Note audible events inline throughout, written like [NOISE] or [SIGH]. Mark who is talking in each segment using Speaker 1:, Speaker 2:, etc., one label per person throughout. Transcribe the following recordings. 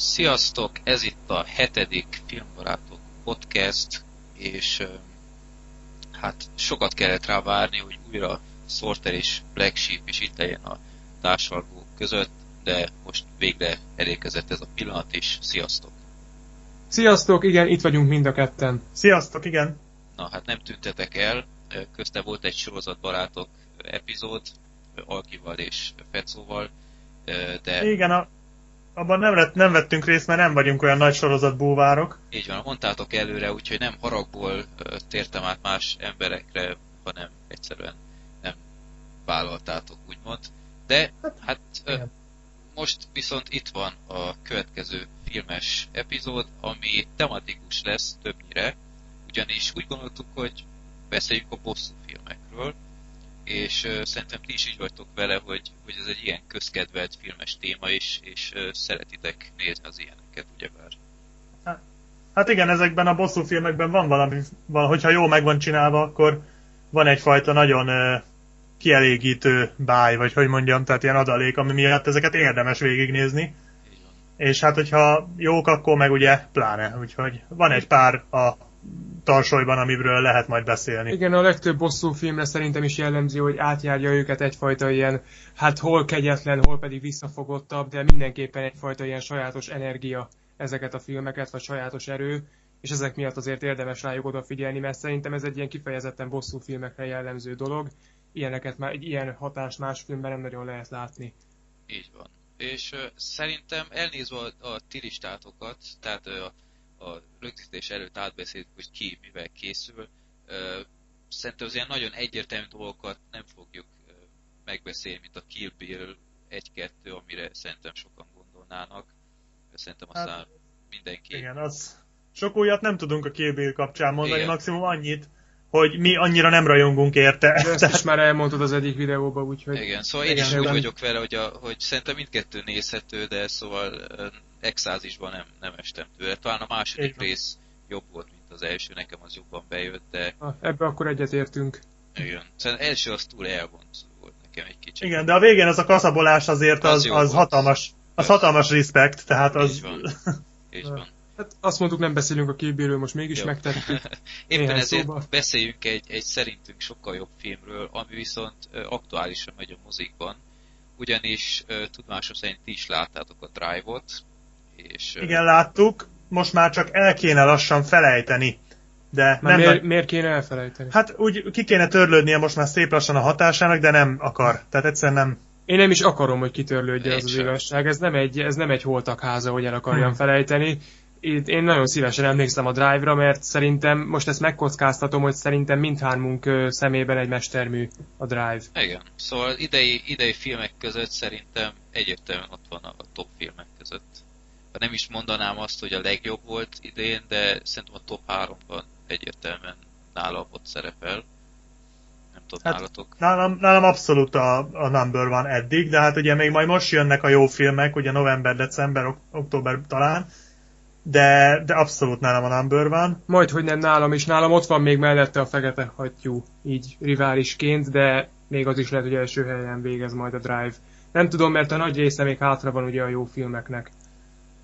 Speaker 1: Sziasztok! Ez itt a hetedik Filmbarátok podcast, és hát sokat kellett rá várni, hogy újra Sorter és Black Sheep is itt legyen a társalgók között, de most végre elérkezett ez a pillanat is. Sziasztok!
Speaker 2: Sziasztok, igen, itt vagyunk mind a ketten.
Speaker 3: Sziasztok, igen!
Speaker 1: Na, hát nem tűntetek el, közte volt egy sorozatbarátok epizód, Alkival és Fecóval, de...
Speaker 3: Igen, a, abban nem, lett, nem vettünk részt, mert nem vagyunk olyan nagy sorozat búvárok.
Speaker 1: Így van, mondtátok előre, úgyhogy nem haragból tértem át más emberekre, hanem egyszerűen nem vállaltátok, úgymond. De hát Igen. most viszont itt van a következő filmes epizód, ami tematikus lesz többnyire, ugyanis úgy gondoltuk, hogy beszéljünk a bosszú filmekről, és uh, szerintem ti is így vagytok vele, hogy, hogy ez egy ilyen közkedvelt filmes téma is, és uh, szeretitek nézni az ilyeneket, ugyebár.
Speaker 3: Hát, hát igen, ezekben a bosszú filmekben van valami, hogyha jól meg van csinálva, akkor van egyfajta nagyon uh, kielégítő báj, vagy hogy mondjam, tehát ilyen adalék, ami miatt ezeket érdemes végignézni. És hát, hogyha jók, akkor meg ugye pláne. Úgyhogy van egy pár a tarsolyban, amiről lehet majd beszélni.
Speaker 2: Igen, a legtöbb bosszú filmre szerintem is jellemző, hogy átjárja őket egyfajta ilyen, hát hol kegyetlen, hol pedig visszafogottabb, de mindenképpen egyfajta ilyen sajátos energia ezeket a filmeket, vagy sajátos erő, és ezek miatt azért érdemes rájuk odafigyelni, mert szerintem ez egy ilyen kifejezetten bosszú filmekre jellemző dolog. Ilyeneket már, egy ilyen hatást más filmben nem nagyon lehet látni.
Speaker 1: Így van. És uh, szerintem elnézve a, a tilistátokat, tehát uh, a rögzítés előtt átbeszéltük, hogy ki mivel készül. Szerintem az ilyen nagyon egyértelmű dolgokat nem fogjuk megbeszélni, mint a Kill Bill 1-2, amire szerintem sokan gondolnának. Szerintem aztán hát, mindenki...
Speaker 3: Igen, az sok újat nem tudunk a Kill Bill kapcsán mondani, igen. maximum annyit, hogy mi annyira nem rajongunk érte.
Speaker 2: De ezt is már elmondtad az egyik videóban, úgyhogy...
Speaker 1: Igen, szóval én is úgy vagyok vele, hogy, a, hogy szerintem mindkettő nézhető, de szóval exázisban nem, nem estem tőle. Talán a második rész jobb volt, mint az első, nekem az jobban bejött, de...
Speaker 2: Ebbe akkor egyetértünk.
Speaker 1: Igen. Szóval első az túl elvont volt nekem egy kicsit.
Speaker 3: Igen, de a végén az a kaszabolás azért az, az, az hatalmas, az hatalmas respekt, tehát az...
Speaker 1: Így van. Így [LAUGHS] van.
Speaker 2: Hát azt mondtuk, nem beszélünk a képbéről, most mégis Jó. megtettük. [LAUGHS]
Speaker 1: Éppen ezért szóba. beszéljünk egy, egy szerintünk sokkal jobb filmről, ami viszont aktuálisan megy a mozikban. Ugyanis tudomásom szerint ti is láttátok a Drive-ot. És,
Speaker 3: Igen, láttuk. Most már csak el kéne lassan felejteni. De
Speaker 2: nem miért, miért kéne elfelejteni?
Speaker 3: Hát úgy ki kéne törlődnie most már szép lassan a hatásának, de nem akar. Tehát egyszerűen nem...
Speaker 2: Én nem is akarom, hogy kitörlődje az az igazság. Ez nem egy, ez nem egy holtak háza, hogy el akarjam hmm. felejteni itt én nagyon szívesen emlékszem a Drive-ra, mert szerintem, most ezt megkockáztatom, hogy szerintem mindhármunk szemében egy mestermű a Drive.
Speaker 1: Igen, szóval idei, idei filmek között szerintem egyértelműen ott van a top filmek között. Nem is mondanám azt, hogy a legjobb volt idén, de szerintem a top 3-ban egyértelműen nála ott szerepel. Nem tudom, hát, nálatok.
Speaker 3: Nálam, nálam abszolút a, a number van eddig, de hát ugye még majd most jönnek a jó filmek, ugye november, december, ok- október talán, de, de abszolút nálam a number van.
Speaker 2: Majd, hogy nem nálam is, nálam ott van még mellette a fekete hattyú, így riválisként, de még az is lehet, hogy első helyen végez majd a Drive. Nem tudom, mert a nagy része még hátra van ugye a jó filmeknek.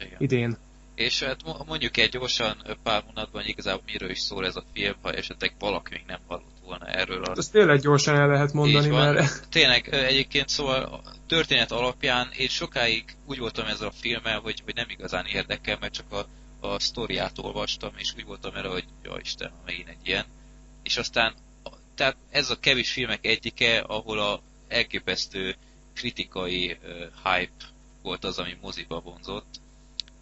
Speaker 2: Igen. Idén.
Speaker 1: És hát mondjuk egy gyorsan pár mondatban igazából miről is szól ez a film, ha esetleg valaki még nem hallott volna erről. A...
Speaker 2: Ezt tényleg gyorsan el lehet mondani, mert...
Speaker 1: Tényleg egyébként szóval a történet alapján én sokáig úgy voltam ezzel a filmmel, hogy, hogy nem igazán érdekel, mert csak a, a sztoriát olvastam, és úgy voltam erre, hogy ja Isten, megint egy ilyen. És aztán, tehát ez a kevés filmek egyike, ahol a elképesztő kritikai uh, hype volt az, ami moziba vonzott,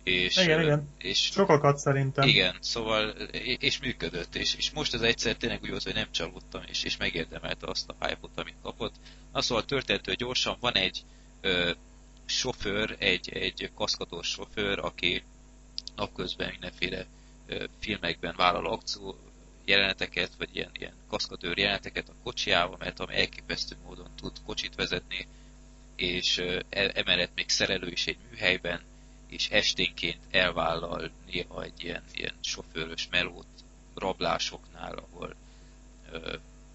Speaker 1: és,
Speaker 3: igen, igen. És, Sokakat szerintem.
Speaker 1: Igen, szóval, és működött, és, és most ez egyszer tényleg úgy volt, hogy nem csalódtam, és, és megérdemelte azt a hype amit kapott. Na szóval történetől gyorsan van egy ö, sofőr, egy, egy kaszkadós sofőr, aki napközben mindenféle ö, filmekben vállal akció jeleneteket, vagy ilyen, ilyen kaszkadőr jeleneteket a kocsiával, mert ami elképesztő módon tud kocsit vezetni, és ö, e, emellett még szerelő is egy műhelyben, és esténként elvállal néha egy ilyen, ilyen sofőrös melót rablásoknál, ahol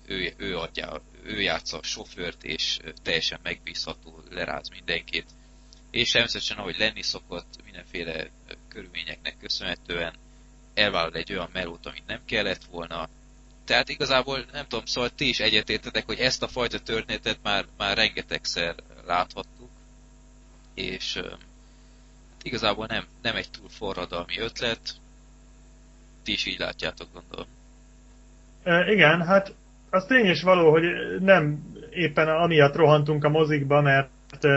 Speaker 1: ő, ő, adja, ő játsza a sofőrt, és teljesen megbízható, leráz mindenkit. és természetesen ahogy lenni szokott, mindenféle körülményeknek köszönhetően elvállal egy olyan melót, amit nem kellett volna. Tehát igazából nem tudom, szóval ti is egyetértetek, hogy ezt a fajta történetet már, már rengetegszer láthattuk, és igazából nem, nem egy túl forradalmi ötlet. Ti is így látjátok, gondolom.
Speaker 3: E, igen, hát az tény is való, hogy nem éppen amiatt rohantunk a mozikba, mert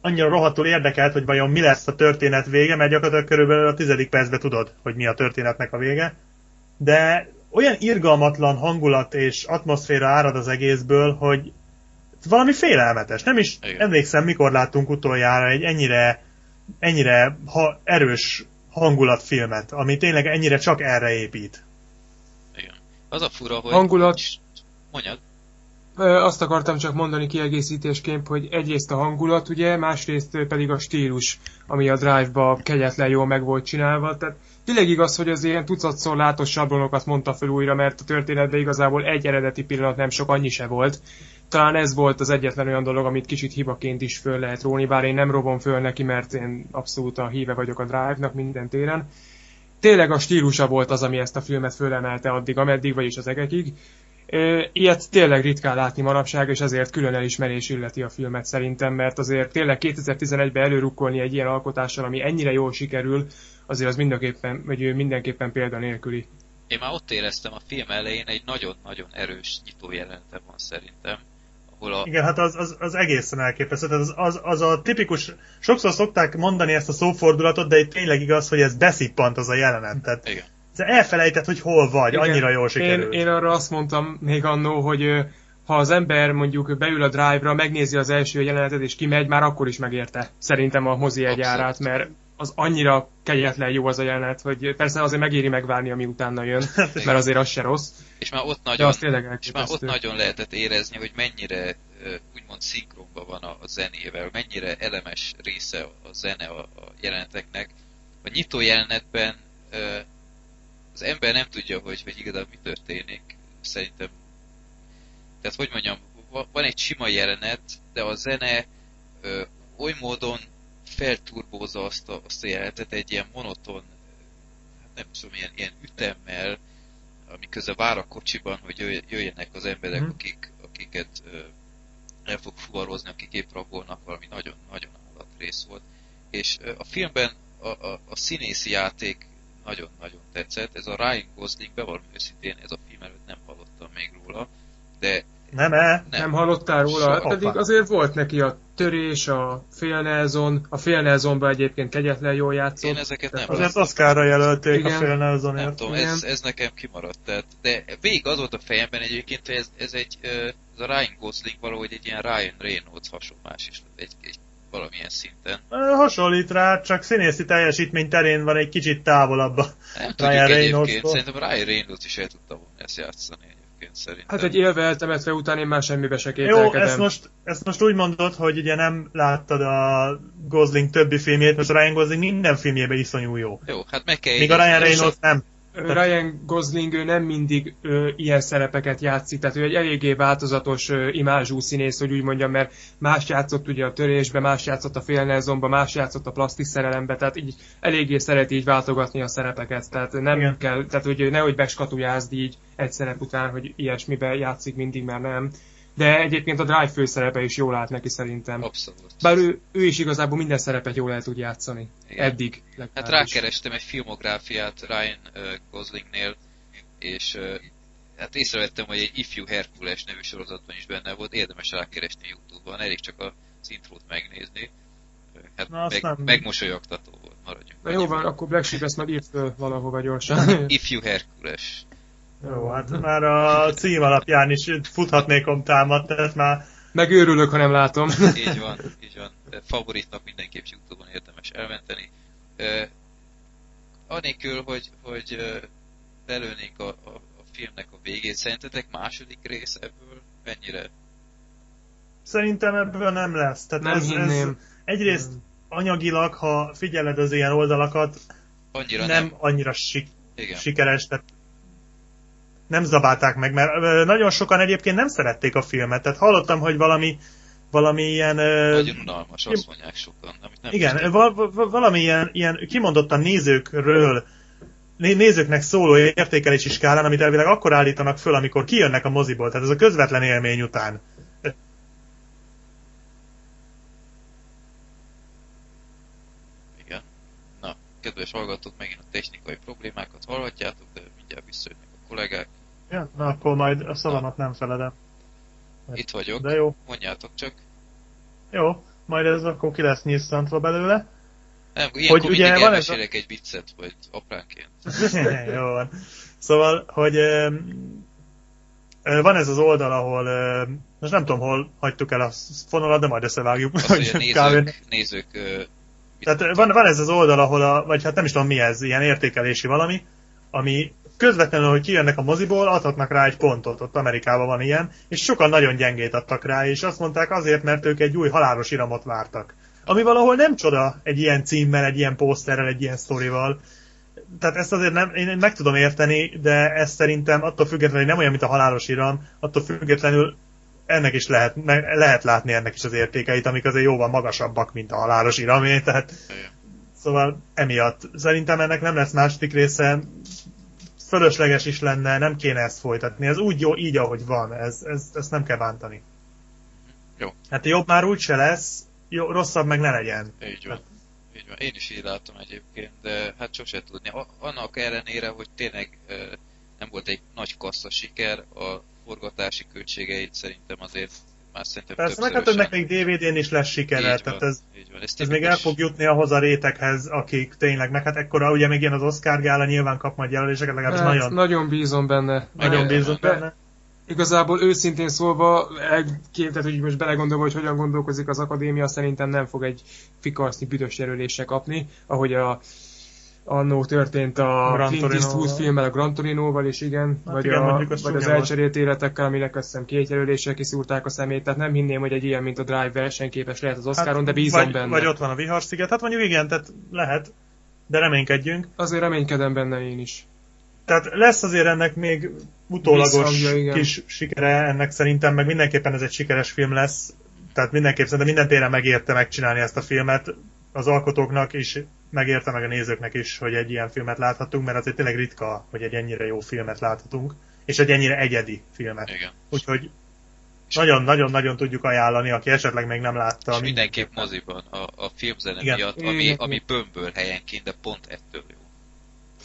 Speaker 3: annyira rohadtul érdekelt, hogy vajon mi lesz a történet vége, mert gyakorlatilag körülbelül a tizedik percben tudod, hogy mi a történetnek a vége. De olyan irgalmatlan hangulat és atmoszféra árad az egészből, hogy valami félelmetes. Nem is Igen. emlékszem, mikor láttunk utoljára egy ennyire, ennyire ha erős hangulatfilmet, ami tényleg ennyire csak erre épít.
Speaker 1: Igen. Az a fura, hogy...
Speaker 2: Hangulat...
Speaker 1: Mondjad.
Speaker 2: Azt akartam csak mondani kiegészítésként, hogy egyrészt a hangulat, ugye, másrészt pedig a stílus, ami a Drive-ba kegyetlen jól meg volt csinálva. Tehát tényleg igaz, hogy az ilyen tucatszor látott sablonokat mondta fel újra, mert a történetben igazából egy eredeti pillanat nem sok annyi se volt. Talán ez volt az egyetlen olyan dolog, amit kicsit hibaként is föl lehet róni, bár én nem robom föl neki, mert én abszolút a híve vagyok a Drive-nak minden téren. Tényleg a stílusa volt az, ami ezt a filmet fölemelte addig, ameddig, vagyis az egekig Ilyet tényleg ritkán látni manapság, és ezért külön elismerés illeti a filmet szerintem, mert azért tényleg 2011-ben előrukkolni egy ilyen alkotással, ami ennyire jól sikerül, azért az mindenképpen, vagy mindenképpen példa nélküli.
Speaker 1: Én már ott éreztem a film elején egy nagyon-nagyon erős nyitójelente van szerintem.
Speaker 3: Ahol a... Igen, hát az, az, az egészen elképesztő. Az, az, az a tipikus, sokszor szokták mondani ezt a szófordulatot, de itt tényleg igaz, hogy ez beszippant az a jelenet. Tehát
Speaker 1: Igen
Speaker 3: elfelejtett, hogy hol vagy, Igen. annyira jól sikerült.
Speaker 2: Én, én arra azt mondtam még annó, hogy ha az ember mondjuk beül a drive-ra, megnézi az első jelenetet és kimegy, már akkor is megérte szerintem a mozi egyárát, mert az annyira kegyetlen jó az a jelenet, hogy persze azért megéri megvárni, ami utána jön, [LAUGHS] hát mert azért az se rossz.
Speaker 1: És már ott nagyon, és már ott nagyon lehetett érezni, hogy mennyire úgymond szinkronban van a, a zenével, mennyire elemes része a zene a, a jeleneteknek. A nyitó jelenetben az ember nem tudja, hogy, hogy igazából mi történik. Szerintem. Tehát, hogy mondjam, van egy sima jelenet, de a zene ö, oly módon felturbózza azt a, azt a jelenetet egy ilyen monoton, hát nem tudom, ilyen, ilyen ütemmel, ami közben vár a kocsiban, hogy jöjjenek az emberek, mm. akik, akiket ö, el fog fuvarozni, akik épp rabolnak, valami nagyon-nagyon állatrész volt. És ö, a filmben a, a, a színészi játék nagyon-nagyon tetszett. Ez a Ryan Gosling, bevallom őszintén, ez a film előtt nem hallottam még róla, de
Speaker 3: nem, nem.
Speaker 2: nem hallottál róla, so, pedig opa. azért volt neki a törés, a Nelson, a Nelsonban egyébként kegyetlen jól játszott.
Speaker 1: Én ezeket nem
Speaker 3: Azért Oscarra jelölték Igen. a Nelsonért.
Speaker 1: Nem tudom, ez, ez, nekem kimaradt. Tehát, de végig az volt a fejemben egyébként, hogy ez, ez egy, ez a Ryan Gosling valahogy egy ilyen Ryan Reynolds hasonlás is, egy, egy valamilyen szinten.
Speaker 3: Hasonlít rá, csak színészi teljesítmény terén van egy kicsit távolabb a
Speaker 1: Nem Ryan Reynolds. Szerintem Ryan Reynolds is el tudta volna ezt játszani szerintem.
Speaker 2: Hát egy élve eltemetve után én már semmibe se Jó,
Speaker 3: ezt most, ezt most úgy mondod, hogy ugye nem láttad a Gosling többi filmjét, most a Ryan Gosling minden filmjében iszonyú jó.
Speaker 1: Jó, hát meg kell
Speaker 3: Míg a Ryan Reynolds nem.
Speaker 2: Ryan Gosling ő nem mindig ö, ilyen szerepeket játszik, tehát ő egy eléggé változatos ö, imázsú színész, hogy úgy mondjam, mert más játszott ugye a törésbe, más játszott a félnelzomba, más játszott a plastik szerelembe, tehát így eléggé szereti így váltogatni a szerepeket, tehát nem Igen. kell, tehát hogy nehogy beskatujázd így egy szerep után, hogy ilyesmibe játszik mindig, mert nem de egyébként a Drive főszerepe is jól állt neki szerintem.
Speaker 1: Abszolút.
Speaker 2: Bár ő, ő is igazából minden szerepet jól el tud játszani. Igen. Eddig.
Speaker 1: Hát rákerestem egy filmográfiát Ryan uh, Goslingnél, és uh, hát észrevettem, hogy egy Ifjú Herkules nevű sorozatban is benne volt, érdemes rákeresni Youtube-on, elég csak az intrót megnézni. Hát Na, meg, nem... megmosolyogtató volt, maradjunk.
Speaker 2: Na jó van, akkor Black Sheep ezt majd írt valahova gyorsan.
Speaker 1: Ifjú Herkules.
Speaker 3: Jó, hát már a cím alapján is futhatnék támad, tehát már...
Speaker 2: Megőrülök, ha nem látom.
Speaker 1: így van, így van. Favoritnak mindenképp Youtube-on érdemes elmenteni. Uh, anélkül, hogy, hogy uh, belőnénk a, a, a filmnek a végét, szerintetek második rész ebből mennyire?
Speaker 3: Szerintem ebből nem lesz. Tehát nem ez, ez egyrészt nem. anyagilag, ha figyeled az ilyen oldalakat,
Speaker 1: annyira
Speaker 3: nem, nem annyira sik- Igen. sikeres, tehát nem zabálták meg, mert nagyon sokan egyébként nem szerették a filmet. Tehát hallottam, hogy valami valami ilyen...
Speaker 1: Nagyon unalmas, azt mondják sokan. Amit nem
Speaker 3: igen, va- va- valami ilyen, ilyen kimondottan nézőkről nézőknek szóló értékelési skálán, amit elvileg akkor állítanak föl, amikor kijönnek a moziból. Tehát ez a közvetlen élmény után.
Speaker 1: Igen. Na, kedves hallgatók, megint a technikai problémákat hallhatjátok, de mindjárt visszajönnek a kollégák.
Speaker 3: Ja, na akkor majd a szavamat nem feledem.
Speaker 1: Itt vagyok.
Speaker 3: De jó.
Speaker 1: Mondjátok csak.
Speaker 3: Jó, majd ez akkor ki lesz nyisszantva belőle.
Speaker 1: Nem, ilyenkor hogy ugye van ez a... egy viccet, vagy apránként. [LAUGHS]
Speaker 3: jó van. Szóval, hogy van ez az oldal, ahol most nem tudom, hol hagytuk el a fonalat, de majd összevágjuk.
Speaker 1: Azt, hogy a nézők, nézők
Speaker 3: Tehát van, van ez az oldal, ahol a, vagy hát nem is tudom mi ez, ilyen értékelési valami, ami közvetlenül, hogy kijönnek a moziból, adhatnak rá egy pontot, ott Amerikában van ilyen, és sokan nagyon gyengét adtak rá, és azt mondták azért, mert ők egy új halálos iramot vártak. Ami valahol nem csoda egy ilyen címmel, egy ilyen pószterrel, egy ilyen sztorival. Tehát ezt azért nem, én meg tudom érteni, de ez szerintem attól függetlenül nem olyan, mint a halálos iram, attól függetlenül ennek is lehet, lehet látni ennek is az értékeit, amik azért jóval magasabbak, mint a halálos iramé, tehát szóval emiatt szerintem ennek nem lesz második része, fölösleges is lenne, nem kéne ezt folytatni. Ez úgy jó, így ahogy van, ez, ez, ezt nem kell bántani.
Speaker 1: Jó.
Speaker 3: Hát jobb már úgy se lesz, jó, rosszabb meg ne legyen.
Speaker 1: Így van. Hát... Így van. Én is így látom egyébként, de hát sose tudni. Annak ellenére, hogy tényleg nem volt egy nagy kassza siker, a forgatási költségeit szerintem azért már szerintem
Speaker 3: Persze, meg hát önnek még DVD-n is lesz sikere, így tehát van, ez, így van. ez, ez még el fog jutni ahhoz a réteghez, akik tényleg, meg hát ekkora ugye még ilyen az Oscar gála, nyilván kap majd jelöléseket, legalábbis hát, nagyon...
Speaker 2: Nagyon bízom benne.
Speaker 3: Nagyon bízom benne
Speaker 2: igazából őszintén szólva, tehát hogy most belegondolva, hogy hogyan gondolkozik az akadémia, szerintem nem fog egy fikarszni büdös jelölésre kapni, ahogy a annó történt a Gran Clint Eastwood filmmel, a Gran Torino-val is, igen, hát vagy, igen, a, vagy az elcserélt életekkel, aminek azt hiszem két jelöléssel kiszúrták a szemét, tehát nem hinném, hogy egy ilyen, mint a Drive versenyképes lehet az Oscaron, hát, de bízom
Speaker 3: vagy,
Speaker 2: benne.
Speaker 3: Vagy ott van a Viharsziget, hát mondjuk igen, tehát lehet, de reménykedjünk.
Speaker 2: Azért reménykedem benne én is.
Speaker 3: Tehát lesz azért ennek még utólagos kis sikere ennek szerintem, meg mindenképpen ez egy sikeres film lesz. Tehát mindenképp szerintem minden téren megérte megcsinálni ezt a filmet. Az alkotóknak is megérte, meg a nézőknek is, hogy egy ilyen filmet láthatunk, mert azért tényleg ritka, hogy egy ennyire jó filmet láthatunk, és egy ennyire egyedi filmet.
Speaker 1: Igen.
Speaker 3: Úgyhogy nagyon-nagyon-nagyon tudjuk ajánlani, aki esetleg még nem látta.
Speaker 1: És mindenképp moziban, a, a filmzene Igen. miatt, ami, ami bömböl helyenként, de pont ettől jó.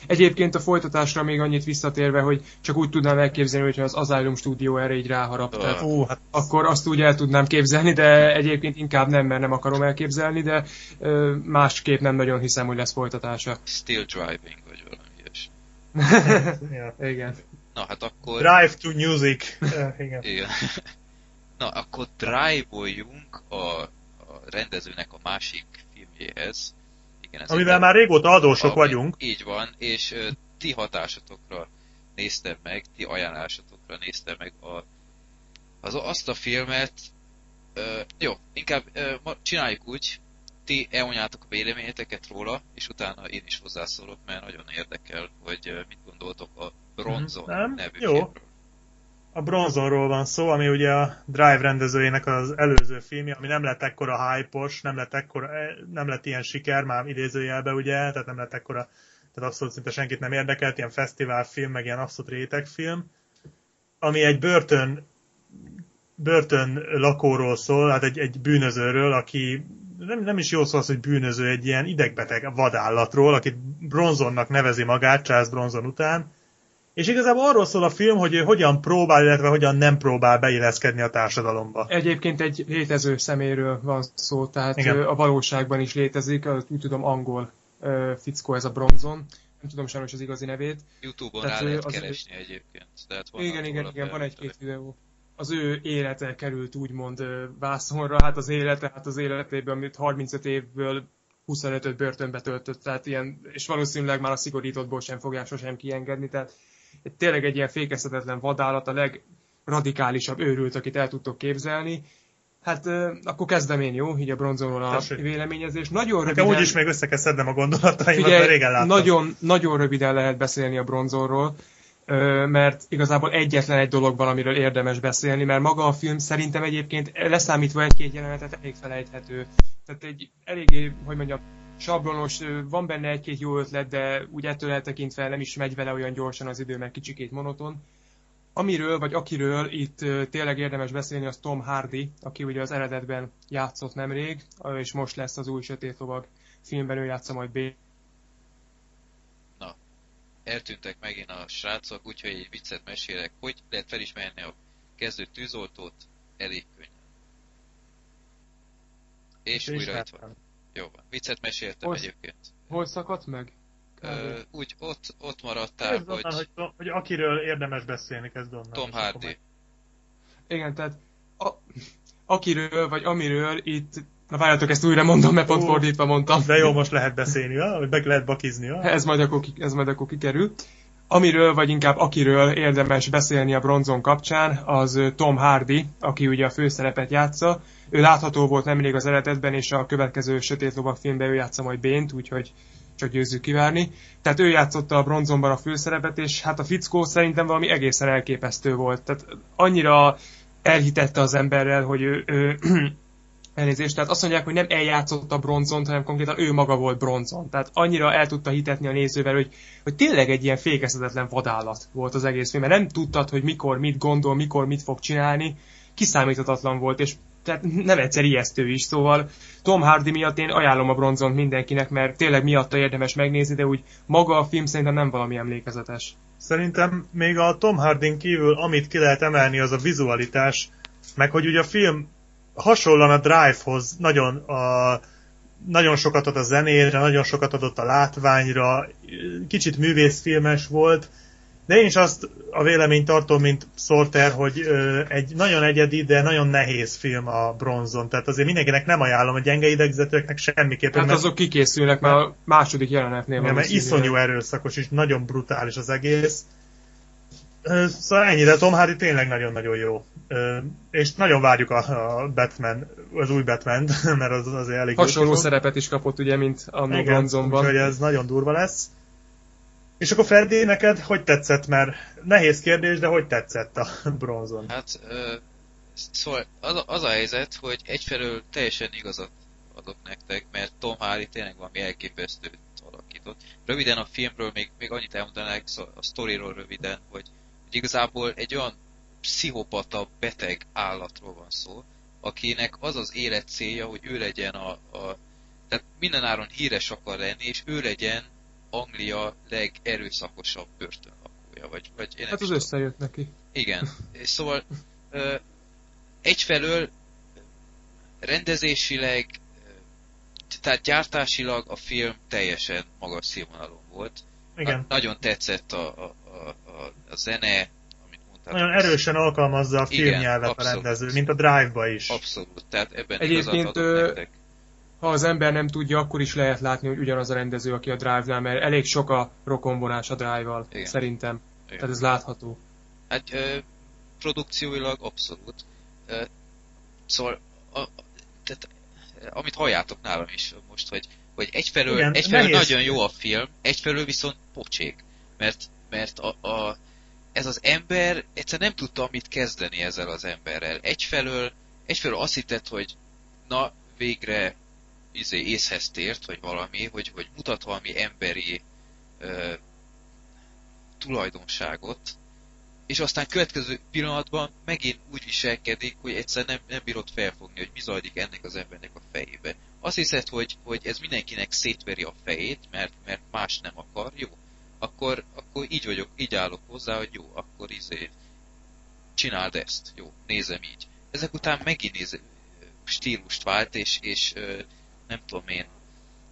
Speaker 2: Egyébként a folytatásra még annyit visszatérve, hogy csak úgy tudnám elképzelni, hogyha az Asylum stúdió erre így ráharap. Uh, tehát, uh, hát... Akkor azt úgy el tudnám képzelni, de egyébként inkább nem, mert nem akarom elképzelni, de uh, másképp nem nagyon hiszem, hogy lesz folytatása.
Speaker 1: Still driving, vagy valami ilyes.
Speaker 2: yeah. [LAUGHS] Igen.
Speaker 1: Na hát akkor...
Speaker 3: Drive to music.
Speaker 1: igen. igen. [LAUGHS] Na akkor drive-oljunk a, a rendezőnek a másik filmjéhez,
Speaker 3: igen, ez Amivel már régóta adósok ami, vagyunk.
Speaker 1: Így van, és ö, ti hatásotokra néztem meg, ti ajánlásotokra néztem meg a, az, azt a filmet. Ö, jó, inkább ö, csináljuk úgy, ti elmondjátok a véleményeteket róla, és utána én is hozzászólok, mert nagyon érdekel, hogy mit gondoltok a Bronzon Nem? nevű Jó. filmről
Speaker 3: a Bronzonról van szó, ami ugye a Drive rendezőjének az előző filmje, ami nem lett ekkora hype nem lett, ekkora, eh, nem lett ilyen siker, már idézőjelbe ugye, tehát nem lett ekkora, tehát abszolút szinte senkit nem érdekelt, ilyen fesztiválfilm, meg ilyen abszolút rétegfilm, ami egy börtön, börtön lakóról szól, hát egy, egy bűnözőről, aki nem, nem is jó szó az, hogy bűnöző, egy ilyen idegbeteg vadállatról, akit Bronzonnak nevezi magát, Charles Bronzon után, és igazából arról szól a film, hogy ő hogyan próbál, illetve hogyan nem próbál beilleszkedni a társadalomba.
Speaker 2: Egyébként egy létező szeméről van szó, tehát Igen. a valóságban is létezik, úgy tudom angol fickó ez a bronzon. Nem tudom sajnos az igazi nevét.
Speaker 1: Youtube-on tehát rá lehet az keresni ő... egyébként. Tehát
Speaker 2: igen, igen, igen, van egy-két videó. Az ő élete került úgymond vászonra, hát az élete, hát az életében, amit 35 évből 25-öt börtönbe töltött, tehát ilyen, és valószínűleg már a szigorítottból sem fogják sosem kiengedni, tehát tényleg egy ilyen fékezhetetlen vadállat, a legradikálisabb őrült, akit el tudtok képzelni. Hát akkor kezdem én, jó? Így a bronzonról a Tessék. véleményezés. Nagyon röviden...
Speaker 3: Nekem úgyis még össze kell szednem a gondolataimat, mert régen láttam.
Speaker 2: Nagyon, nagyon röviden lehet beszélni a bronzonról. mert igazából egyetlen egy dolog van, amiről érdemes beszélni, mert maga a film szerintem egyébként leszámítva egy-két jelenetet elég felejthető. Tehát egy eléggé, hogy mondjam, sablonos, van benne egy-két jó ötlet, de úgy ettől eltekintve nem is megy vele olyan gyorsan az idő, mert kicsikét monoton. Amiről, vagy akiről itt tényleg érdemes beszélni, az Tom Hardy, aki ugye az eredetben játszott nemrég, és most lesz az új Sötét Lovag filmben, ő játsza majd B.
Speaker 1: Na, eltűntek megint a srácok, úgyhogy egy viccet mesélek. Hogy lehet felismerni a kezdő tűzoltót? Elég könnyen. És, és újra itt van. Jó van. Viccet meséltem hol, egyébként.
Speaker 2: Hol szakadt meg?
Speaker 1: Ö, úgy ott, ott maradtál,
Speaker 3: hogy... Onnan, hogy... hogy... akiről érdemes beszélni, kezd onnan.
Speaker 1: Tom Hardy.
Speaker 2: Igen, tehát a, akiről, vagy amiről itt Na várjátok, ezt újra mondom, mert pont fordítva mondtam.
Speaker 3: De jó, most lehet beszélni, ja? hogy meg lehet bakizni.
Speaker 2: Ez, majd akkor, ez majd akkor kikerül. Amiről, vagy inkább akiről érdemes beszélni a bronzon kapcsán, az Tom Hardy, aki ugye a főszerepet játsza. Ő látható volt nemrég az eredetben, és a következő Sötét Lovak filmben ő játsza majd Bént, úgyhogy csak győzzük kivárni. Tehát ő játszotta a bronzonban a főszerepet, és hát a fickó szerintem valami egészen elképesztő volt. Tehát annyira elhitette az emberrel, hogy ő, ő [CLEARS THROAT] elnézést, tehát azt mondják, hogy nem eljátszott a bronzon, hanem konkrétan ő maga volt bronzon. Tehát annyira el tudta hitetni a nézővel, hogy, hogy tényleg egy ilyen fékezhetetlen vadállat volt az egész film, mert nem tudtad, hogy mikor mit gondol, mikor mit fog csinálni, kiszámíthatatlan volt, és tehát nem egyszer ijesztő is, szóval Tom Hardy miatt én ajánlom a bronzont mindenkinek, mert tényleg miatta érdemes megnézni, de úgy maga a film szerintem nem valami emlékezetes.
Speaker 3: Szerintem még a Tom Hardin kívül, amit ki lehet emelni, az a vizualitás, meg hogy ugye a film hasonlóan a Drive-hoz nagyon, a, nagyon sokat ad a zenére, nagyon sokat adott a látványra, kicsit művészfilmes volt, de én is azt a véleményt tartom, mint Sorter, hogy ö, egy nagyon egyedi, de nagyon nehéz film a bronzon. Tehát azért mindenkinek nem ajánlom, a gyenge idegzetőeknek semmiképpen.
Speaker 2: Hát azok kikészülnek, mert a második jelenetnél
Speaker 3: van. Mert iszonyú erőszakos és nagyon brutális az egész. Szóval ennyire Tom Hardy tényleg nagyon-nagyon jó. És nagyon várjuk a, Batman, az új batman [LAUGHS] mert az azért elég
Speaker 2: Hasonló szerepet is kapott ugye, mint a bronzonban.
Speaker 3: Úgyhogy ez nagyon durva lesz. És akkor Ferdi, neked hogy tetszett? Mert nehéz kérdés, de hogy tetszett a [LAUGHS] bronzon?
Speaker 1: Hát, ö, szóval az az a helyzet, hogy egyfelől teljesen igazat adok nektek, mert Tom Hardy tényleg valami elképesztő alakított. Röviden a filmről még, még annyit elmondanák, szóval a sztoriról röviden, hogy, hogy igazából egy olyan pszichopata, beteg állatról van szó, akinek az az élet célja, hogy ő legyen a, a tehát mindenáron híres akar lenni, és ő legyen Anglia legerőszakosabb börtönlakója. Vagy, vagy
Speaker 2: én hát az összejött neki.
Speaker 1: Igen. [LAUGHS] És szóval ö, egyfelől rendezésileg, tehát gyártásilag a film teljesen magas színvonalon volt. Igen. A, nagyon tetszett a, a, a, a zene, amit
Speaker 3: mondtál. Nagyon erősen alkalmazza a filmnyelvet a rendező, mint a Drive-ba is.
Speaker 1: Abszolút, tehát ebben
Speaker 2: Egyébként, igazat nektek ha az ember nem tudja, akkor is lehet látni, hogy ugyanaz a rendező, aki a Drive-nál, mert elég sok a rokonvonás a Drive-val, Igen. szerintem. Igen. Tehát ez látható.
Speaker 1: Hát ö, produkcióilag abszolút. Ö, szóval, a, tehát, amit halljátok nálam is most, hogy, hogy egyfelől, Igen, egyfelől nagyon jó a film, egyfelől viszont pocsék. Mert, mert a, a, ez az ember egyszer nem tudta mit kezdeni ezzel az emberrel. Egyfelől, egyfelől azt hittett, hogy na, végre izé, észhez tért, vagy valami, hogy, hogy mutat valami emberi ö, tulajdonságot, és aztán következő pillanatban megint úgy viselkedik, hogy egyszer nem, nem bírod felfogni, hogy mi zajlik ennek az embernek a fejébe. Azt hiszed, hogy, hogy ez mindenkinek szétveri a fejét, mert, mert más nem akar, jó. Akkor, akkor így vagyok, így állok hozzá, hogy jó, akkor izé, csináld ezt, jó, nézem így. Ezek után megint néz, stílust vált, és, és nem tudom én.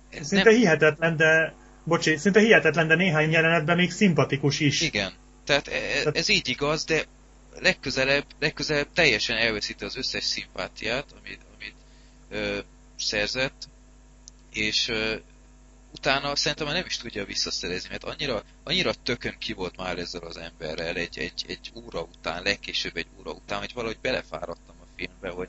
Speaker 3: Ez szinte nem... hihetetlen, de bocsi, szinte hihetetlen, de néhány jelenetben még szimpatikus is.
Speaker 1: Igen. Tehát ez, ez így igaz, de legközelebb, legközelebb teljesen elveszíti az összes szimpátiát, amit, amit ö, szerzett, és ö, utána szerintem már nem is tudja visszaszerezni, mert annyira, annyira tökön ki volt már ezzel az emberrel egy, egy, egy óra után, legkésőbb egy óra után, hogy valahogy belefáradtam a filmbe, hogy,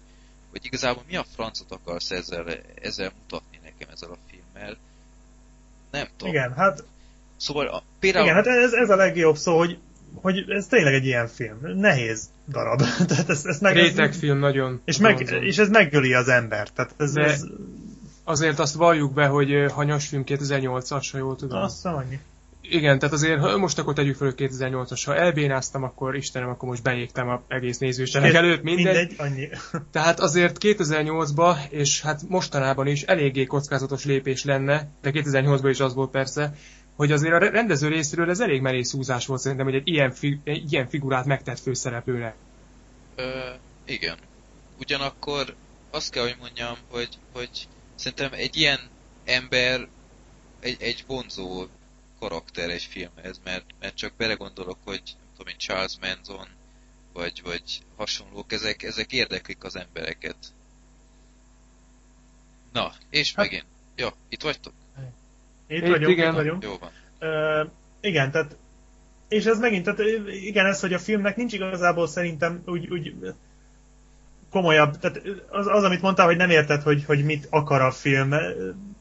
Speaker 1: hogy igazából mi a francot akarsz ezzel, ezzel mutatni nekem ezzel a filmmel. Nem tudom.
Speaker 3: Igen, hát...
Speaker 1: Szóval a, például...
Speaker 3: Igen, hát ez, ez a legjobb szó, hogy hogy ez tényleg egy ilyen film. Nehéz darab. [LAUGHS] Tehát ez, ez meg,
Speaker 2: Rétegfilm nagyon.
Speaker 3: És, meg, és ez megöli az embert. Tehát ez,
Speaker 2: De-
Speaker 3: ez
Speaker 2: Azért azt valljuk be, hogy hanyas film 2008-as, ha jól tudom.
Speaker 3: azt hiszem annyi.
Speaker 2: Igen, tehát azért ha most akkor tegyük fel, hogy 2008-as. Ha elbénáztam, akkor Istenem, akkor most beégtem a egész nézősenek előtt, mindegy.
Speaker 3: Mindegy, annyi. [LAUGHS]
Speaker 2: Tehát azért 2008-ban, és hát mostanában is eléggé kockázatos lépés lenne, de 2008-ban is az volt persze, hogy azért a rendező részéről ez elég merész húzás volt szerintem, hogy egy ilyen, fi, egy ilyen figurát megtett főszereplőnek.
Speaker 1: Ö, igen. Ugyanakkor azt kell, hogy mondjam, hogy, hogy szerintem egy ilyen ember egy, egy vonzó karakter egy filmhez, mert, mert csak belegondolok, hogy nem tudom én, Charles Manson, vagy, vagy hasonlók, ezek, ezek érdeklik az embereket. Na, és
Speaker 3: Hát-
Speaker 1: megint. Ja, itt vagytok?
Speaker 3: Itt
Speaker 2: Itt
Speaker 3: vagyunk,
Speaker 2: igen.
Speaker 3: itt vagyunk.
Speaker 1: Jó van.
Speaker 3: Ö, igen, tehát és ez megint, tehát igen, ez, hogy a filmnek nincs igazából szerintem úgy, úgy komolyabb, tehát az, az, amit mondtál, hogy nem érted, hogy, hogy mit akar a film.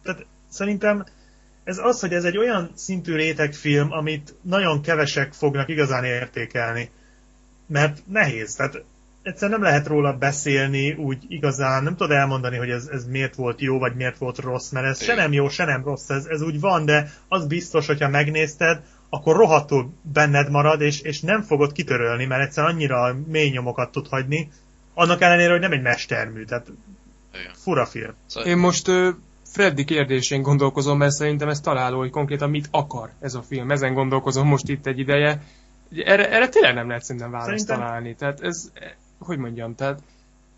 Speaker 3: Tehát szerintem ez az, hogy ez egy olyan szintű rétegfilm, amit nagyon kevesek fognak igazán értékelni. Mert nehéz, tehát egyszerűen nem lehet róla beszélni úgy igazán, nem tudod elmondani, hogy ez, ez miért volt jó, vagy miért volt rossz, mert ez se nem jó, se nem rossz, ez, ez úgy van, de az biztos, hogyha megnézted, akkor rohadtul benned marad, és, és nem fogod kitörölni, mert egyszerűen annyira mély nyomokat tud hagyni, annak ellenére, hogy nem egy mestermű, tehát fura film.
Speaker 1: Szóval,
Speaker 2: Én most Freddy kérdésén gondolkozom, mert szerintem ez találó, hogy konkrétan mit akar ez a film. Ezen gondolkozom most itt egy ideje. Erre, erre tényleg nem lehet szerintem választ
Speaker 3: Szerintem-
Speaker 2: találni. Tehát ez, hogy mondjam, tehát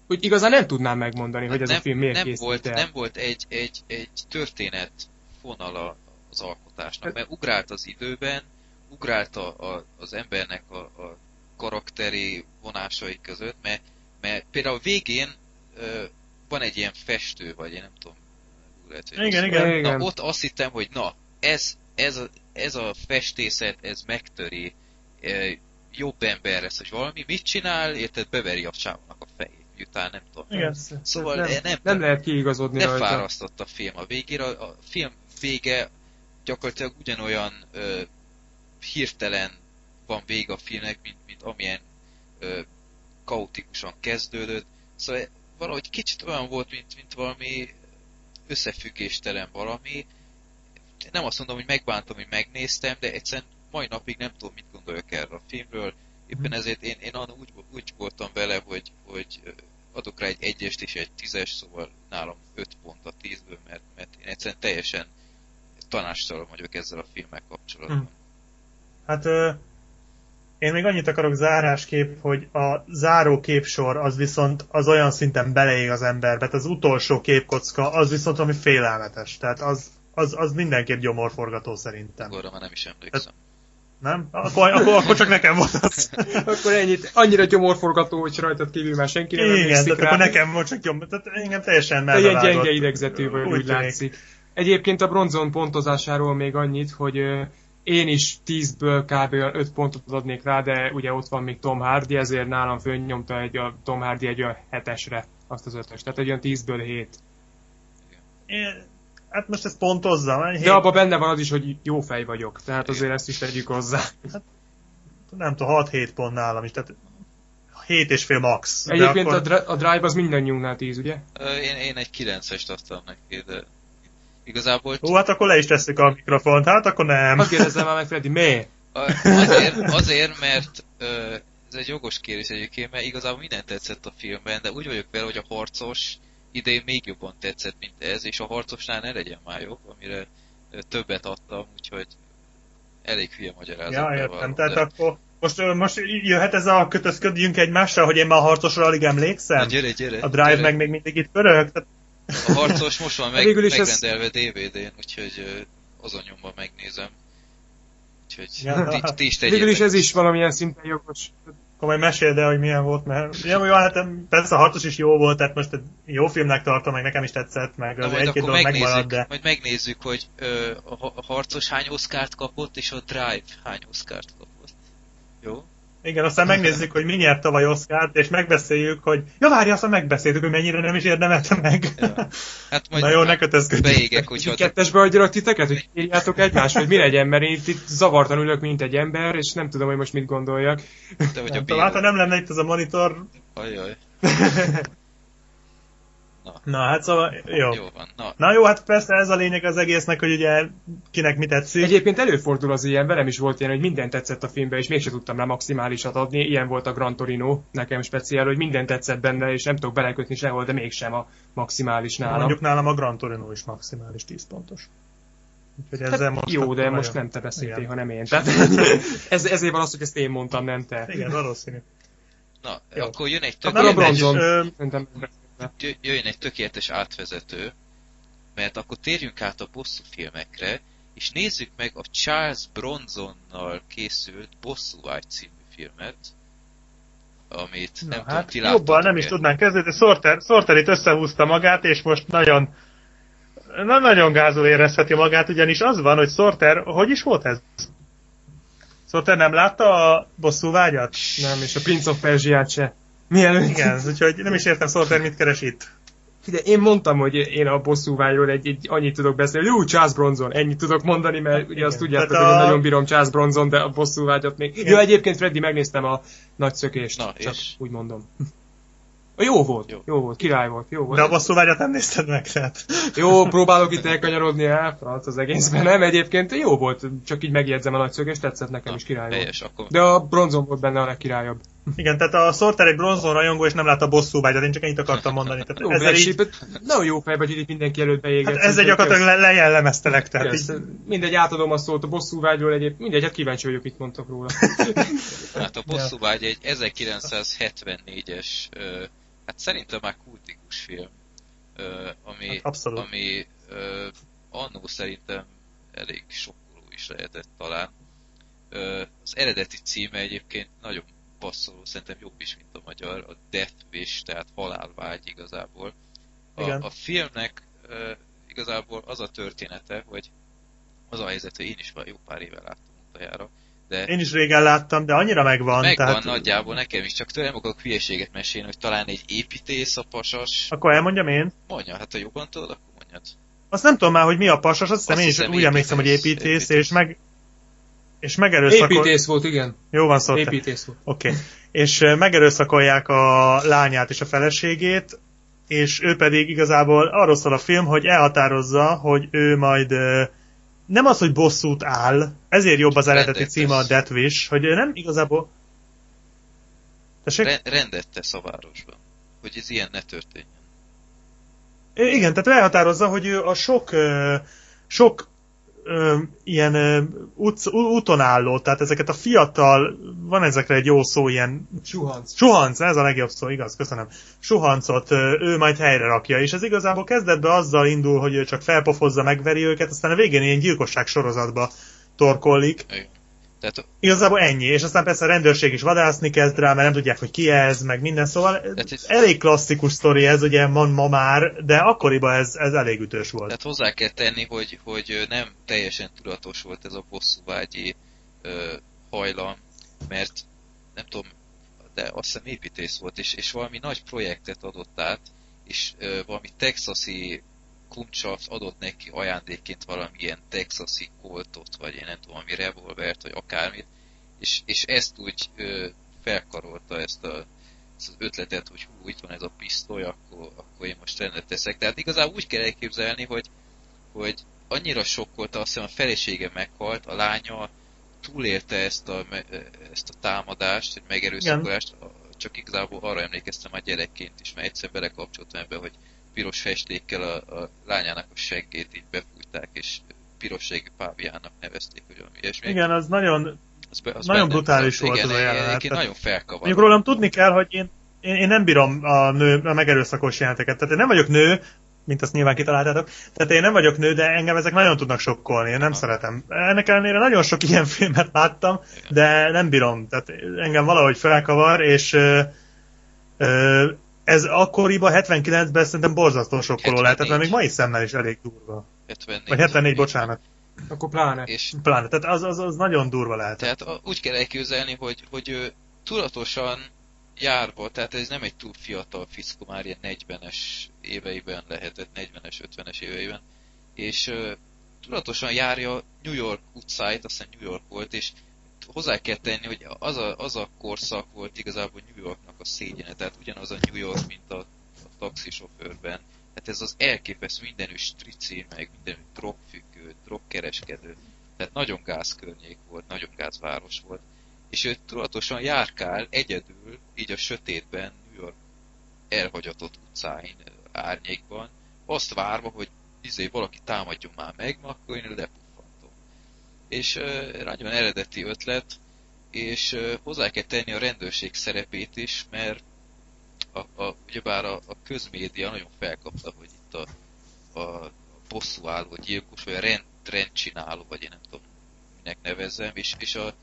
Speaker 2: hogy igazán nem tudnám megmondani, hogy ez
Speaker 1: nem,
Speaker 2: a film miért
Speaker 1: nem volt,
Speaker 2: el.
Speaker 1: nem volt egy, egy, egy történet fonala az alkotásnak, mert ugrált az időben, ugrált a, a, az embernek a, a karakteri vonásai között, mert, mert például a végén ö, van egy ilyen festő, vagy én nem tudom. Lehet, hogy
Speaker 3: Igen,
Speaker 1: rossz-
Speaker 3: igen.
Speaker 2: Igen.
Speaker 1: Na, ott azt hittem, hogy na, ez, ez, a, ez a festészet, ez megtöri, ö, jobb ember lesz, hogy valami, mit csinál, érted, beveri a csávónak a fejét, miután nem tudom.
Speaker 3: Igen.
Speaker 1: Szóval
Speaker 2: nem,
Speaker 1: nem, nem,
Speaker 2: nem lehet kiigazodni
Speaker 1: ne
Speaker 2: rajta.
Speaker 1: fárasztott a film a végére. A, a film vége gyakorlatilag ugyanolyan ö, hirtelen van vége a filmnek, mint, mint amilyen ö, kaotikusan kezdődött. Szóval valahogy kicsit olyan volt, mint, mint valami összefüggéstelen valami. Nem azt mondom, hogy megbántam, hogy megnéztem, de egyszerűen mai napig nem tudom, mit gondoljak erről a filmről. Éppen ezért én, én úgy, úgy voltam vele, hogy, hogy adok rá egy egyest és egy tízes, szóval nálam 5 pont a 10-ből, mert, mert én egyszerűen teljesen tanástalan vagyok ezzel a filmmel kapcsolatban.
Speaker 3: Hm. Hát én még annyit akarok zárásképp, hogy a záró képsor az viszont az olyan szinten beleég az emberbe, tehát az utolsó képkocka az viszont ami félelmetes. Tehát az, az, az mindenképp gyomorforgató szerintem.
Speaker 1: Arra már nem is emlékszem.
Speaker 3: Nem? Akkor, akkor, akkor csak nekem volt az. [LAUGHS]
Speaker 2: Akkor ennyit, annyira gyomorforgató, hogy rajtad kívül már senki nem
Speaker 3: Igen, tehát
Speaker 2: rá.
Speaker 3: akkor nekem volt csak jobb. Tehát engem teljesen
Speaker 2: Te ilyen gyenge idegzetű vagy, úgy,
Speaker 3: tűnik.
Speaker 2: látszik. Egyébként a bronzon pontozásáról még annyit, hogy ö, én is 10-ből kb. 5 pontot adnék rá, de ugye ott van még Tom Hardy, ezért nálam fölnyomta egy a Tom Hardy egy olyan hetesre azt az ötös. Tehát egy olyan 10-ből 7.
Speaker 3: Én, hát most ezt pontozzam.
Speaker 2: De abban benne van az is, hogy jó fej vagyok. Tehát azért ezt is tegyük hozzá.
Speaker 3: nem tudom, 6-7 pont nálam is, tehát 7 és fél max.
Speaker 2: Egyébként
Speaker 3: akkor-
Speaker 2: a, a Drive az mindannyiunknál 10, ugye?
Speaker 1: Én, én egy 9-est adtam neki, de igazából
Speaker 3: Ó, hát akkor le is tesszük a mikrofont, hát akkor nem.
Speaker 2: Azt kérdezem már meg, Freddy, miért?
Speaker 1: Azért, azért mert ö, ez egy jogos kérdés egyébként, mert igazából minden tetszett a filmben, de úgy vagyok vele, hogy a harcos idén még jobban tetszett, mint ez, és a harcosnál ne legyen már jobb, amire ö, többet adtam, úgyhogy elég hülye magyarázat.
Speaker 3: Ja, értem.
Speaker 1: bevallom,
Speaker 3: Tehát
Speaker 1: de-
Speaker 3: akkor most, most jöhet ez a kötözködjünk egymással, hogy én már a harcosra alig
Speaker 1: Na,
Speaker 3: emlékszem?
Speaker 1: gyere, gyere,
Speaker 3: A Drive
Speaker 1: gyere.
Speaker 3: meg még mindig itt pörög? Tehát,
Speaker 1: A harcos most van [LAUGHS] meg,
Speaker 2: Végül is ez-
Speaker 1: megrendelve DVD-n, úgyhogy azon nyomban megnézem. Úgyhogy
Speaker 3: Ja. [LAUGHS]
Speaker 1: ti, ti is
Speaker 2: Végül is ez is valamilyen szinten jogos.
Speaker 3: akkor majd meséld el, hogy milyen volt, mert jó, jó, hát persze a harcos is jó volt, tehát most egy jó filmnek tartom, meg nekem is tetszett, meg az egy-két
Speaker 1: akkor
Speaker 3: dolog
Speaker 1: megnézzük,
Speaker 3: megmaradt, de
Speaker 1: majd megnézzük, hogy ö, a harcos hány oszkárt kapott, és a Drive hány oszkárt kapott. Jó?
Speaker 3: Igen, aztán megnézzük, hogy mi nyert tavaly Oscárt, és megbeszéljük, hogy ja várj, aztán megbeszéltük, hogy mennyire nem is érdemelte meg.
Speaker 1: Ja. Hát majd
Speaker 3: Na jó, ne kötözködjünk.
Speaker 1: beégek, hogyha...
Speaker 2: Kettesbe adjalak titeket, hogy írjátok egymást, hogy mi legyen, mert én itt, itt zavartan ülök, mint egy ember, és nem tudom, hogy most mit gondoljak.
Speaker 1: Te vagy a
Speaker 3: hát ha nem lenne itt ez a monitor,
Speaker 1: Ajaj. [LAUGHS]
Speaker 3: na hát szóval, jó.
Speaker 1: Jó van. Na,
Speaker 3: Na jó, hát persze ez a lényeg az egésznek, hogy ugye kinek mi tetszik.
Speaker 2: Egyébként előfordul az ilyen, velem is volt ilyen, hogy minden tetszett a filmbe, és mégsem tudtam rá maximálisat adni. Ilyen volt a Gran Torino, nekem speciál, hogy minden tetszett benne, és nem tudok belekötni sehol, de mégsem a maximális nálam.
Speaker 3: Mondjuk nálam a Gran Torino is maximális 10 pontos. Úgyhogy ezzel
Speaker 2: Hát
Speaker 3: most
Speaker 2: jó, de most nem te beszéltél,
Speaker 3: Igen.
Speaker 2: hanem én. Tehát [LAUGHS] ez, ezért van az, hogy ezt én mondtam, nem te.
Speaker 3: Igen, valószínű.
Speaker 1: na
Speaker 3: Jó.
Speaker 1: akkor jön egy,
Speaker 3: Hát
Speaker 1: tökéletes,
Speaker 3: mindegy,
Speaker 2: bronzon.
Speaker 3: ö,
Speaker 1: Jö- jöjjön egy tökéletes átvezető, mert akkor térjünk át a bosszú filmekre, és nézzük meg a Charles Bronsonnal készült Bosszúvágy című filmet, amit
Speaker 3: Na,
Speaker 1: nem tudom,
Speaker 3: hát
Speaker 1: ti
Speaker 3: jobban nem is tudnánk kezdeni, de Sorter, Sorter itt összehúzta magát, és most nagyon na, nagyon gázul érezheti magát, ugyanis az van, hogy Sorter, hogy is volt ez? Sorter nem látta a bosszú vágyat?
Speaker 2: nem, és a Prince of Persia-t se. Mielőtt.
Speaker 3: Igen, úgyhogy nem is értem Sorter mit keres itt.
Speaker 2: Figyelj, én mondtam, hogy én a bosszúvágyról egy, egy, annyit tudok beszélni. Jó, Charles Bronson, ennyit tudok mondani, mert ugye azt tudjátok, hogy
Speaker 3: a-
Speaker 2: én nagyon bírom Charles Bronson, de a bosszúvágyat még...
Speaker 3: Igen.
Speaker 2: Jó, egyébként Freddy, megnéztem a nagy szökést,
Speaker 1: Na,
Speaker 2: csak
Speaker 1: és?
Speaker 2: úgy mondom. Jó volt,
Speaker 1: Jó.
Speaker 2: jó. volt, király volt, jó volt.
Speaker 3: De a bosszú vágyat nem nézted meg, tehát.
Speaker 2: Jó, próbálok itt elkanyarodni el, franc az egészben, nem? Egyébként jó volt, csak így megjegyzem a nagy szökést, tetszett nekem is király volt.
Speaker 1: Helyes, akkor
Speaker 2: De a bronzon volt benne a legkirályabb.
Speaker 3: Igen, tehát a Sorter egy bronzon rajongó, és nem látta a bosszú vágyat, én csak ennyit akartam mondani. Tehát
Speaker 2: Jó,
Speaker 3: ezzel így,
Speaker 2: nagyon jó fejbe, hogy itt mindenki előtt beégett.
Speaker 3: hát ezzel gyakorlatilag le, lejellemeztelek, tehát így,
Speaker 2: mindegy, átadom a szót a bosszúvágyról egyéb, mindegy, hát kíváncsi vagyok, mit mondtak róla. [LAUGHS]
Speaker 1: Hát a Bosszúvágy egy 1974-es, ö, hát szerintem már kultikus film, ami,
Speaker 3: Hát abszolút.
Speaker 1: ami annó szerintem elég sokkoló is lehetett talán. Az eredeti címe egyébként nagyon passzoló, szerintem jobb is, mint a magyar, a Death Wish, tehát halálvágy igazából. A,
Speaker 3: Igen.
Speaker 1: a filmnek ö, igazából az a története, hogy az a helyzet, hogy én is jó pár éve láttam utoljára, de
Speaker 3: én is régen láttam, de annyira megvan,
Speaker 1: Megvan
Speaker 3: tehát...
Speaker 1: nagyjából nekem is, csak tőlem akarok hülyeséget mesélni, hogy talán egy építész a pasas.
Speaker 3: Akkor elmondjam én.
Speaker 1: Mondja, hát ha jobban tudod, akkor mondjad.
Speaker 3: Azt nem tudom már, hogy mi a pasas, azt hiszem
Speaker 1: Azt
Speaker 3: én is
Speaker 1: hiszem
Speaker 3: úgy emlékszem, hogy
Speaker 1: építész,
Speaker 3: építész. és meg és megerőszakol...
Speaker 2: Építész volt, igen.
Speaker 3: Jó van szó.
Speaker 2: Építész volt.
Speaker 3: Oké. Okay. És megerőszakolják a lányát és a feleségét, és ő pedig igazából arról szól a film, hogy elhatározza, hogy ő majd nem az, hogy bosszút áll, ezért jobb az eredeti
Speaker 1: Rendet
Speaker 3: címe a. Death Wish, hogy ő nem igazából... Tessék?
Speaker 1: Re- rendet tesz a városban, hogy ez ilyen ne történjen.
Speaker 3: Igen, tehát elhatározza, hogy ő a sok, sok ö, ilyen ö, út, úton álló, tehát ezeket a fiatal, van ezekre egy jó szó, ilyen
Speaker 2: Suhanc.
Speaker 3: Suhanc, ez a legjobb szó, igaz, köszönöm. Suhancot ö, ő majd helyre rakja, és ez igazából kezdetben azzal indul, hogy ő csak felpofozza, megveri őket, aztán a végén ilyen gyilkosság sorozatba torkollik.
Speaker 1: Tehát
Speaker 3: Igazából ennyi, és aztán persze a rendőrség is vadászni kezd rá, mert nem tudják, hogy ki ez, meg minden, szóval
Speaker 1: Tehát
Speaker 3: elég klasszikus sztori ez, ugye ma, ma már, de akkoriban ez, ez elég ütős volt.
Speaker 1: Tehát hozzá kell tenni, hogy, hogy nem teljesen tudatos volt ez a bosszúvágyi ö, hajlam, mert nem tudom, de azt hiszem építész volt, és, és valami nagy projektet adott át, és ö, valami texasi kuncsat adott neki ajándékként valamilyen texasi koltot, vagy én nem tudom, valami revolvert, vagy akármit, és, és ezt úgy ö, felkarolta ezt a ezt az ötletet, hogy hú, itt van ez a pisztoly, akkor, akkor én most rendet teszek. Tehát igazából úgy kell elképzelni, hogy, hogy annyira sokkolta, azt hiszem a felesége meghalt, a lánya túlélte ezt a, ezt a támadást, egy megerőszakolást, csak igazából arra emlékeztem már gyerekként is, mert egyszer belekapcsoltam ebbe, hogy piros festékkel a, a lányának a seggét így befújták, és pirosségű páviának nevezték, hogy valami ilyesmi.
Speaker 3: Igen, az nagyon,
Speaker 1: Az be, az
Speaker 3: nagyon brutális volt
Speaker 1: igen,
Speaker 3: az a jelenet. Tehát-
Speaker 1: nagyon felkavar.
Speaker 3: Mondjuk rólam tudni kell, hogy én, én, én nem bírom a, nő, a megerőszakos jeleneteket. Tehát én nem vagyok nő, mint azt nyilván kitaláltátok. Tehát én nem vagyok nő, de engem ezek nagyon tudnak sokkolni, én nem
Speaker 1: Aha.
Speaker 3: szeretem. Ennek ellenére nagyon sok ilyen [LAUGHS] filmet láttam, de nem bírom. Tehát engem valahogy felkavar, és ö, ö, ez akkoriban, 79-ben szerintem borzasztó sokkoló
Speaker 1: 74.
Speaker 3: lehetett, mert még mai szemmel is elég durva.
Speaker 1: 74.
Speaker 3: Vagy 74, bocsánat.
Speaker 2: Akkor pláne.
Speaker 1: És
Speaker 3: Pláne. Tehát az, az, az nagyon durva lehet.
Speaker 1: tehát úgy kell elképzelni, hogy, hogy ő tudatosan járva, tehát ez nem egy túl fiatal fickó, már ilyen 40-es éveiben lehetett, 40-es, 50-es éveiben, és uh, tudatosan járja New York utcáit, aztán New York volt, és hozzá kell tenni, hogy az a, az a korszak volt igazából New Yorknak a szégyene, tehát ugyanaz a New York, mint a, a taxisofőrben. Tehát ez az elképesztő mindenütt strici, meg mindenütt drogfüggő, drogkereskedő. Tehát nagyon gáz környék volt, nagyon gáz város volt. És ő tudatosan járkál egyedül, így a sötétben, New York elhagyatott utcáin, árnyékban, azt várva, hogy izé, valaki támadjon már meg, ma akkor én lepuffantom. És uh, nagyon eredeti ötlet, és uh, hozzá kell tenni a rendőrség szerepét is, mert a, a, ugyebár a, a közmédia nagyon felkapta, hogy itt a, a bosszúálló gyilkos, vagy a rend, rendcsináló, vagy én nem tudom, minek nevezzem, és, és a,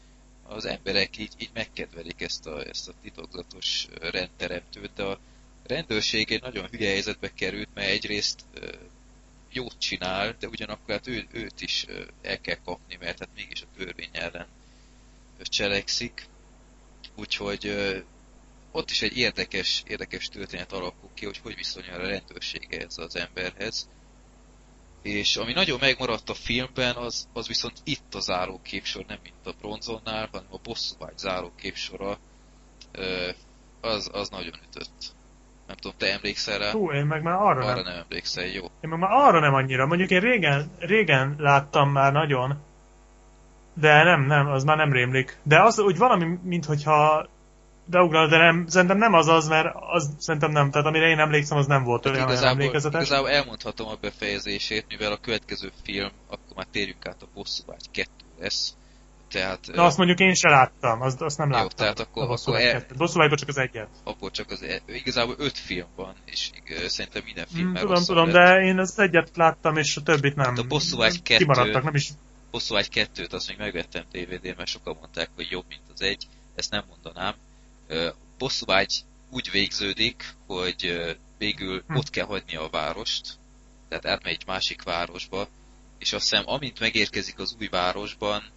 Speaker 1: az emberek így, így megkedvelik ezt a, ezt a titokzatos rendteremtőt, de a rendőrség egy nagyon hülye helyzetbe került, mert egyrészt jót csinál, de ugyanakkor hát ő, őt is el kell kapni, mert hát mégis a törvény ellen cselekszik. Úgyhogy ott is egy érdekes, érdekes történet alakul ki, hogy hogy viszonyul a rendőrsége ez az emberhez. És ami nagyon megmaradt a filmben, az, az viszont itt a záró képsor, nem mint a bronzonnál, hanem a bosszúvágy záró képsora, az, az nagyon ütött. Nem tudom, te emlékszel rá?
Speaker 3: Hú, én meg már arra,
Speaker 1: arra
Speaker 3: nem.
Speaker 1: nem emlékszel, jó.
Speaker 3: Én meg már arra nem annyira. Mondjuk én régen, régen láttam már nagyon, de nem, nem, az már nem rémlik. De az úgy valami, minthogyha beugrana, de nem, szerintem nem az az, mert az szerintem nem, tehát amire én emlékszem, az nem volt olyan
Speaker 1: igazából,
Speaker 3: emlékezetes.
Speaker 1: Igazából elmondhatom a befejezését, mivel a következő film, akkor már térjünk át a Bosszúvágy 2 lesz. Tehát,
Speaker 3: Na azt mondjuk én se láttam, azt, azt nem
Speaker 1: jó,
Speaker 3: láttam.
Speaker 1: tehát akkor, akkor el,
Speaker 3: Bosszúvágyból csak az egyet.
Speaker 1: Abból csak az, igazából öt film van, és szerintem minden film
Speaker 3: mm, Tudom, tudom, lett. de én az egyet láttam, és a többit nem. Hát
Speaker 1: a Bosszúvágy 2,
Speaker 3: kimaradtak, nem is.
Speaker 1: Bosszúvágy 2-t azt még megvettem DVD-n, mert sokan mondták, hogy jobb, mint az egy, ezt nem mondanám. Bosszúvágy úgy végződik, hogy végül hm. ott kell hagyni a várost, tehát átmegy egy másik városba, és azt hiszem, amint megérkezik az új városban,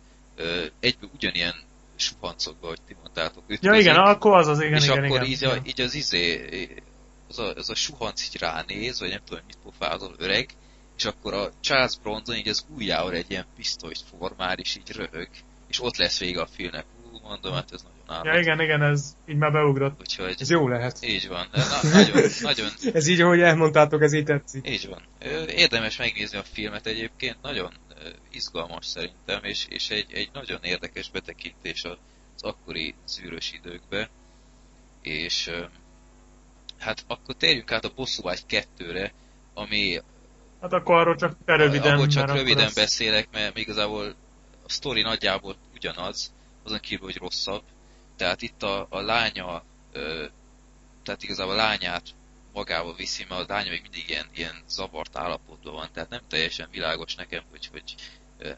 Speaker 1: egyből ugyanilyen suhancokba, hogy ti mondtátok, ütközik.
Speaker 3: Ja igen, akkor az az, igen,
Speaker 1: És
Speaker 3: igen,
Speaker 1: akkor
Speaker 3: igen,
Speaker 1: így,
Speaker 3: igen.
Speaker 1: A, így az izé, az a, az a suhanc így ránéz, vagy nem tudom, mit pofázol, öreg, és akkor a Charles Bronson így az ujjára egy ilyen pisztolyt formál, és így röhög, és ott lesz vége a filmnek. Hú, mondom, hát ez nagyon állat.
Speaker 3: Ja igen, igen, ez így már beugrott.
Speaker 1: Úgyhogy...
Speaker 2: Ez jó lehet.
Speaker 1: Így van. Na, nagyon, nagyon... [LAUGHS]
Speaker 2: ez így, ahogy elmondtátok, ez így tetszik.
Speaker 1: Így van. Érdemes megnézni a filmet egyébként, nagyon izgalmas szerintem, és, és egy, egy nagyon érdekes betekintés az akkori zűrös időkbe. És hát akkor térjünk át a Bosszúvágy 2-re, ami...
Speaker 3: Hát akkor arról csak röviden.
Speaker 1: Abból csak röviden az... beszélek, mert igazából a sztori nagyjából ugyanaz, azon kívül, hogy rosszabb. Tehát itt a, a lánya, tehát igazából a lányát magával viszi, mert a lánya még mindig ilyen, ilyen zavart állapotban van, tehát nem teljesen világos nekem, hogy, hogy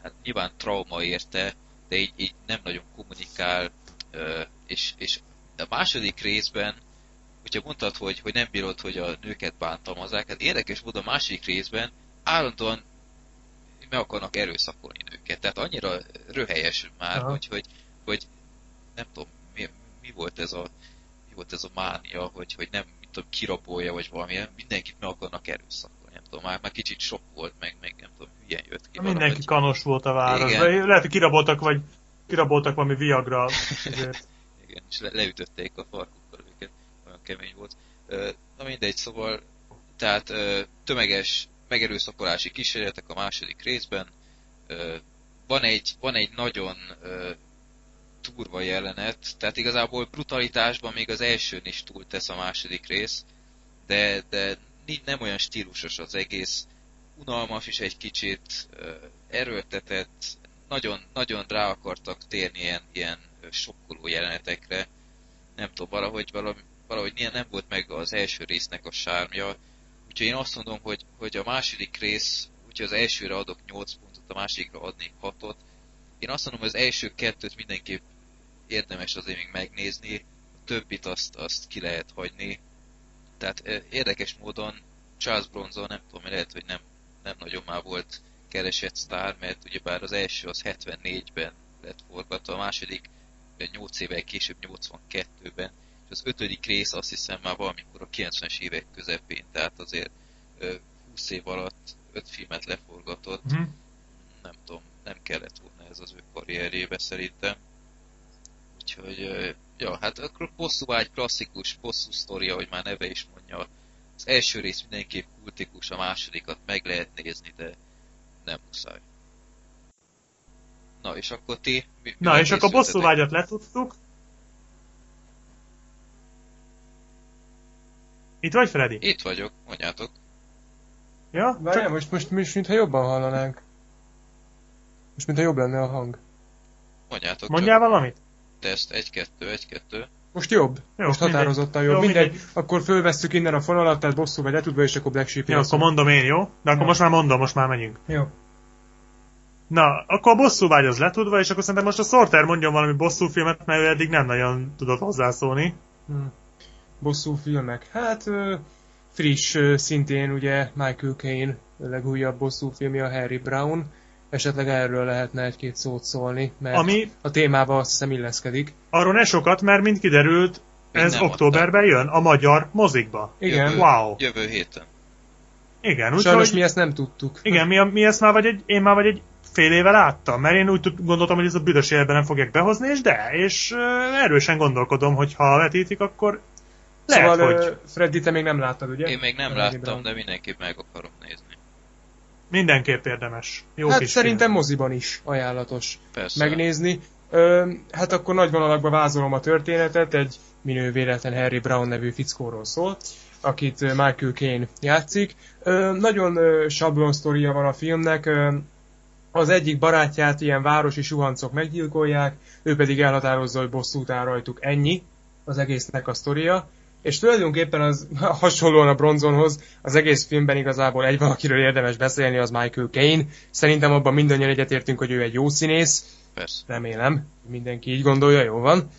Speaker 1: hát nyilván trauma érte, de így, így nem nagyon kommunikál, és, és a második részben, hogyha mondtad, hogy, hogy nem bírod, hogy a nőket bántalmazzák, hát érdekes módon a második részben állandóan meg akarnak erőszakolni nőket. Tehát annyira röhelyes már, Aha. hogy, hogy, hogy nem tudom, mi, mi volt ez a mi volt ez a mánia, hogy, hogy nem, tudom, kirabolja, vagy valami, mindenkit meg akarnak erőszakolni, nem tudom, már, már kicsit sok volt, meg, meg nem tudom, hülyen jött ki.
Speaker 3: Mindenki valahogy. kanos volt a városban. Lehet, hogy kiraboltak, vagy kiraboltak valami viagra. [LAUGHS]
Speaker 1: Igen, és le, leütötték a farkukkal őket, olyan kemény volt. Na mindegy, szóval, tehát tömeges megerőszakolási kísérletek a második részben. Van egy, van egy nagyon turva jelenet, tehát igazából brutalitásban még az elsőn is túl tesz a második rész, de, de nem olyan stílusos az egész, unalmas is egy kicsit, erőltetett, nagyon, nagyon rá akartak térni ilyen, ilyen sokkoló jelenetekre, nem tudom, valahogy, valahogy, valahogy nem volt meg az első résznek a sármja, úgyhogy én azt mondom, hogy, hogy a második rész, úgyhogy az elsőre adok 8 pontot, a másikra adnék 6-ot, én azt mondom, hogy az első kettőt mindenképp érdemes azért még megnézni, a többit azt, azt ki lehet hagyni. Tehát érdekes módon Charles Bronson, nem tudom, lehet, hogy nem, nem nagyon már volt keresett sztár, mert ugyebár az első az 74-ben lett forgatva, a második 8 évvel később 82-ben, és az ötödik rész azt hiszem már valamikor a 90-es évek közepén, tehát azért 20 év alatt 5 filmet leforgatott,
Speaker 3: Mhm.
Speaker 1: nem tudom, nem kellett volna ez az ő karrierjébe szerintem. Úgyhogy, ja, hát akkor bosszú egy klasszikus bosszú sztoria, hogy már neve is mondja. Az első rész mindenképp kultikus, a másodikat meg lehet nézni, de nem muszáj. Na, és akkor ti... Mi,
Speaker 3: Na, és akkor bosszúvágyat letudtuk. Itt vagy, Freddy?
Speaker 1: Itt vagyok, mondjátok.
Speaker 3: Ja?
Speaker 2: Várjál, most, most, most mintha jobban hallanánk. Most mintha jobb lenne a hang.
Speaker 1: Mondjátok.
Speaker 3: Mondjál valamit?
Speaker 1: Teszt, 1-2, 1-2.
Speaker 2: Most jobb?
Speaker 3: Jó,
Speaker 2: most
Speaker 3: mindegy.
Speaker 2: határozottan jobb.
Speaker 3: Jó,
Speaker 2: mindegy.
Speaker 3: mindegy.
Speaker 2: Akkor fölvesszük innen a fonalat, tehát bosszú vagy letudva, és akkor Black Sheep
Speaker 3: Jó, akkor mondom én, jó? De akkor
Speaker 2: Jó.
Speaker 3: most már mondom, most már megyünk.
Speaker 2: Jó.
Speaker 3: Na, akkor a bosszúvágy az letudva, és akkor szerintem most a Sorter mondjon valami bosszú filmet, mert ő eddig nem nagyon tudott hozzászólni.
Speaker 2: Hm. Bosszú filmek. Hát ö, friss, ö, szintén ugye Michael Caine legújabb bosszú filmje a Harry Brown. Esetleg erről lehetne egy-két szót szólni, mert
Speaker 3: Ami
Speaker 2: a témába azt hiszem illeszkedik.
Speaker 3: arról ne sokat, mert mint kiderült, ez októberben jön a magyar mozikba.
Speaker 2: Igen.
Speaker 1: Jövő,
Speaker 3: Wow.
Speaker 1: Jövő héten.
Speaker 3: Igen,
Speaker 2: Sajnos
Speaker 3: úgyhogy...
Speaker 2: mi ezt nem tudtuk.
Speaker 3: Igen, mi, mi ezt már vagy egy, én már vagy egy fél éve láttam, mert én úgy gondoltam, hogy ez a büdös életben nem fogják behozni, és de, és erősen gondolkodom, hogy ha vetítik, akkor lehet,
Speaker 2: Szóval,
Speaker 3: hogy
Speaker 2: Freddy, te még nem láttad, ugye?
Speaker 1: Én még nem láttam, de mindenképp meg akarom nézni.
Speaker 3: Mindenképp érdemes. Jó
Speaker 2: Hát
Speaker 3: kis
Speaker 2: szerintem
Speaker 3: film.
Speaker 2: moziban is ajánlatos
Speaker 1: Persze.
Speaker 2: megnézni. Ö, hát akkor nagy vonalakban vázolom a történetet, egy minő véletlen Harry Brown nevű fickóról szól, akit Michael Caine játszik. Ö, nagyon ö, sablon sztoria van a filmnek, ö, az egyik barátját ilyen városi suhancok meggyilkolják, ő pedig elhatározza, hogy bosszút áll rajtuk. Ennyi az egésznek a sztoria. És tulajdonképpen az [LAUGHS] hasonlóan a bronzonhoz, az egész filmben igazából egy valakiről érdemes beszélni, az Michael Caine. Szerintem abban mindannyian egyetértünk, hogy ő egy jó színész.
Speaker 1: Persze.
Speaker 2: Remélem, mindenki így gondolja, jó van.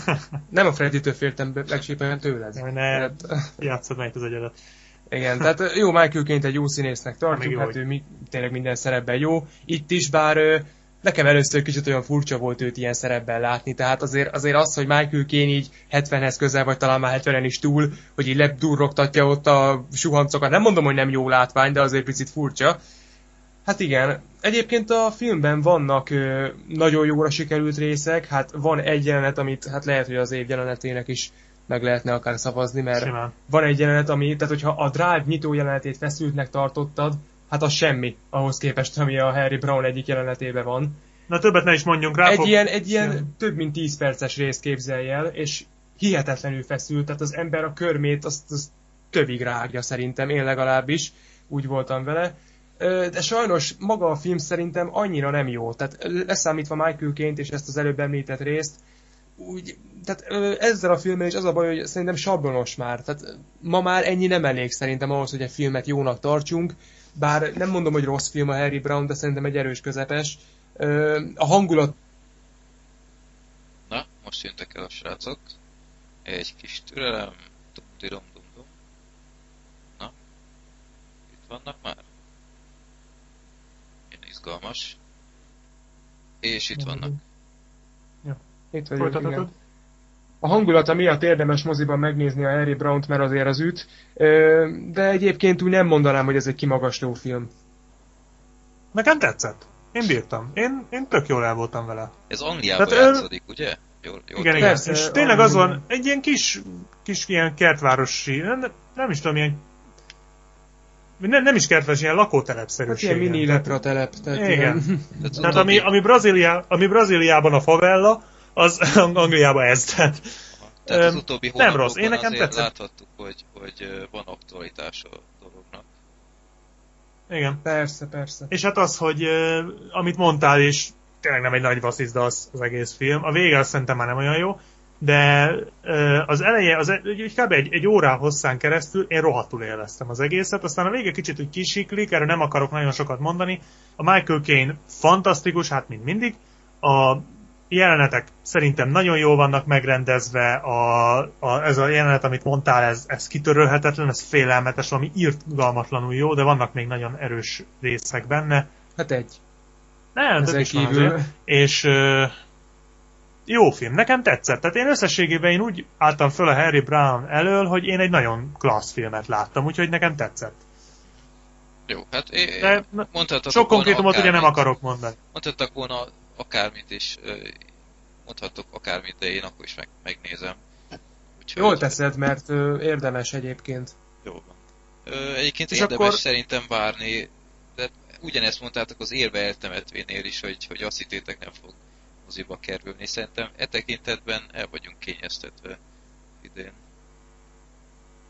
Speaker 2: [LAUGHS] Nem a Freddy-től féltem legsépen tőled.
Speaker 3: Ne,
Speaker 2: Tehát,
Speaker 3: játszod meg az agyadat.
Speaker 2: igen, tehát jó, Michael Caine-t egy jó színésznek tartjuk, hát ő mi, tényleg minden szerepben jó. Itt is, bár nekem először kicsit olyan furcsa volt őt ilyen szerepben látni, tehát azért, azért az, hogy Michael Caine így 70-hez közel, vagy talán már 70-en is túl, hogy így ledurrogtatja ott a suhancokat, nem mondom, hogy nem jó látvány, de azért picit furcsa. Hát igen, egyébként a filmben vannak ö, nagyon jóra sikerült részek, hát van egy jelenet, amit hát lehet, hogy az év jelenetének is meg lehetne akár szavazni, mert
Speaker 3: Simán.
Speaker 2: van egy jelenet, ami, tehát hogyha a Drive nyitó jelenetét feszültnek tartottad, hát az semmi ahhoz képest, ami a Harry Brown egyik jelenetében van.
Speaker 3: Na többet ne is mondjunk rá.
Speaker 2: Egy
Speaker 3: fog-
Speaker 2: ilyen, egy ilyen több mint 10 perces részt képzelj el, és hihetetlenül feszült, tehát az ember a körmét azt, azt tövig rágja szerintem, én legalábbis úgy voltam vele. De sajnos maga a film szerintem annyira nem jó. Tehát leszámítva Michael Caine-t és ezt az előbb említett részt, úgy, tehát ezzel a filmmel is az a baj, hogy szerintem sablonos már. Tehát ma már ennyi nem elég szerintem ahhoz, hogy egy filmet jónak tartsunk. Bár nem mondom, hogy rossz film a Harry Brown, de szerintem egy erős közepes. A hangulat
Speaker 1: Na, most jöttek el a srácok. Egy kis türelem. Tum-tirom, dum-dum. Na, itt vannak már. Ilyen izgalmas. És itt vannak.
Speaker 2: Itt vagyok, igen. A hangulata miatt érdemes moziban megnézni a Harry Brown-t, mert azért az üt, de egyébként úgy nem mondanám, hogy ez egy kimagasló film.
Speaker 3: Nekem tetszett. Én bírtam. Én, én tök jól el voltam vele.
Speaker 1: Ez Angliában
Speaker 3: Tehát,
Speaker 1: játszódik, ugye? Jól, jól
Speaker 3: Igen, igen.
Speaker 2: Persze,
Speaker 3: és tényleg az van, egy ilyen kis, kis ilyen kertvárosi, nem, nem is tudom, ilyen nem, nem is kertváros, ilyen
Speaker 2: Hát
Speaker 3: lakótelepszerűség.
Speaker 2: ilyen mini lepra telep. Tehát
Speaker 3: Igen.
Speaker 2: ilyen-
Speaker 1: Tehát,
Speaker 3: ami, ami, Brazíliá, ami Brazíliában a favela, az Angliában ez. Tehát,
Speaker 1: Tehát az utóbbi
Speaker 3: nem rossz, én nekem
Speaker 1: azért
Speaker 3: tetszett.
Speaker 1: láthattuk, hogy, hogy van aktualitás a dolognak.
Speaker 3: igen.
Speaker 2: Persze, persze.
Speaker 3: És hát az, hogy amit mondtál, és tényleg nem egy nagy vasszizda az, az egész film. A vége azt szerintem már nem olyan jó, de az eleje, az, egy- kb. egy, egy órá hosszán keresztül én rohadtul élveztem az egészet, aztán a vége kicsit úgy kisiklik, erről nem akarok nagyon sokat mondani. A Michael Caine fantasztikus, hát mint mindig. A jelenetek szerintem nagyon jól vannak megrendezve, a, a, ez a jelenet, amit mondtál, ez, ez kitörölhetetlen, ez félelmetes, valami irgalmatlanul jó, de vannak még nagyon erős részek benne.
Speaker 2: Hát egy.
Speaker 3: Nem,
Speaker 2: Ezen
Speaker 3: több is
Speaker 2: kívül.
Speaker 3: És, ö, jó film, nekem tetszett. Tehát én összességében én úgy álltam föl a Harry Brown elől, hogy én egy nagyon klassz filmet láttam, úgyhogy nekem tetszett.
Speaker 1: Jó, hát é,
Speaker 3: De
Speaker 1: mondhatok
Speaker 3: sok konkrétumot ugye nem akarok mondani.
Speaker 1: Mondhattak volna akármit is, mondhatok akármit, de én akkor is meg, megnézem.
Speaker 2: Úgyhogy, Jól teszed, mert ö, érdemes egyébként.
Speaker 1: Jó van. Ö, egyébként És érdemes akkor... szerintem várni, de ugyanezt mondtátok az érve eltemetvénél is, hogy, hogy azt hittétek nem fog moziba kerülni. Szerintem e tekintetben el vagyunk kényeztetve idén.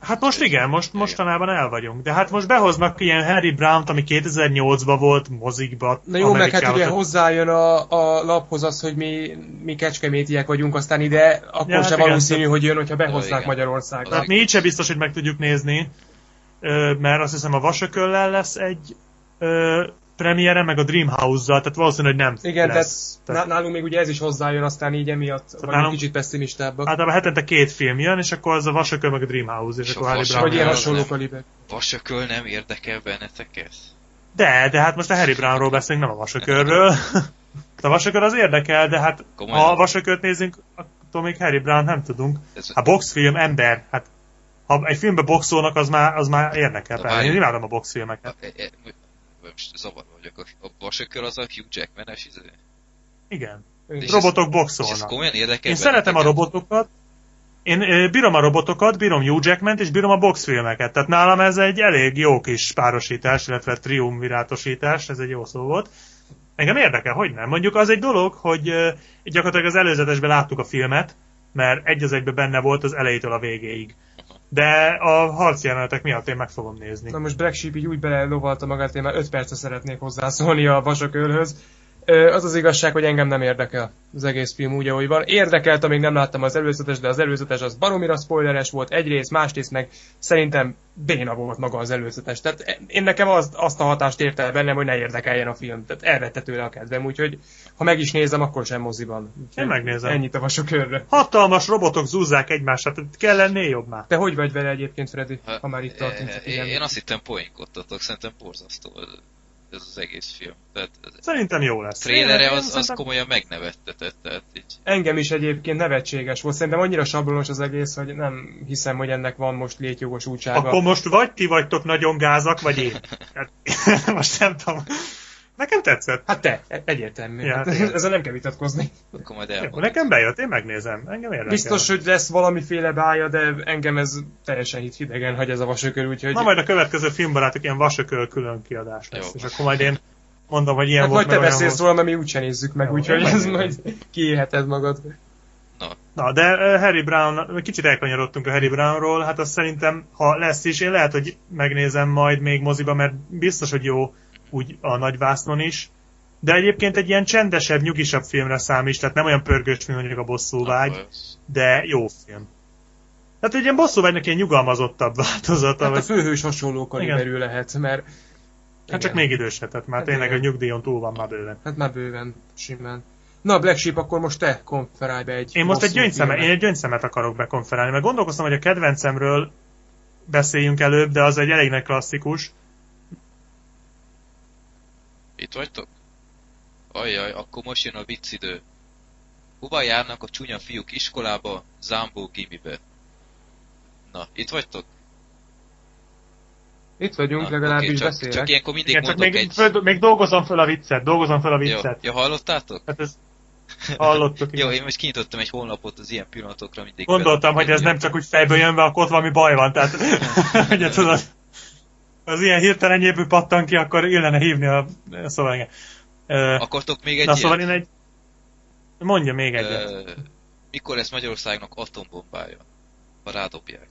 Speaker 3: Hát most igen, most mostanában el vagyunk. De hát most behoznak ilyen Harry Brown-t, ami 2008-ban volt mozikba.
Speaker 2: Na jó, meg hát ugye hozzájön a, a laphoz az, hogy mi, mi kecskemétiek vagyunk, aztán ide akkor ja, hát valószínű, igen. hogy jön, hogyha behoznák ja, Magyarországra.
Speaker 3: Tehát mi így se biztos, hogy meg tudjuk nézni, mert azt hiszem a Vasököllel lesz egy premiere, meg a Dreamhouse-zal, tehát valószínűleg nem
Speaker 2: Igen, lesz. tehát nálunk még ugye ez is hozzájön, aztán így emiatt tehát vagyunk nálunk, kicsit pessimistábbak.
Speaker 3: Hát hetente két film jön, és akkor az a Vasököl, meg a Dreamhouse, és, és akkor Harry Brown.
Speaker 2: Vagy ilyen hasonló kaliber.
Speaker 1: Vasököl nem érdekel benneteket?
Speaker 3: De, de hát most a Harry Brownról beszélünk, nem a Vasökörről. [LAUGHS] a Vasökör az érdekel, de hát Komolyan? ha a Vasököt nézzünk, akkor még Harry Brown nem tudunk. Ez... Hát boxfilm, ember, hát ha egy filmbe boxolnak, az már, az már érdekel. Én imádom a boxfilmeket
Speaker 1: most zavarba vagyok. A, a vasökör az a Hugh Jackman-es izé?
Speaker 3: Igen. És Robotok ez, boxolnak. És ez
Speaker 1: komolyan érdekel
Speaker 3: Én szeretem a robotokat, én bírom a robotokat, bírom Hugh Jackman-t, és bírom a boxfilmeket. Tehát nálam ez egy elég jó kis párosítás, illetve triumvirátosítás, ez egy jó szó volt. Engem érdekel, hogy nem. Mondjuk az egy dolog, hogy gyakorlatilag az előzetesben láttuk a filmet, mert egy az egybe benne volt az elejétől a végéig. De a harci jelenetek miatt én meg fogom nézni.
Speaker 2: Na most Black Sheep így úgy belelovalta magát, én már 5 percre szeretnék hozzászólni a vasakőrhöz. Az az igazság, hogy engem nem érdekel az egész film úgy, ahogy van. Érdekelt, amíg nem láttam az előzetes, de az előzetes az baromira spoileres volt egyrészt, másrészt meg szerintem béna volt maga az előzetes. Tehát én nekem az, azt a hatást érte el bennem, hogy ne érdekeljen a film. Tehát elvette tőle a kedvem, úgyhogy ha meg is nézem, akkor sem moziban. Úgyhogy
Speaker 3: én megnézem.
Speaker 2: Ennyit a vasokörre.
Speaker 3: Hatalmas robotok zúzzák egymást, hát kell lennél jobb már.
Speaker 2: Te hogy vagy vele egyébként, Freddy, ha, ha már itt tartunk?
Speaker 1: Én, én azt hittem poénkodtatok, szerintem borzasztó ez az egész film. Tehát
Speaker 3: Szerintem jó lesz.
Speaker 1: A trélere az, az szerintem... komolyan megnevettetett. Tehát így...
Speaker 2: Engem is egyébként nevetséges volt. Szerintem annyira sablonos az egész, hogy nem hiszem, hogy ennek van most létjogosultsága.
Speaker 3: Akkor most vagy ti vagytok nagyon gázak, vagy én. [LAUGHS] Hát, [LAUGHS] most nem tudom. Nekem tetszett.
Speaker 2: Hát te, e- egyértelmű. Ja, hát, ezzel nem kell vitatkozni.
Speaker 1: Akkor majd
Speaker 3: Jó, nekem bejött, én megnézem. Engem érdekel.
Speaker 2: Biztos, hogy lesz valamiféle bája, de engem ez teljesen hit hidegen hagy ez a vasökör, úgyhogy...
Speaker 3: Na majd a következő filmbarátok ilyen vasökör külön kiadás lesz, Jó. és akkor majd én mondom, hogy ilyen hát volt.
Speaker 2: majd te beszélsz róla, mert mi úgyse nézzük meg, úgyhogy ez majd kiéheted magad.
Speaker 3: Na. Na, de Harry Brown, kicsit elkanyarodtunk a Harry Brownról, hát azt szerintem, ha lesz is, én lehet, hogy megnézem majd még moziba, mert biztos, hogy jó úgy a nagyvásznon is, de egyébként egy ilyen csendesebb, nyugisabb filmre számít, tehát nem olyan pörgős film, mondjuk a bosszúvágy, de jó film. Tehát egy ilyen bosszúvágynak ilyen nyugalmazottabb [LAUGHS] változata.
Speaker 2: Hát vagy... a főhős hasonló kaliberű lehet, mert... Hát
Speaker 3: igen. csak még idősebb, már hát tényleg igen. a nyugdíjon túl van már bőven.
Speaker 2: Hát már bőven, simán. Na, Black Sheep, akkor most te konferálj be egy
Speaker 3: Én most egy gyöngyszemet, én egy gyöngyszemet akarok bekonferálni, mert gondolkoztam, hogy a kedvencemről beszéljünk előbb, de az egy elég nagy klasszikus,
Speaker 1: itt vagytok? Ajjaj, akkor most jön a viccidő. Hova járnak a csúnya fiúk iskolába, Zambó gimibe? Na, itt vagytok?
Speaker 2: Itt vagyunk, Na, legalábbis okay,
Speaker 1: csak,
Speaker 2: beszélek.
Speaker 1: Csak ilyenkor mindig Igen, mondok még, egy...
Speaker 3: Föl, még dolgozom fel a viccet, dolgozom fel a viccet.
Speaker 1: Jó, ja, hallottátok?
Speaker 3: Hát ez... Hallottuk, [LAUGHS]
Speaker 1: Jó, én most kinyitottam egy honlapot az ilyen pillanatokra mindig.
Speaker 3: Gondoltam, hogy ez nem csak úgy fejből jön be, akkor ott valami baj van, tehát [LAUGHS] [LAUGHS] ugye tudod az ilyen hirtelen nyépű pattan ki, akkor illene hívni a... Szóval igen.
Speaker 1: Akartok még egy
Speaker 3: Na szóval én egy... Mondja még egyet.
Speaker 1: Mikor lesz Magyarországnak atombombája? Ha rádobják.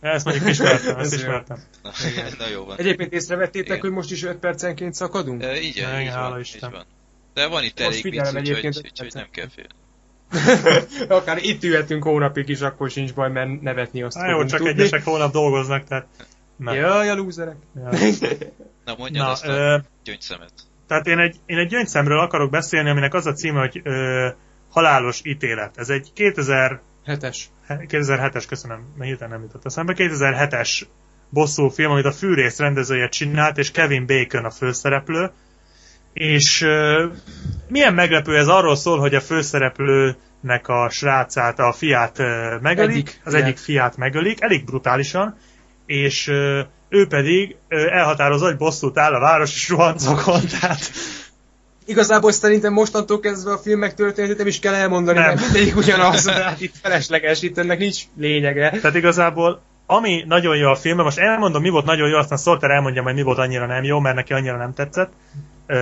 Speaker 3: Ezt mondjuk ismertem, ezt ismertem.
Speaker 1: Na, na jó van.
Speaker 2: Egyébként észrevettétek, Igen. hogy most is 5 percenként szakadunk?
Speaker 1: E, így, van, így, van, így van. De van itt elég vicc, úgyhogy, úgyhogy nem kell félni. [LAUGHS]
Speaker 2: Akár itt ülhetünk hónapig is, akkor sincs baj, mert nevetni azt
Speaker 3: Na jó, csak tudni. egyesek hónap dolgoznak, tehát...
Speaker 2: Nem. Jaj, a lúzerek. [LAUGHS]
Speaker 1: Na mondjad Na, azt ö, a gyöngyszemet.
Speaker 3: Tehát én egy, én egy gyöngyszemről akarok beszélni, aminek az a címe, hogy ö, Halálos ítélet. Ez egy 2000...
Speaker 2: 7-es.
Speaker 3: 2007-es, köszönöm, mert hirtelen nem jutott eszembe. 2007-es bosszú film, amit a fűrész rendezője csinált, és Kevin Bacon a főszereplő. És milyen meglepő, ez arról szól, hogy a főszereplőnek a srácát, a fiát megölik,
Speaker 2: Egyik
Speaker 3: az
Speaker 2: fiát.
Speaker 3: egyik fiát megölik, elég brutálisan, és ő pedig elhatározza, hogy bosszút áll a városi suhancokon, tehát
Speaker 2: Igazából szerintem mostantól kezdve a filmek történetét nem is kell elmondani,
Speaker 3: Nem.
Speaker 2: mert [LAUGHS] mindegyik ugyanaz, tehát [LAUGHS] itt felesleges, itt ennek nincs lényege.
Speaker 3: Tehát igazából, ami nagyon jó a filmben, most elmondom, mi volt nagyon jó, aztán Sorter elmondja, hogy mi volt annyira nem jó, mert neki annyira nem tetszett,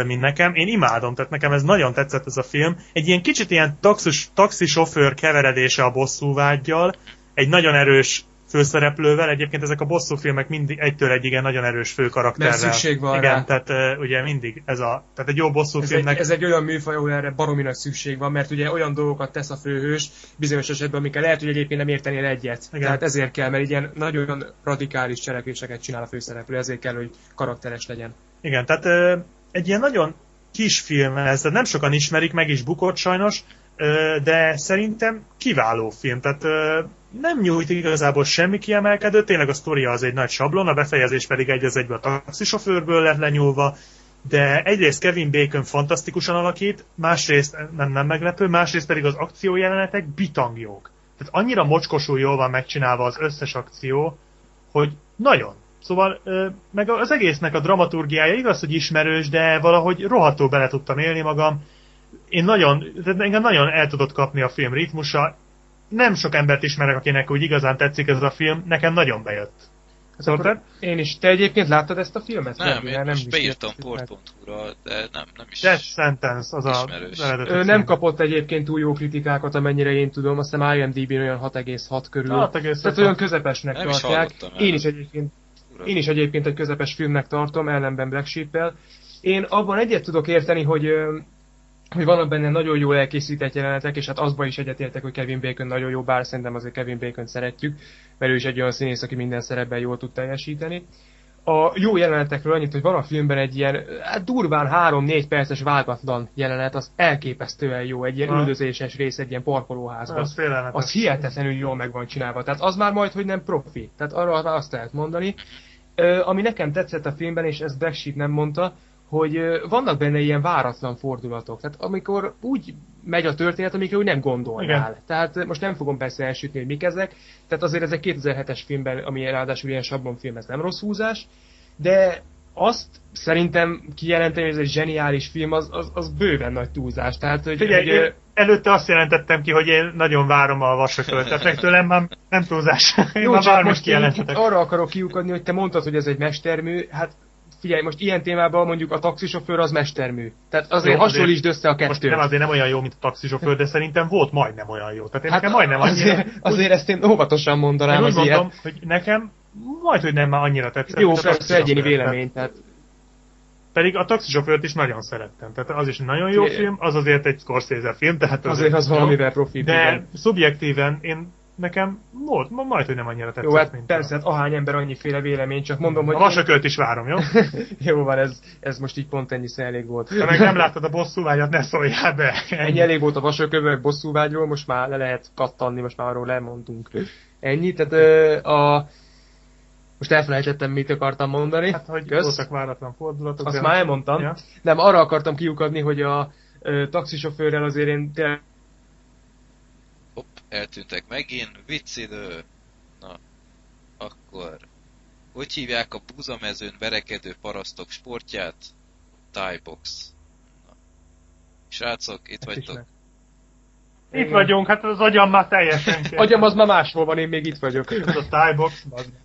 Speaker 3: mint nekem. Én imádom, tehát nekem ez nagyon tetszett ez a film. Egy ilyen kicsit ilyen taxis, taxisofőr keveredése a bosszúvágyjal, egy nagyon erős főszereplővel, egyébként ezek a bosszú filmek mindig egytől egyig nagyon erős főkarakterrel.
Speaker 2: Mert szükség van
Speaker 3: Igen,
Speaker 2: rá.
Speaker 3: tehát ö, ugye mindig ez a, tehát egy jó bosszú
Speaker 2: Ez egy,
Speaker 3: filmnek
Speaker 2: ez egy olyan műfaj, ahol erre baromi nagy szükség van, mert ugye olyan dolgokat tesz a főhős bizonyos esetben, amikkel lehet, hogy egyébként nem értenél egyet.
Speaker 3: Igen.
Speaker 2: Tehát ezért kell, mert ilyen nagyon radikális cselekvéseket csinál a főszereplő, ezért kell, hogy karakteres legyen.
Speaker 3: Igen, tehát ö, egy ilyen nagyon kis film ez, nem sokan ismerik, meg is bukott sajnos, de szerintem kiváló film, tehát nem nyújt igazából semmi kiemelkedő, tényleg a sztoria az egy nagy sablon, a befejezés pedig egy az egybe a taxisofőrből lett lenyúlva, de egyrészt Kevin Bacon fantasztikusan alakít, másrészt nem, nem meglepő, másrészt pedig az akciójelenetek bitangjók. Tehát annyira mocskosul jól van megcsinálva az összes akció, hogy nagyon. Szóval, meg az egésznek a dramaturgiája igaz, hogy ismerős, de valahogy rohadtul bele tudtam élni magam. Én nagyon, tehát engem nagyon el tudott kapni a film ritmusa. Nem sok embert ismerek, akinek úgy igazán tetszik ez a film, nekem nagyon bejött. Szóval,
Speaker 2: Én is. Te egyébként láttad ezt a filmet?
Speaker 1: Nem,
Speaker 2: Mert
Speaker 1: én most
Speaker 2: is
Speaker 1: beírtam port.hu-ra, de nem, nem is.
Speaker 3: Death Sentence az a
Speaker 1: Ismerős.
Speaker 3: az eredeti
Speaker 2: Ö,
Speaker 3: cím.
Speaker 2: nem kapott egyébként túl jó kritikákat, amennyire én tudom, azt hiszem IMDb-n olyan 6,6 körül.
Speaker 3: 6,6.
Speaker 2: Tehát olyan közepesnek
Speaker 1: Nem is
Speaker 2: tartják.
Speaker 1: erről.
Speaker 2: Én is egyébként
Speaker 1: Ura.
Speaker 2: Én is egyébként egy közepes filmnek tartom, ellenben Black sheep Én abban egyet tudok érteni, hogy, hogy vannak benne nagyon jól elkészített jelenetek, és hát azban is egyetértek, hogy Kevin Bacon nagyon jó, bár szerintem azért Kevin Bacon szeretjük, mert ő is egy olyan színész, aki minden szerepben jól tud teljesíteni. A jó jelenetekről annyit, hogy van a filmben egy ilyen hát durván 3-4 perces vágatlan jelenet, az elképesztően jó, egy ilyen
Speaker 3: Ha.
Speaker 2: üldözéses rész egy ilyen parkolóházban
Speaker 3: Az félelmetes.
Speaker 2: az hihetetlenül jól meg van csinálva. Tehát az már majd, hogy nem profi. Tehát arra azt lehet mondani. Ö, ami nekem tetszett a filmben, és ezt Black Sheep nem mondta, hogy vannak benne ilyen váratlan fordulatok. Tehát amikor úgy megy a történet, amikre úgy nem gondolnál.
Speaker 3: Igen.
Speaker 2: Tehát most nem fogom persze elsütni, hogy mik ezek. Tehát azért ez egy 2007-es filmben, ami ráadásul ilyen sablonfilm, ez nem rossz húzás. De azt szerintem kijelenteni, hogy ez egy zseniális film, az, az, az bőven nagy túlzás. Tehát, hogy,
Speaker 3: Figyelj,
Speaker 2: hogy,
Speaker 3: én előtte azt jelentettem ki, hogy én nagyon várom a vasökölt, tehát meg tőlem már nem túlzás. Én
Speaker 2: Jó,
Speaker 3: már
Speaker 2: csak most én arra akarok kiukadni, hogy te mondtad, hogy ez egy mestermű, hát figyelj, most ilyen témában mondjuk a taxisofőr az mestermű. Tehát azért
Speaker 3: Jó, azért-
Speaker 2: hasonlítsd össze a
Speaker 3: Most
Speaker 2: kettőt.
Speaker 3: nem azért nem olyan jó, mint a taxisofőr, de szerintem volt majdnem olyan jó. Tehát én
Speaker 2: hát
Speaker 3: nekem majdnem annyira...
Speaker 2: azért, azért ezt én óvatosan
Speaker 3: Én
Speaker 2: mondanám
Speaker 3: úgy
Speaker 2: az
Speaker 3: mondom,
Speaker 2: ilyet.
Speaker 3: hogy nekem majd, hogy nem már annyira tetszett.
Speaker 2: Jó, persze egyéni vélemény, tehát
Speaker 3: Pedig a taxisofőrt is nagyon szerettem. Tehát az is nagyon jó
Speaker 2: Figyelj.
Speaker 3: film, az azért egy Scorsese film, tehát
Speaker 2: azért az
Speaker 3: jó.
Speaker 2: valamivel profi.
Speaker 3: De
Speaker 2: igen.
Speaker 3: szubjektíven én nekem volt, ma- majd, hogy nem annyira tetszett,
Speaker 2: Jó, hát
Speaker 3: mint
Speaker 2: persze, hát ahány ember annyiféle vélemény, csak mondom, hogy...
Speaker 3: a... A vasökölt is várom, jó? [LAUGHS]
Speaker 2: Jó van, ez, ez most így pont ennyi elég volt.
Speaker 3: Ha meg nem láttad a bosszúvágyat, ne szóljál be.
Speaker 2: Ennyi elég volt a vasökövök bosszúvágyról, most már le lehet kattanni, most már arról lemondtunk. Ennyi, tehát ö, a... Most elfelejtettem, mit akartam mondani.
Speaker 3: Hát, hogy
Speaker 2: Kösz.
Speaker 3: voltak váratlan fordulatok.
Speaker 2: Azt már elmondtam.
Speaker 3: Ja.
Speaker 2: Nem, arra akartam kiukadni, hogy a ö, taxisofőrrel azért én tényleg
Speaker 1: eltűntek megint, viccidő. Na, akkor... Hogy hívják a búzamezőn verekedő parasztok sportját? Thai box. Na. Srácok, itt vagytok.
Speaker 3: Itt vagyunk, hát az agyam már teljesen.
Speaker 2: Agyam az már máshol van, én még itt vagyok.
Speaker 3: Ez a Thai box, bazd meg.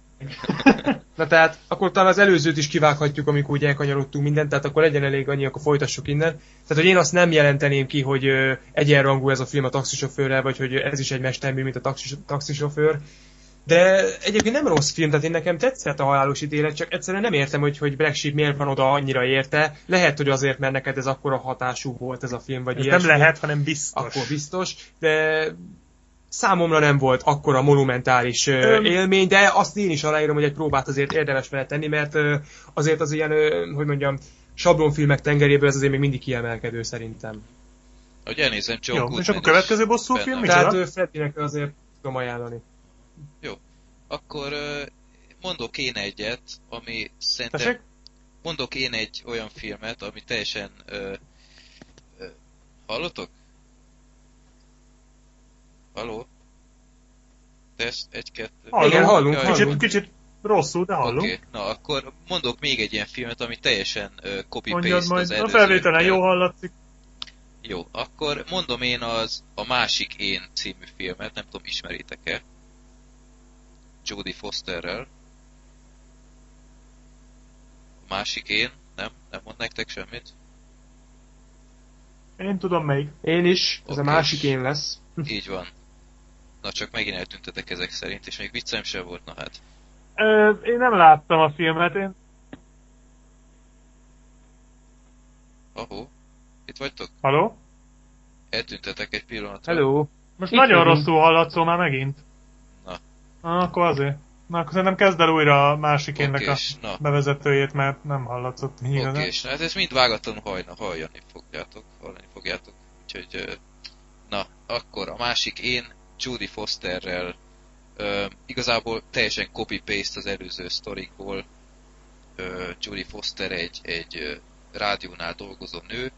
Speaker 2: Na tehát, akkor talán az előzőt is kivághatjuk, amikor úgy elkanyarodtunk mindent, tehát akkor legyen elég annyi, akkor folytassuk innen. Tehát, hogy én azt nem jelenteném ki, hogy ö, egyenrangú ez a film a taxisofőrrel, vagy hogy ez is egy mestermű, mint a taxis, taxisofőr. De egyébként nem rossz film, tehát én nekem tetszett a halálos ítélet, csak egyszerűen nem értem, hogy, hogy Black Sheep miért van oda annyira érte. Lehet, hogy azért, mert neked ez akkora hatású volt ez a film, vagy
Speaker 3: Ez
Speaker 2: ilyesmi.
Speaker 3: nem lehet, hanem biztos.
Speaker 2: Akkor biztos, de számomra nem volt akkora monumentális ö, élmény, de azt én is aláírom, hogy egy próbát azért érdemes vele tenni, mert ö, azért az ilyen, ö, hogy mondjam, sablonfilmek tengeréből ez azért még mindig kiemelkedő szerintem.
Speaker 1: Hogy elnézem, Joe
Speaker 3: Jó,
Speaker 1: Goodman
Speaker 3: és akkor
Speaker 1: is
Speaker 3: következő bosszú film. Micsoda?
Speaker 2: Tehát Freddynek azért tudom ajánlani.
Speaker 1: Akkor ö, mondok én egyet, ami szerintem...
Speaker 3: Tessék?
Speaker 1: Mondok én egy olyan filmet, ami teljesen ö, ö, Hallotok? Haló? Teszt, egy, kettő.
Speaker 3: Hallunk,
Speaker 2: Igen, hallunk,
Speaker 1: Jaj,
Speaker 3: Kicsit, kicsit rosszul, de hallunk.
Speaker 1: Oké, na akkor mondok még egy ilyen filmet, ami teljesen uh, copy-paste
Speaker 3: Mondjad
Speaker 1: az
Speaker 3: majd, a felvételen jó hallatszik.
Speaker 1: Jó, akkor mondom én az a másik én című filmet, nem tudom, ismeritek-e? Jodie Fosterrel. A másik én, nem? Nem mond nektek semmit?
Speaker 3: Én tudom melyik.
Speaker 2: Én is, ez a
Speaker 1: Oké.
Speaker 2: másik én lesz.
Speaker 1: Így van. Na csak megint eltüntetek ezek szerint, és még viccem sem volt, na hát.
Speaker 3: Ö, én nem láttam a filmet, én...
Speaker 1: Ahó, itt vagytok?
Speaker 3: Haló?
Speaker 1: Eltüntetek egy pillanatra.
Speaker 2: Hello.
Speaker 3: Most
Speaker 2: Itt
Speaker 3: nagyon
Speaker 2: vagyunk.
Speaker 3: rosszul hallatszó már megint.
Speaker 1: Na.
Speaker 3: Na, akkor azért. Na, akkor szerintem kezd el újra a másik énnek a
Speaker 1: na.
Speaker 3: bevezetőjét, mert nem hallatszott így
Speaker 1: Oké, és na, hát ezt mind vágatlanul hajna, hallani fogjátok, hallani fogjátok. Úgyhogy, na, akkor a másik én, Judy Fosterrel, ö, igazából teljesen copy-paste az előző sztorikból. Ö, Judy Foster egy, egy rádiónál dolgozó nő,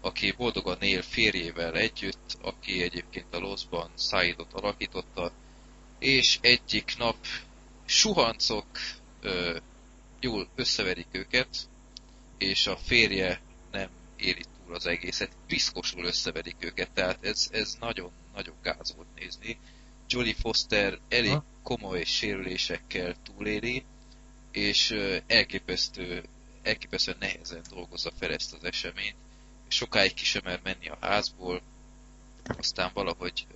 Speaker 1: aki boldogan él férjével együtt, aki egyébként a Lost-ban Saidot alakította, és egyik nap suhancok ö, jól összeverik őket, és a férje nem éri túl az egészet, piszkosul összeverik őket, tehát ez, ez nagyon, nagyon gáz volt nézni. Jolly Foster elég
Speaker 2: Ha.
Speaker 1: komoly sérülésekkel túléli, és elképesztő, elképesztően nehezen dolgozza fel ezt az eseményt, sokáig ki sem mer menni a házból, aztán valahogy,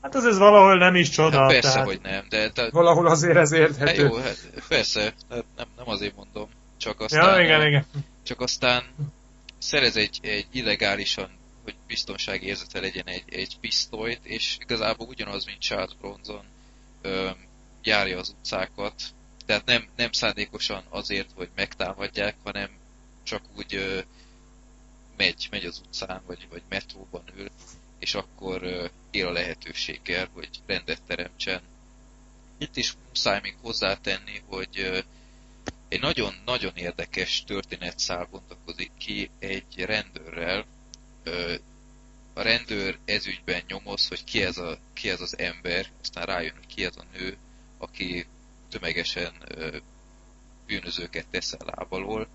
Speaker 3: Hát ez, ez valahol nem is csoda.
Speaker 1: hát persze,
Speaker 3: tehát...
Speaker 1: hogy nem, de, de
Speaker 2: Valahol azért ez
Speaker 1: hát
Speaker 2: érthető.
Speaker 1: jó, hát persze, hát nem, nem azért mondom, csak aztán...
Speaker 3: Ja, igen, igen.
Speaker 1: csak aztán szerez egy, egy illegálisan, hogy biztonsági érzete legyen egy, egy pisztolyt, és igazából ugyanaz, mint Charles Bronson, ö, járja az utcákat, tehát nem, nem szándékosan azért, hogy megtámadják, hanem csak úgy ö, megy, megy az utcán, vagy, vagy metróban ül, és akkor ö, él a lehetőséggel, hogy rendet teremtsen. Itt is muszáj még hozzátenni, hogy ö, egy nagyon-nagyon érdekes történetszál bontakozik ki egy rendőrrel. A rendőr ezügyben nyomoz, hogy ki ez, a, ki ez az ember, aztán rájön, hogy ki ez a nő, aki tömegesen bűnözőket tesz el lábalól.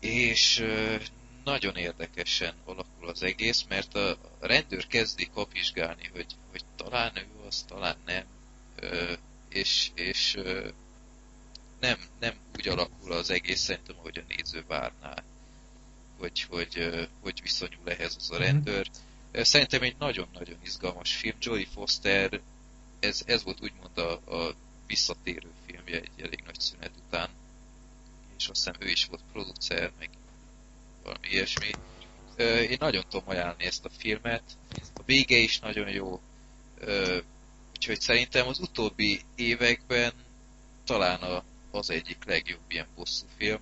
Speaker 1: És nagyon érdekesen alakul az egész, mert a rendőr kezdi kapizsgálni, hogy, hogy talán ő az, talán nem, és, és nem, nem úgy alakul az egész, szerintem, ahogy a néző várná, hogy, hogy, hogy viszonyul ehhez az a rendőr. Ö, Szerintem egy nagyon-nagyon izgalmas film. Jodie Foster, ez, ez volt úgymond a, a visszatérő filmje egy elég nagy szünet után, és azt hiszem ő is volt producer, meg valami ilyesmi. Én nagyon tudom ajánlani ezt a filmet. A vége is nagyon jó. Úgyhogy szerintem az utóbbi években talán a, az egyik legjobb ilyen bosszú film.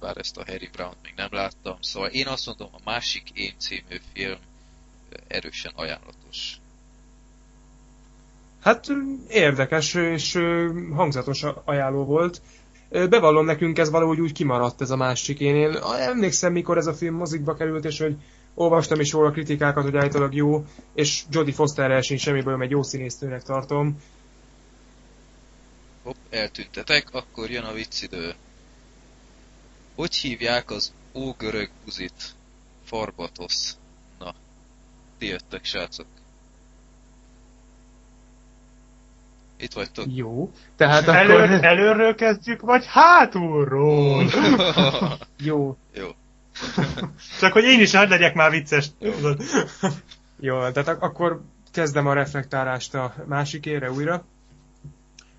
Speaker 1: Bár ezt a Harry brown még nem láttam. Szóval én azt mondom, a másik Én című film ö, erősen ajánlatos.
Speaker 2: Hát ö, érdekes és hangzatos ajánló volt. Bevallom nekünk ez valahogy úgy kimaradt ez a másik én. Én emlékszem, mikor ez a film mozikba került, és hogy olvastam is róla kritikákat, hogy állítólag jó, és Jodie Fosterrel sincs semmi bajom, egy jó színésztőnek tartom.
Speaker 1: Hopp, eltüntetek, akkor jön a viccidő. Hogy hívják az ógörög buzit? Farbatosz. Na, ti jöttek, srácok. Itt vagytok.
Speaker 2: Jó. Tehát
Speaker 3: Elő,
Speaker 2: akkor...
Speaker 3: előről kezdjük, vagy hátulról?
Speaker 2: Jó.
Speaker 1: Jó.
Speaker 3: Csak hogy én is hadd legyek már vicces. tudod.
Speaker 2: Jó, tehát ak- akkor kezdem a reflektálást a másikére újra.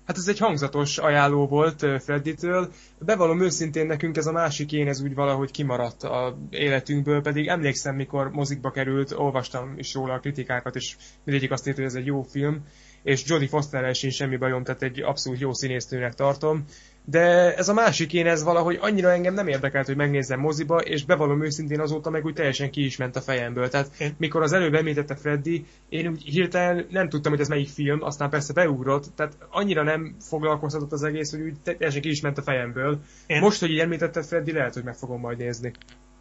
Speaker 2: Hát ez egy hangzatos ajánló volt Fredditől. Bevallom őszintén nekünk ez a másik én, ez úgy valahogy kimaradt a életünkből, pedig emlékszem, mikor mozikba került, olvastam is róla a kritikákat, és mindegyik azt írta, hogy ez egy jó film, és Jodie Fosterrel sincs semmi bajom, tehát egy abszolút jó színésztőnek tartom. De ez a másik én, ez valahogy annyira engem nem érdekelt, hogy megnézzem moziba, és bevallom őszintén azóta meg úgy teljesen ki is ment a fejemből. Tehát
Speaker 3: Én-
Speaker 2: mikor az előbb említette Freddy, én úgy hirtelen nem tudtam, hogy ez melyik film, aztán persze beugrott, tehát annyira nem foglalkoztatott az egész, hogy úgy teljesen ki is ment a fejemből.
Speaker 3: Én-
Speaker 2: Most, hogy így említetted Freddy, lehet, hogy meg fogom majd nézni.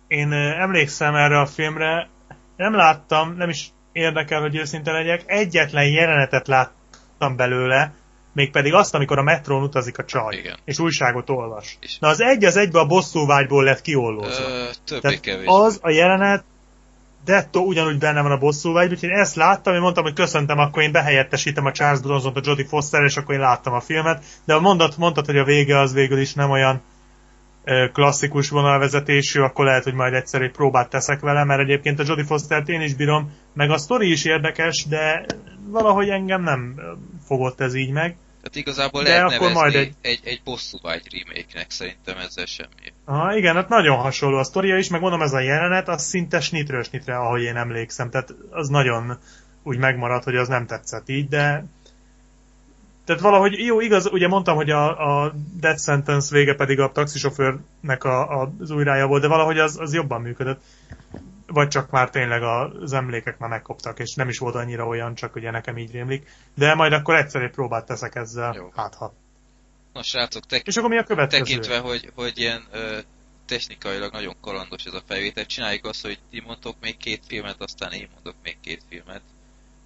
Speaker 3: én emlékszem erre a filmre, nem láttam, nem is érdekel, hogy őszinte legyek, egyetlen jelenetet láttam belőle, mégpedig azt, amikor a metrón utazik a csaj,
Speaker 1: Igen.
Speaker 3: és újságot olvas.
Speaker 1: És-
Speaker 3: Na az egy az egybe a bosszúvágyból lett kiollózva.
Speaker 1: Ö, többé
Speaker 3: Tehát
Speaker 1: kevés.
Speaker 3: az a jelenet, Detto ugyanúgy benne van a bosszúvágy, úgyhogy ezt láttam, én mondtam, hogy köszöntem, akkor én behelyettesítem a Charles Bronson-t a Jodie Foster, és akkor én láttam a filmet, de a mondat, mondtad, hogy a vége az végül is nem olyan klasszikus vonalvezetésű, akkor lehet, hogy majd egyszer egy próbát teszek vele, mert egyébként a Jodie Foster-t én is bírom, meg a sztori is érdekes, de valahogy engem nem fogott ez így meg.
Speaker 1: Tehát igazából
Speaker 3: De
Speaker 1: lehet
Speaker 3: akkor majd
Speaker 1: egy,
Speaker 3: egy-
Speaker 1: egy, egy bosszúvágy remake-nek, szerintem ezzel semmi.
Speaker 3: Aha, igen, hát nagyon hasonló a sztoria is, meg mondom, ez a jelenet, az szinte snitről snitre, ahogy én emlékszem. Tehát az nagyon úgy megmaradt, hogy az nem tetszett így, de tehát valahogy, jó, igaz, ugye mondtam, hogy a, a Death Sentence vége pedig a taxisofőrnek a, a, az újrája volt, de valahogy az, az jobban működött. Vagy csak már tényleg az emlékek már megkoptak, és nem is volt annyira olyan, csak ugye nekem így rémlik. De majd akkor egyszer egy próbát teszek ezzel,
Speaker 1: Jó.
Speaker 3: hát ha.
Speaker 1: Na srácok, tek-
Speaker 3: És akkor mi a következő?
Speaker 1: tekintve, hogy, hogy ilyen ö, technikailag nagyon kalandos ez a felvétel, csináljuk azt, hogy ti mondtok még két filmet, aztán én mondok még két filmet.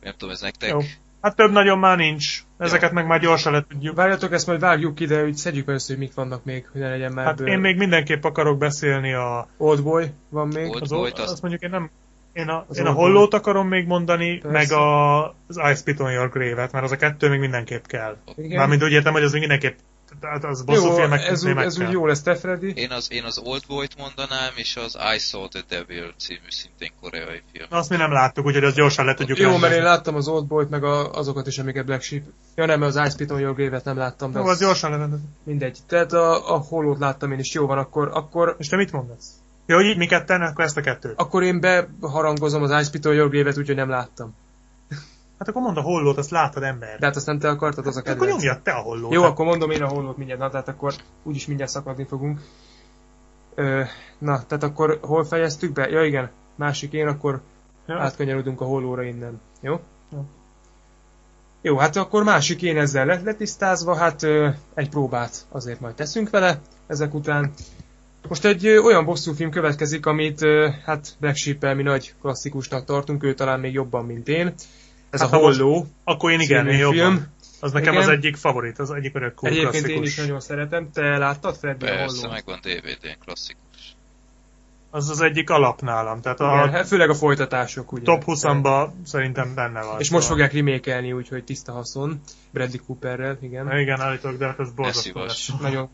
Speaker 1: Nem tudom, ez nektek...
Speaker 3: Jó. Hát több nagyon már nincs. Ezeket meg már gyorsan le tudjuk.
Speaker 2: Várjatok, ezt majd vágjuk ide, hogy szedjük be össze, hogy mik vannak még, hogy ne legyen már
Speaker 3: Hát
Speaker 2: ebből-
Speaker 3: én még mindenképp akarok beszélni a...
Speaker 2: Oldboy van még.
Speaker 1: Old-
Speaker 3: Az,
Speaker 1: Volt
Speaker 3: azt,
Speaker 1: az-
Speaker 3: azt mondjuk én nem... Én a,
Speaker 2: Az
Speaker 3: én a hollót akarom még mondani,
Speaker 2: Persze.
Speaker 3: meg a, az I Spit on Your Grave-et, mert az a kettő még mindenképp kell.
Speaker 2: Igen.
Speaker 3: Mármint úgy értem, hogy az még mindenképp... Tehát az bosszú filmek
Speaker 2: ez, úgy, ez úgy jó lesz, te Freddy.
Speaker 1: Én az, én az Old Boy-t mondanám, és az I Saw the Devil című szintén koreai film.
Speaker 3: Azt mi nem láttuk, úgyhogy azt gyorsan le tudjuk
Speaker 2: Jó, mert
Speaker 3: rendezni.
Speaker 2: én láttam az Oldboy-t, meg a, azokat is, amiket Black Sheep. Ja nem, az Ice Spit on Your Grave-et nem láttam, de
Speaker 3: Jó,
Speaker 2: az
Speaker 3: az gyorsan lerendezni.
Speaker 2: mindegy. Tehát a, a Hollót láttam én is, jó van, akkor, akkor,
Speaker 3: És te mit mondasz? Jó, így mi ketten, akkor ezt a kettőt.
Speaker 2: akkor én beharangozom az Ice Spit on Your Grave-et, úgyhogy nem láttam.
Speaker 3: Hát akkor mondd a hollót, azt látod ember.
Speaker 2: De hát azt nem te akartad, az a
Speaker 3: akkor
Speaker 2: kedvenc.
Speaker 3: nyomjad te a hollót.
Speaker 2: Jó,
Speaker 3: Hát
Speaker 2: akkor mondom én a Hollót mindjárt, na, tehát akkor úgyis mindjárt szakadni fogunk. Ö, na, tehát akkor hol fejeztük be? Ja igen, másik én, akkor
Speaker 3: Ja.
Speaker 2: átkanyarodunk a hollóra innen. Jó?
Speaker 3: Jó.
Speaker 2: Jó, hát akkor másik én ezzel lett letisztázva, hát ö, egy próbát azért majd teszünk vele ezek után. Most egy ö, olyan bosszúfilm következik, amit ö, hát Black sheep mi nagy klasszikusnak tartunk, ő talán még jobban, mint én. Ez
Speaker 3: Hát
Speaker 2: a Holló
Speaker 3: Akkor én igen, én jobban.
Speaker 2: film.
Speaker 3: Az nekem
Speaker 2: Igen.
Speaker 3: az egyik favorit, az egyik örök cool
Speaker 2: Egyébként én
Speaker 3: klasszikus.
Speaker 2: is nagyon szeretem. Te láttad Freddy a
Speaker 1: Persze,
Speaker 2: Hollót?
Speaker 1: megvan DVD-n, klasszikus.
Speaker 3: Az az egyik alap nálam, tehát
Speaker 2: Igen,
Speaker 3: a
Speaker 2: hát főleg a folytatások, ugye.
Speaker 3: top 20-amba szerintem benne van.
Speaker 2: És most fogják remékelni, úgyhogy tiszta haszon. Bradley Cooperrel, igen.
Speaker 3: Igen, állítólag, de hát ez borzasztó.
Speaker 2: Nagyon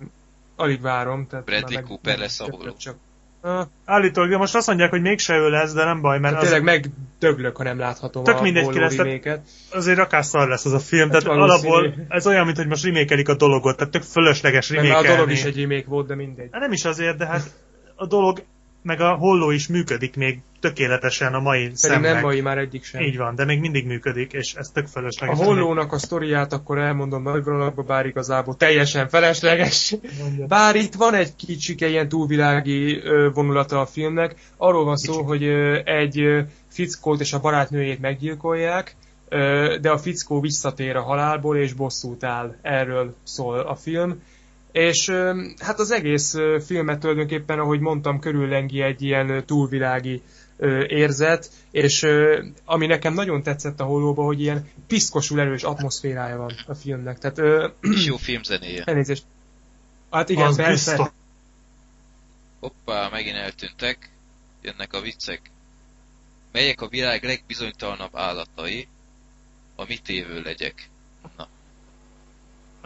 Speaker 2: alig várom. Tehát
Speaker 1: Bradley
Speaker 2: már
Speaker 1: Cooper lesz a Holló.
Speaker 2: Csak, Ah,
Speaker 3: Állítólag, most azt mondják, hogy mégse ő lesz, de nem baj, mert
Speaker 2: hát
Speaker 3: az,
Speaker 2: tényleg megdöglök, ha nem láthatom
Speaker 3: Tök
Speaker 2: a
Speaker 3: mindegy, ki lesz, tehát- azért rakásszal lesz az a film, tehát
Speaker 2: Hát valószínű.
Speaker 3: alapból ez olyan, mint hogy most remékelik a dologot, tehát tök fölösleges
Speaker 2: már a
Speaker 3: remékelni.
Speaker 2: dolog is egy remake volt, de mindegy.
Speaker 3: Hát nem is azért, de hát a dolog, meg a holló is működik még tökéletesen a mai
Speaker 2: Pedig
Speaker 3: szemnek.
Speaker 2: nem mai már egyik sem.
Speaker 3: Így van, de még mindig működik, és ez tök
Speaker 2: A
Speaker 3: fölösleges.
Speaker 2: Hollónak a sztoriát akkor elmondom nagy vonalakba, bár igazából teljesen felesleges. Bár itt van egy kicsike ilyen túlvilági vonulata a filmnek. Arról van szó, hogy egy fickót és a barátnőjét meggyilkolják, de a fickó visszatér a halálból és bosszút áll. Erről szól a film. És hát az egész filmet tulajdonképpen, ahogy mondtam, körüllengi egy ilyen túlvilági érzet, és ami nekem nagyon tetszett a hollóba, hogy ilyen piszkosul erős atmoszférája van a filmnek. Tehát ö,
Speaker 1: És jó filmzenéje.
Speaker 2: elnézést. Hát igen,
Speaker 3: az
Speaker 2: persze.
Speaker 3: biztos.
Speaker 1: Hoppá, megint eltűntek. Jönnek a viccek. Melyek a világ legbizonytalanabb állatai? A mit évő legyek?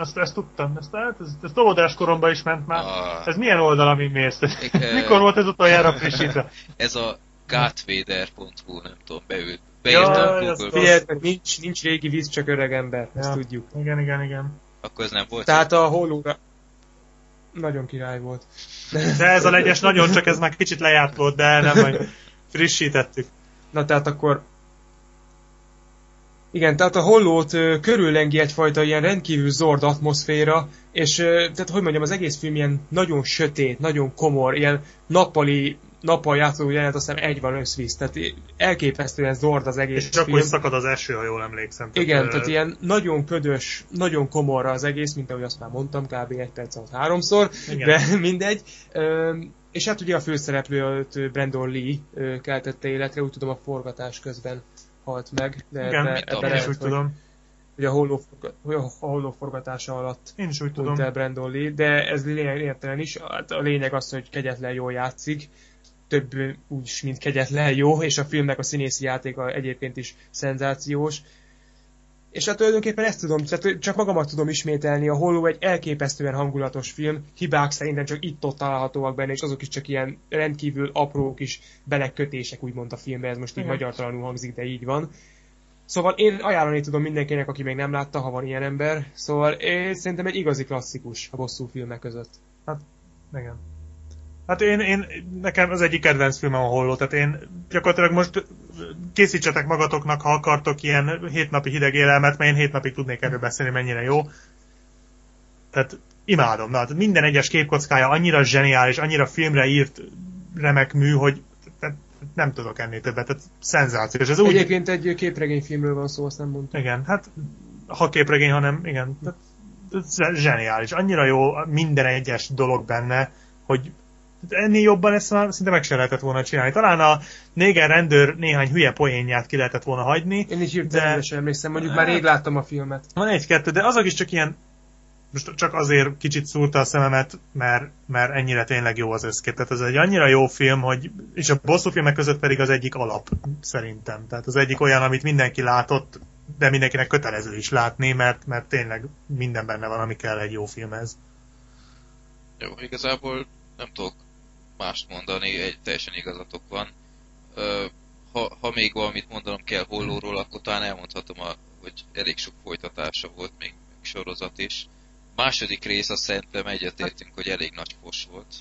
Speaker 3: Ezt, ezt tudtam, ezt, ezt, ezt, ezt óvodás koromban is ment már.
Speaker 1: Ah.
Speaker 3: Ez milyen oldal, amin mész? [LAUGHS] Mikor volt ez utoljára frissítve? [LAUGHS]
Speaker 1: Ez a gatvader.hu, nem tudom, beült. Beírtam
Speaker 2: Figyelj, meg nincs, nincs régi víz, csak öreg ember, ezt
Speaker 3: Ja.
Speaker 2: tudjuk.
Speaker 3: Igen, igen, igen.
Speaker 1: akkor ez nem volt.
Speaker 2: Tehát a hollóra nagyon király volt.
Speaker 3: De ez a legyes nagyon, csak ez már kicsit lejárt volt, de nem majd [LAUGHS] frissítettük.
Speaker 2: Na tehát akkor... Igen, tehát a hollót ö, körüllengi egyfajta ilyen rendkívül zord atmoszféra, és ö, tehát hogy mondjam, az egész film ilyen nagyon sötét, nagyon komor, ilyen nappali, nappal játszó jelenet, aztán egy van összvisz, tehát elképesztően zord az egész
Speaker 3: És csak
Speaker 2: film.
Speaker 3: hogy szakad az eső, ha jól emlékszem.
Speaker 2: Igen,
Speaker 3: ö,
Speaker 2: tehát ilyen nagyon ködös, nagyon komorra az egész, mint ahogy azt már mondtam, kb. egy perc alatt háromszor,
Speaker 3: Igen.
Speaker 2: de [LAUGHS] mindegy. Ö, És hát ugye a főszereplőt Brandon Lee keltette életre, úgy tudom a forgatás közben halt meg. De
Speaker 3: Igen,
Speaker 2: ebbe, ebbe
Speaker 1: tudom,
Speaker 3: én is
Speaker 2: lehet,
Speaker 3: úgy
Speaker 2: hogy,
Speaker 3: tudom.
Speaker 2: hogy a holló, a holló forgatása alatt
Speaker 3: Én is úgy tudom.
Speaker 2: el Brandon Lee, de ez lényegtelen is. Hát a lényeg az, hogy kegyetlen jól játszik, több úgy, mint kegyetlen jó, és a filmnek a színészi játéka egyébként is szenzációs. És hát tulajdonképpen ezt tudom, tehát csak magamat tudom ismételni, a Holló egy elképesztően hangulatos film, hibák szerintem csak itt-ott találhatóak benne, és azok is csak ilyen rendkívül apró kis belekötések úgymond a filmbe, ez most így
Speaker 3: Igen.
Speaker 2: magyartalanul hangzik, de így van. Szóval én ajánlani tudom mindenkinek, aki még nem látta, ha van ilyen ember. Szóval én szerintem egy igazi klasszikus a bosszú filmek között.
Speaker 3: Igen. Hát én, én, nekem az egyik kedvenc filmem a Holló, tehát én gyakorlatilag most készítsetek magatoknak, ha akartok ilyen hétnapi hideg élelmet, mert én hét napig tudnék erről beszélni, mennyire jó. Tehát imádom, na, tehát minden egyes képkockája annyira zseniális, annyira filmre írt remek mű, hogy nem tudok ennél többet, tehát szenzációs. Ez úgy,
Speaker 2: Egyébként egy képregényfilmről van szó, azt nem mondtam.
Speaker 3: igen, hát ha képregény, hanem igen, tehát, ez zseniális. Annyira jó minden egyes dolog benne, hogy ennél jobban ezt már szinte meg se lehetett volna csinálni. Talán a néger rendőr néhány hülye poénját ki lehetett volna hagyni.
Speaker 2: Én is hirtelen
Speaker 3: De-
Speaker 2: sem emlékszem, mondjuk már rég láttam a filmet.
Speaker 3: Van egy-kettő, de azok is csak ilyen most csak azért kicsit szúrta a szememet, mert, mert ennyire tényleg jó az összkép. Tehát ez egy annyira jó film, hogy, és a bosszú filmek között pedig az egyik alap, szerintem. Tehát az egyik olyan, amit mindenki látott, de mindenkinek kötelező is látni, mert, mert tényleg minden benne van, ami kell egy jó filmhez.
Speaker 1: Jó, igazából nem tudok mást mondani, egy teljesen igazatok van. Ha, ha még valamit mondanom kell Hollóról, akkor talán elmondhatom, a, hogy elég sok folytatása volt, még, még sorozat is. Második rész azt szerintem egyetértünk, hogy elég nagy fos volt.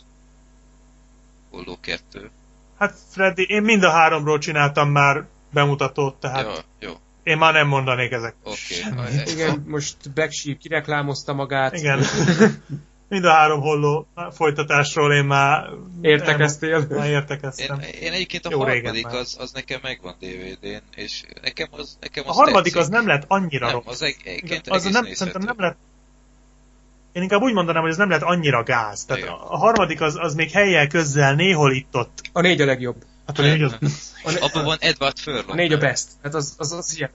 Speaker 1: Holló 2.
Speaker 3: Hát Freddy, én mind a háromról csináltam már bemutatót, tehát
Speaker 1: Ja, jó,
Speaker 3: én már nem mondanék ezek.
Speaker 1: oké.
Speaker 3: semmit.
Speaker 1: Okay.
Speaker 2: Igen, most Black Sheep kireklámozta magát.
Speaker 3: Igen. [LAUGHS] Mind a három holló folytatásról én már...
Speaker 2: Értekeztél?
Speaker 3: Már
Speaker 1: Én,
Speaker 3: értekeztem.
Speaker 1: én egyébként a
Speaker 3: Jó
Speaker 1: harmadik az, az nekem megvan DVD-n, és nekem az, nekem az
Speaker 3: A harmadik
Speaker 1: tetszik.
Speaker 3: az nem lett annyira
Speaker 1: nem,
Speaker 3: rossz.
Speaker 1: az eg-
Speaker 3: az nem, szerintem nem lett én inkább úgy mondanám, hogy ez nem lett annyira gáz. Tehát
Speaker 1: Igen.
Speaker 3: a harmadik az, az még helyjel közzel néhol itt-ott.
Speaker 2: A négy a legjobb.
Speaker 3: Hát a négy az...
Speaker 2: A,
Speaker 1: Abban van Edward
Speaker 2: a
Speaker 1: Furlong.
Speaker 2: négy a best. Hát az, az, az ilyen.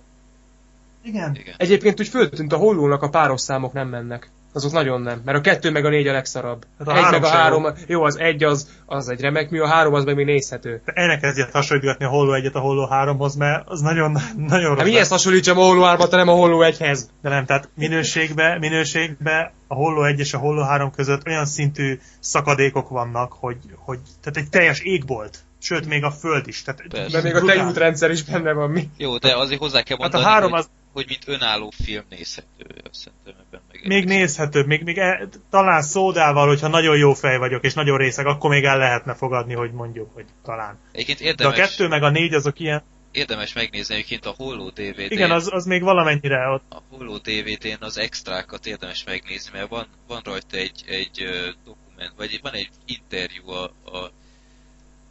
Speaker 3: Igen.
Speaker 1: Igen.
Speaker 2: Egyébként úgy föltűnt a hollónak a páros számok nem mennek. Azok nagyon nem. Mert a kettő meg a négy a legszarabb.
Speaker 3: Hát a
Speaker 2: egy
Speaker 3: három
Speaker 2: meg a három, jó. az egy az, az egy remek mű, a három az meg még nézhető.
Speaker 3: De el ne kezdjed hasonlítgatni a Holló egyet a Holló háromhoz, mert az nagyon, [LAUGHS] nagyon rossz.
Speaker 2: Hát mihez hasonlítsam a holló 3 nem a holló egyhez?
Speaker 3: De nem, tehát minőségbe, minőségbe a Holló 1 és a Holló 3 között olyan szintű szakadékok vannak, hogy, hogy tehát egy teljes égbolt. Sőt, még a föld is. Tehát.
Speaker 2: De még a tejútrendszer is benne van, mi?
Speaker 1: Jó, de azért hozzá kell
Speaker 3: Hát a
Speaker 1: mondani,
Speaker 3: három
Speaker 1: hogy,
Speaker 3: az
Speaker 1: hogy mint önálló film nézhető. Szerintem ebben meg
Speaker 3: még nézhetőbb, még, még e, talán szódával, hogyha nagyon jó fej vagyok, és nagyon részeg, akkor még el lehetne fogadni, hogy mondjuk, hogy talán.
Speaker 1: Egyébként
Speaker 3: De a
Speaker 1: érdemes,
Speaker 3: kettő meg a négy azok ilyen,
Speaker 1: érdemes megnézni egyébként a Holló DVD-n.
Speaker 3: igen, az, az még valamennyire ott.
Speaker 1: A Holló DVD-n az extrákat érdemes megnézni, mert van, van rajta egy, egy dokument, vagy van egy interjú a, a,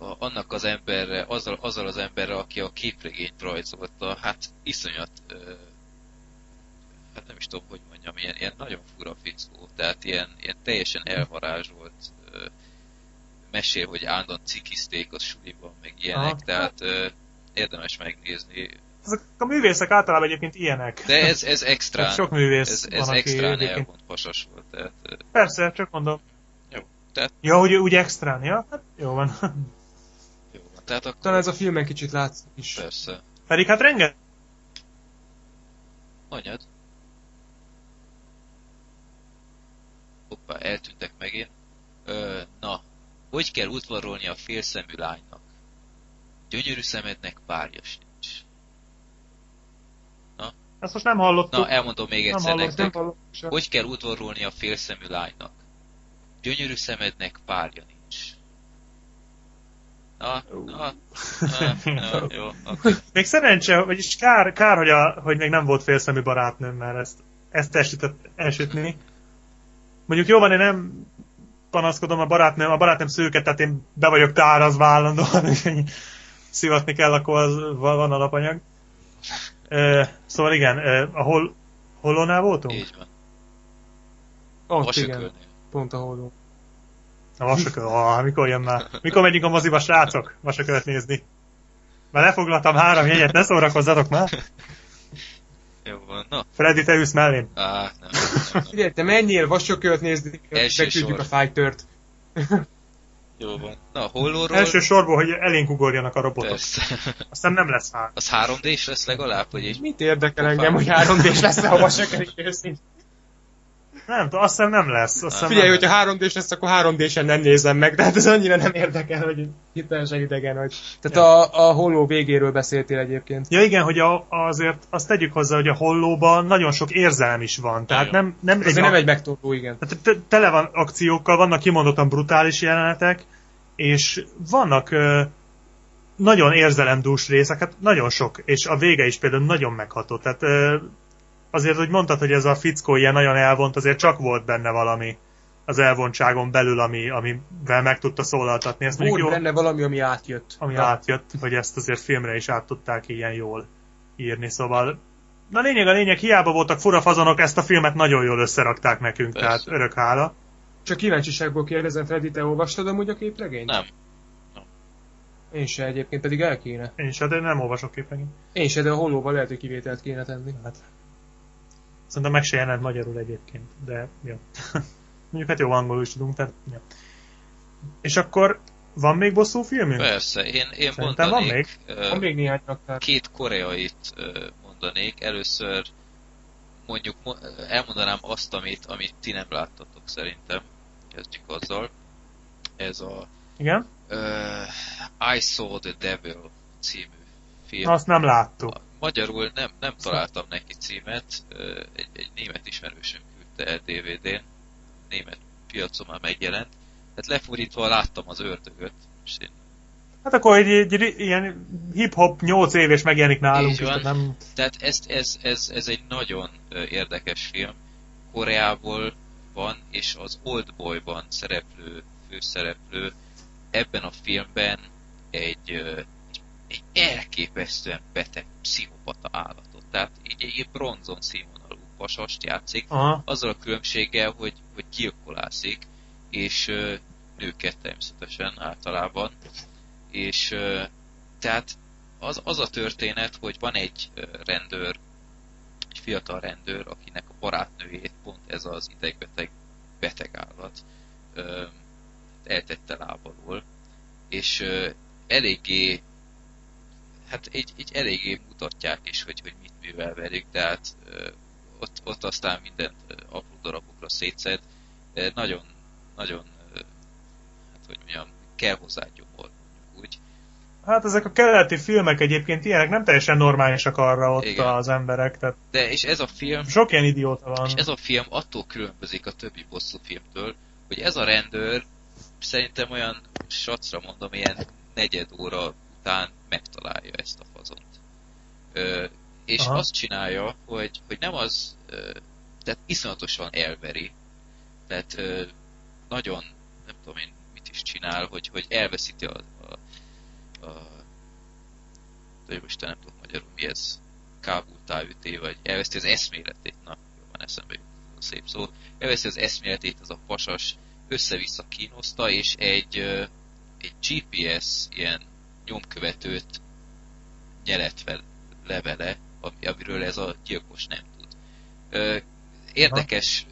Speaker 1: a, annak az emberre, azzal, azzal az emberre, aki a képregényt rajzolta, hát iszonyat, ö, hát nem is tudom, hogy mondjam, ilyen, ilyen nagyon fura fickó, tehát ilyen, ilyen teljesen elvarázsolt ö, mesél, hogy állandóan cikizték a suliban, meg ilyenek,
Speaker 3: Aha.
Speaker 1: tehát ö, érdemes megnézni.
Speaker 3: Azok a művészek általában egyébként ilyenek.
Speaker 1: De ez, ez extrán,
Speaker 3: Tehát sok művész
Speaker 1: ez,
Speaker 3: van,
Speaker 1: ez
Speaker 3: aki
Speaker 1: extrán
Speaker 3: egyébként-
Speaker 1: elvont pasas volt, tehát ö,
Speaker 3: Persze, csak mondom.
Speaker 1: Jó, tehát-
Speaker 3: Ja, hogy úgy extrán, ja? Hát jó van.
Speaker 1: jó van. Tehát akkor
Speaker 2: Talán ez a filmen kicsit látszik is.
Speaker 1: persze.
Speaker 3: Pedig hát rengeteg
Speaker 1: Mondjad. Hoppá, eltűntek megint. Ö, na, hogy kell udvarolni a félszemű lánynak? Gyönyörű szemednek párja sincs.
Speaker 3: Ezt most nem hallottuk.
Speaker 1: Na, elmondom még
Speaker 3: Nem
Speaker 1: egyszer.
Speaker 2: Nem
Speaker 1: nektek.
Speaker 2: sem.
Speaker 1: Hogy kell udvarolni a félszemű lánynak? Gyönyörű szemednek párja nincs. Na, na, na, na [LAUGHS] jó, oké.
Speaker 3: Még szerencse, vagyis kár, kár hogy, a, hogy még nem volt félszemű barátnőm, mert ezt, ezt elsütött, elsütni. Mondjuk jó van, én nem panaszkodom a barátnőm, a barátnőm szőke, tehát én be vagyok tárazva állandóan, [LAUGHS] úgyhogy szivatni kell, akkor az, van alapanyag. Szóval igen, ö, a hol, hollónál voltunk?
Speaker 1: Így van.
Speaker 2: Ott igen,
Speaker 1: Vasökölnél.
Speaker 2: pont a holló.
Speaker 3: A vasakör, ah, mikor jön már? Mikor megyünk a moziba, srácok? Vasakört nézni. Már lefoglaltam három jegyet, ne szórakozzatok már.
Speaker 1: Jó van, na.
Speaker 3: Freddy, te ülsz mellém.
Speaker 1: Á, nem.
Speaker 2: Figyelj, te menjél vasokört nézni,
Speaker 1: Első
Speaker 2: beküldjük a Fighter-t.
Speaker 1: Jó van. Na, hollóról...
Speaker 3: Első sorból, hogy elénk ugorjanak a robotok.
Speaker 1: Persze.
Speaker 3: Aztán nem lesz már.
Speaker 1: Az 3D-s lesz legalább, hogy így...
Speaker 2: Mit érdekel engem, hogy 3 d lesz a vasakör őszintén?
Speaker 3: Nem tudom, azt hiszem nem lesz. Azt hiszem
Speaker 2: Figyelj,
Speaker 3: nem
Speaker 2: hogyha 3 d lesz, akkor 3 d nem nézem meg, de hát ez annyira nem érdekel, hogy itt teljesen idegen vagy. Tehát a, a holló végéről beszéltél egyébként.
Speaker 3: Ja igen, hogy a, azért azt tegyük hozzá, hogy a hollóban nagyon sok érzelem is van. Tehát nem, nem
Speaker 2: Ez nem egy megtorló, igen.
Speaker 3: Tehát te- tele van akciókkal, vannak kimondottan brutális jelenetek, és vannak ö, nagyon érzelemdús részek, hát nagyon sok, és a vége is például nagyon megható. Tehát ö, azért, hogy mondtad, hogy ez a fickó ilyen nagyon elvont, azért csak volt benne valami az elvontságon belül, ami, amivel meg tudta szólaltatni. Ezt
Speaker 2: Volt
Speaker 3: jó,
Speaker 2: benne valami, ami átjött.
Speaker 3: ami
Speaker 2: Na,
Speaker 3: átjött, hogy ezt azért filmre is át tudták ilyen jól írni, szóval Na lényeg a lényeg, hiába voltak fura fazonok, ezt a filmet nagyon jól összerakták nekünk,
Speaker 1: Persze.
Speaker 3: tehát örök hála.
Speaker 2: Csak kíváncsiságból kérdezem, Freddy, te olvastad amúgy a képregényt?
Speaker 1: Nem.
Speaker 2: Én se egyébként, pedig el kéne.
Speaker 3: Én is, de nem olvasok képregényt.
Speaker 2: Én se, de a hollóval lehet, hogy kivételt kéne tenni.
Speaker 3: Hát. Szerintem meg se jelent magyarul egyébként, de jó. [LAUGHS] Mondjuk hát jó angolul is tudunk, tehát jó. És akkor van még bosszú filmünk?
Speaker 1: Persze, én, én
Speaker 3: Szerintem van
Speaker 1: mondanék ö,
Speaker 2: Van még néhány
Speaker 1: két koreait ö, mondanék. Először mondjuk mo- elmondanám azt, amit, amit ti nem láttatok szerintem. Kezdjük azzal. Ez a
Speaker 3: Igen?
Speaker 1: uh, I Saw the Devil című film.
Speaker 3: Azt nem láttuk.
Speaker 1: Magyarul nem, nem találtam neki címet, egy, egy német ismerősöm küldte el DVD-n, német piacon már megjelent. Hát lefordítva láttam az ördögöt, és én
Speaker 3: Hát akkor egy, egy, egy ilyen hip-hop 8 éves megjelenik nálunk
Speaker 1: Így
Speaker 3: is, tehát nem...
Speaker 1: Tehát ez, ez, ez, ez egy nagyon érdekes film. Koreából van, és az Old Boy-ban szereplő főszereplő ebben a filmben egy, egy, elképesztően beteg pszichopata állatot. Tehát így egy, bronzon színvonalú pasast játszik,
Speaker 3: Aha.
Speaker 1: azzal a különbséggel, hogy, hogy gyilkolászik, és ö, nőket természetesen általában. És ö, tehát az, az a történet, hogy van egy rendőr, egy fiatal rendőr, akinek a barátnőjét pont ez az idegbeteg beteg állat ö, eltette lábalól, és ö, eléggé hát egy, egy eléggé mutatják is, hogy, hogy mit művel velük, tehát ö, ott, ott aztán mindent apró darabokra szétszed. Nagyon, nagyon, hát hogy mondjam, kell hozzá gyomor, mondjuk úgy.
Speaker 3: Hát ezek a keleti filmek egyébként ilyenek nem teljesen normálisak arra ott
Speaker 1: Igen.
Speaker 3: az emberek, tehát
Speaker 1: De és ez a film,
Speaker 3: sok ilyen idióta van.
Speaker 1: és ez a film attól különbözik a többi bosszú filmtől, hogy ez a rendőr szerintem olyan sacra mondom, ilyen negyed óra után megtalálja ezt a fazont. Ö, és
Speaker 3: Aha.
Speaker 1: azt csinálja, hogy, hogy nem az, ö, tehát iszonyatosan elveri. Tehát ö, nagyon, nem tudom én mit is csinál, hogy, hogy elveszíti a, a, a de most nem tudok magyarul mi ez, kábultáüté, vagy elveszti az eszméletét, na, jó van eszembe jut szép szó, elveszi az eszméletét, az a pasas össze-vissza kínoszta, és egy, egy GPS ilyen nyomkövetőt nyelet fel levele, ami, amiről ez a gyilkos nem tud. Ö, érdekes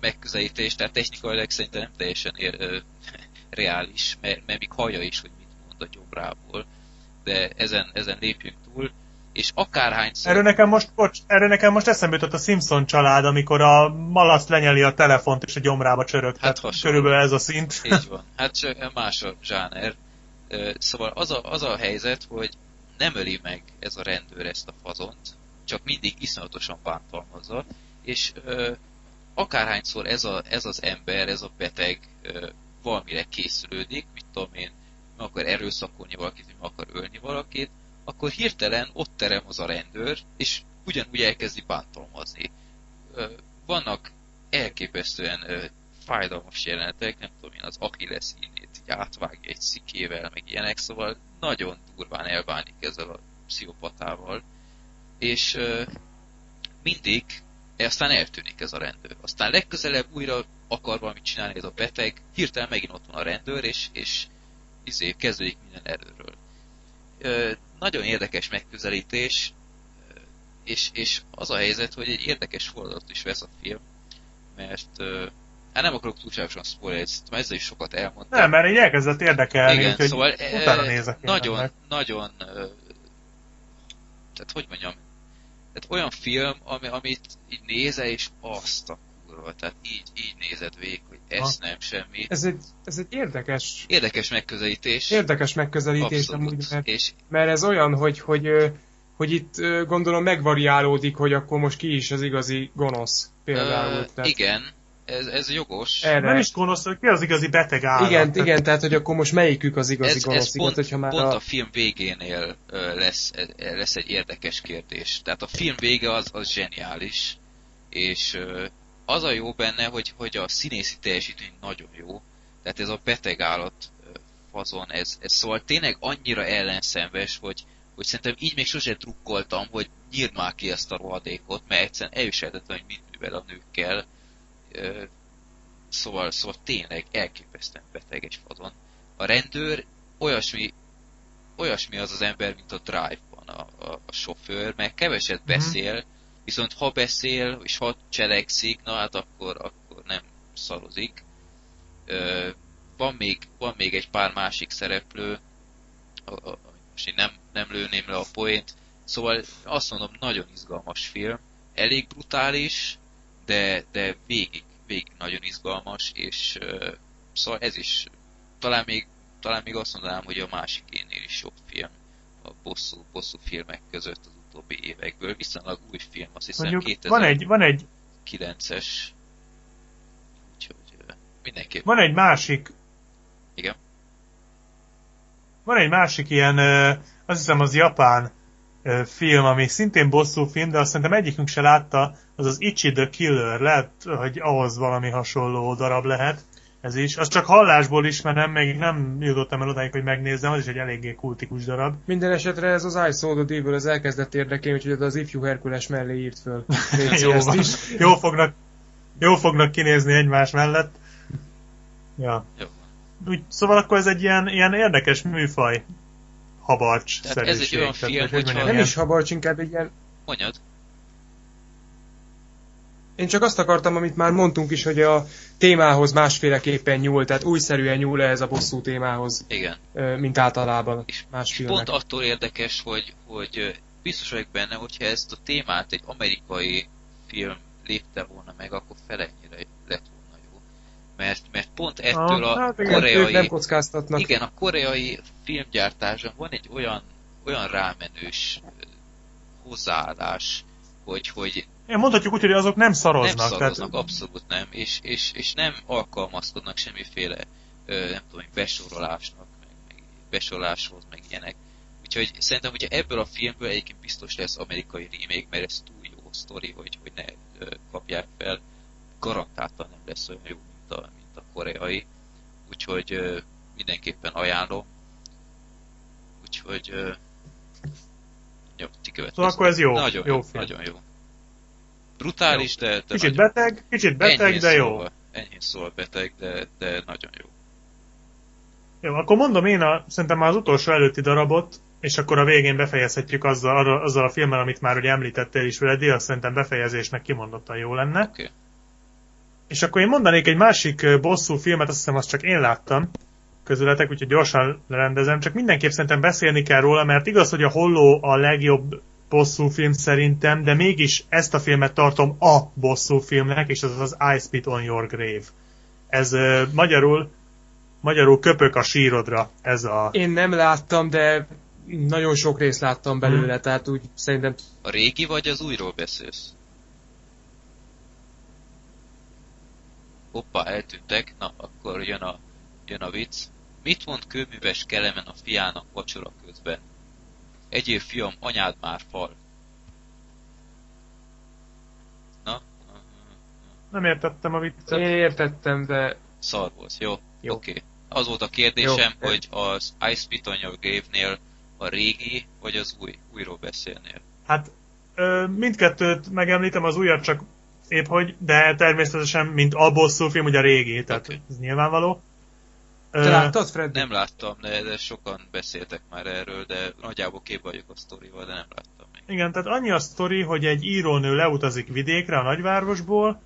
Speaker 1: megközelítés, tehát technikailag szerintem nem teljesen ér, ö, reális, mert, mert még hallja is, hogy mit mond a gyomrából, de ezen, ezen lépjünk túl, és akárhányszor...
Speaker 3: Erről nekem most, bocs, erről nekem most eszembe jutott a Simpson család, amikor a malasz lenyeli a telefont és a gyomrába csörög.
Speaker 1: Hát hasonló.
Speaker 3: körülbelül ez a szint.
Speaker 1: Így van. Hát más a zsáner. Szóval az a, az a helyzet, hogy nem öli meg ez a rendőr ezt a fazont, csak mindig iszonyatosan bántalmazza, és ö, akárhányszor ez, a, ez az ember, ez a beteg valamire készülődik, mit tudom én, meg akar erőszakolni valakit, vagy meg akar ölni valakit, akkor hirtelen ott terem az a rendőr, és ugyanúgy elkezdi bántalmazni. Vannak elképesztően fájdalmas jelenetek, nem tudom én, az Achilles így átvágja egy szikével, meg ilyenek, szóval nagyon durván elbánik ezzel a pszichopatával, és ö, mindig aztán eltűnik ez a rendőr. Aztán legközelebb újra akar valamit csinálni ez a beteg, hirtelen megint ott van a rendőr, és, és izé, kezdődik minden erőről. Nagyon érdekes megközelítés, és, és az a helyzet, hogy egy érdekes fordulatot is vesz a film, mert ö, hát nem akarok túlságosan spoilerezni, mert ezzel is sokat elmondtam.
Speaker 3: Nem, mert így elkezdett érdekelni,
Speaker 1: Igen,
Speaker 3: úgyhogy
Speaker 1: szóval
Speaker 3: utána nézek
Speaker 1: nagyon,
Speaker 3: ennek.
Speaker 1: nagyon, tehát hogy mondjam, tehát olyan film, ami, amit így nézel, és azt a kurva, tehát így, így nézed végig, hogy ez nem semmi.
Speaker 2: Ez egy, ez egy érdekes,
Speaker 1: Érdekes megközelítés.
Speaker 2: érdekes megközelítés
Speaker 1: Abszolút.
Speaker 2: amúgy, mert,
Speaker 1: És
Speaker 2: mert ez olyan, hogy, hogy, hogy itt gondolom megvariálódik, hogy akkor most ki is az igazi gonosz például.
Speaker 1: ö,
Speaker 2: tehát
Speaker 1: igen, ez, ez jogos.
Speaker 2: erre.
Speaker 3: Nem is gonosz, hogy ki az igazi beteg állat.
Speaker 2: igen,
Speaker 3: Tehát
Speaker 2: igen, tehát hogy akkor most melyikük az igazi
Speaker 1: ez,
Speaker 2: gonosz,
Speaker 1: ez
Speaker 2: igaz,
Speaker 1: pont,
Speaker 2: hogyha már
Speaker 1: pont
Speaker 2: a...
Speaker 1: a film végénél lesz, e- lesz egy érdekes kérdés. Tehát a film vége az, az zseniális, és az a jó benne, hogy, hogy a színészi teljesítmény nagyon jó. Tehát ez a beteg állat fazon, ez, ez szóval tényleg annyira ellenszenves, hogy, hogy szerintem így még sose drukkoltam, hogy nyírd már ki ezt a rohadékot, mert egyszerűen elviselhetetlen, hogy mit művel a nőkkel. Szóval, szóval tényleg elképesztően beteg egy fazon. A rendőr olyasmi, olyasmi az az ember, mint a Drive-ban a, a, a sofőr, mert keveset beszél, viszont ha beszél, és ha cselekszik, na hát akkor, akkor nem szarozik. Ö, van, még, van még egy pár másik szereplő, a, a, most én nem, nem lőném le a poént, szóval azt mondom, nagyon izgalmas film, elég brutális, de, de végig, végig nagyon izgalmas, és uh, szóval ez is talán még, talán még azt mondanám, hogy a másik énnél is jobb film a bosszú, bosszú filmek között az utóbbi évekből, viszonylag új film, azt hiszem
Speaker 3: Mondjuk van egy, van egy
Speaker 1: 2009-es, úgyhogy mindenképp.
Speaker 3: Van egy másik,
Speaker 1: Igen.
Speaker 3: van egy másik ilyen, azt hiszem az japán film, ami szintén bosszú film, de azt szerintem egyikünk se látta, az az Ichi the Killer, lehet, hogy ahhoz valami hasonló darab lehet. Ez is. Az csak hallásból ismerem, még nem jutottam el odáig, hogy megnézzem, az is egy eléggé kultikus darab.
Speaker 2: Minden esetre ez az I Saw the Devil, az elkezdett érdekelni, úgyhogy az Ifjú Herkules mellé írt föl. [LAUGHS]
Speaker 3: Jó, van.
Speaker 2: is.
Speaker 3: jó, fognak, jó fognak kinézni egymás mellett. Ja.
Speaker 1: Jó.
Speaker 3: Úgy, szóval akkor ez egy ilyen, ilyen érdekes műfaj habarcs
Speaker 1: Tehát ez egy olyan film, hogyha-
Speaker 2: Nem is habarcs, inkább egy ilyen...
Speaker 1: Mondjad.
Speaker 2: Én csak azt akartam, amit már mondtunk is, hogy a témához másféleképpen nyúl, tehát újszerűen nyúl ez a bosszú témához,
Speaker 1: Igen.
Speaker 2: mint általában
Speaker 1: És
Speaker 2: más filmek.
Speaker 1: Pont attól érdekes, hogy, hogy biztos vagyok benne, hogyha ezt a témát egy amerikai film lépte volna meg, akkor jó. Mert, mert pont ettől
Speaker 3: Ah,
Speaker 1: a
Speaker 3: hát igen,
Speaker 2: Ők nem
Speaker 1: koreai,
Speaker 2: kockáztatnak.
Speaker 1: igen, a koreai filmgyártáson van egy olyan, olyan rámenős hozzáállás, hogy, hogy
Speaker 3: Én mondhatjuk úgy, hogy azok nem szaroznak.
Speaker 1: nem szaroznak,
Speaker 3: tehát,
Speaker 1: abszolút nem, és, és, és nem alkalmazkodnak semmiféle, ö, nem tudom, besorolásnak, meg, meg besoroláshoz, meg ilyenek. Úgyhogy szerintem, hogyha ebből a filmből egyébként biztos lesz amerikai remake, mert ez túl jó sztori, hogy, hogy ne ö, kapják fel. Garantáltan nem lesz olyan jó, mint a, mint a koreai. Úgyhogy mindenképpen ajánlom. Úgyhogy jó, ti következő.
Speaker 3: Szóval akkor ez jó,
Speaker 1: Nagyon
Speaker 3: jó
Speaker 1: jó,
Speaker 3: film.
Speaker 1: nagyon jó. Brutális, de, de
Speaker 3: Kicsit
Speaker 1: nagyon
Speaker 3: beteg, kicsit beteg,
Speaker 1: enyhén
Speaker 3: de jó.
Speaker 1: Szólva, enyhén szólva beteg, de, de nagyon jó.
Speaker 3: Jó, akkor mondom én a, szerintem már az utolsó előtti darabot, és akkor a végén befejezhetjük azzal, azzal a filmmel, amit már ugye említettél is veled, azt szerintem befejezésnek kimondottan jó lenne.
Speaker 1: Okay.
Speaker 3: És akkor én mondanék egy másik bosszú filmet, azt hiszem azt csak én láttam közületek, úgyhogy gyorsan rendezem. Csak mindenképp szerintem beszélni kell róla, mert igaz, hogy a Holló a legjobb bosszú film szerintem, de mégis ezt a filmet tartom a bosszú filmnek, és az az I Spit on Your Grave. Ez ö, magyarul, magyarul köpök a sírodra, ez a...
Speaker 2: Én nem láttam, de nagyon sok részt láttam belőle,
Speaker 3: Hmm.
Speaker 2: tehát úgy szerintem
Speaker 1: A régi vagy az újról beszélsz? Hoppá, eltűntek. Na, akkor jön a, jön a vicc. Mit mond kőműves Kelemen a fiának vacsora közben? Egyél fiam, anyád már fal. Na,
Speaker 3: Nem értettem a viccet.
Speaker 2: én értettem, de
Speaker 1: szar volt. Jó,
Speaker 2: Jó.
Speaker 1: oké. Okay. Az volt a kérdésem,
Speaker 2: Jó.
Speaker 1: hogy az I Spit on Your Grave-nél a régi, vagy az új, újról beszélnél.
Speaker 3: Hát mindkettőt megemlítem, az újat csak épp hogy, de természetesen, mint a bosszúfilm, ugye a régi, tehát
Speaker 1: Oké.
Speaker 3: ez nyilvánvaló.
Speaker 2: Te láttad, Fred?
Speaker 1: Nem láttam, de, de sokan beszéltek már erről, de nagyjából kép vagyok a sztorival, de nem láttam még.
Speaker 3: Igen, tehát annyi a sztori, hogy egy írónő leutazik vidékre a nagyvárosból,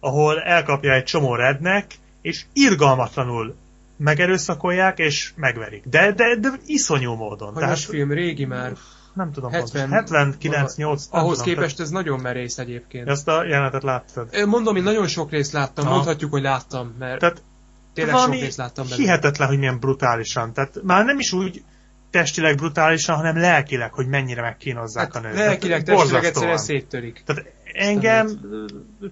Speaker 3: ahol elkapja egy csomó rednek, és irgalmatlanul megerőszakolják és megverik. De, de, de iszonyú módon.
Speaker 2: Hanyas film, régi már.
Speaker 3: Nem tudom
Speaker 2: 70
Speaker 3: pontosan. 79, 8, nem
Speaker 2: Ahhoz
Speaker 3: tudom,
Speaker 2: képest ez nagyon merész egyébként.
Speaker 3: Ezt a jelenetet láttad.
Speaker 2: Mondom, én nagyon sok részt láttam,
Speaker 3: Aha.
Speaker 2: mondhatjuk, hogy láttam, mert
Speaker 3: Tehát
Speaker 2: tényleg sok részt láttam belőle.
Speaker 3: hihetetlen, hogy milyen brutálisan. Tehát már nem is úgy testileg brutálisan, hanem lelkileg, hogy mennyire megkínozzák
Speaker 2: Hát
Speaker 3: a nőt.
Speaker 2: lelkileg,
Speaker 3: Tehát
Speaker 2: testileg egyszerűen széttörik.
Speaker 3: Tehát engem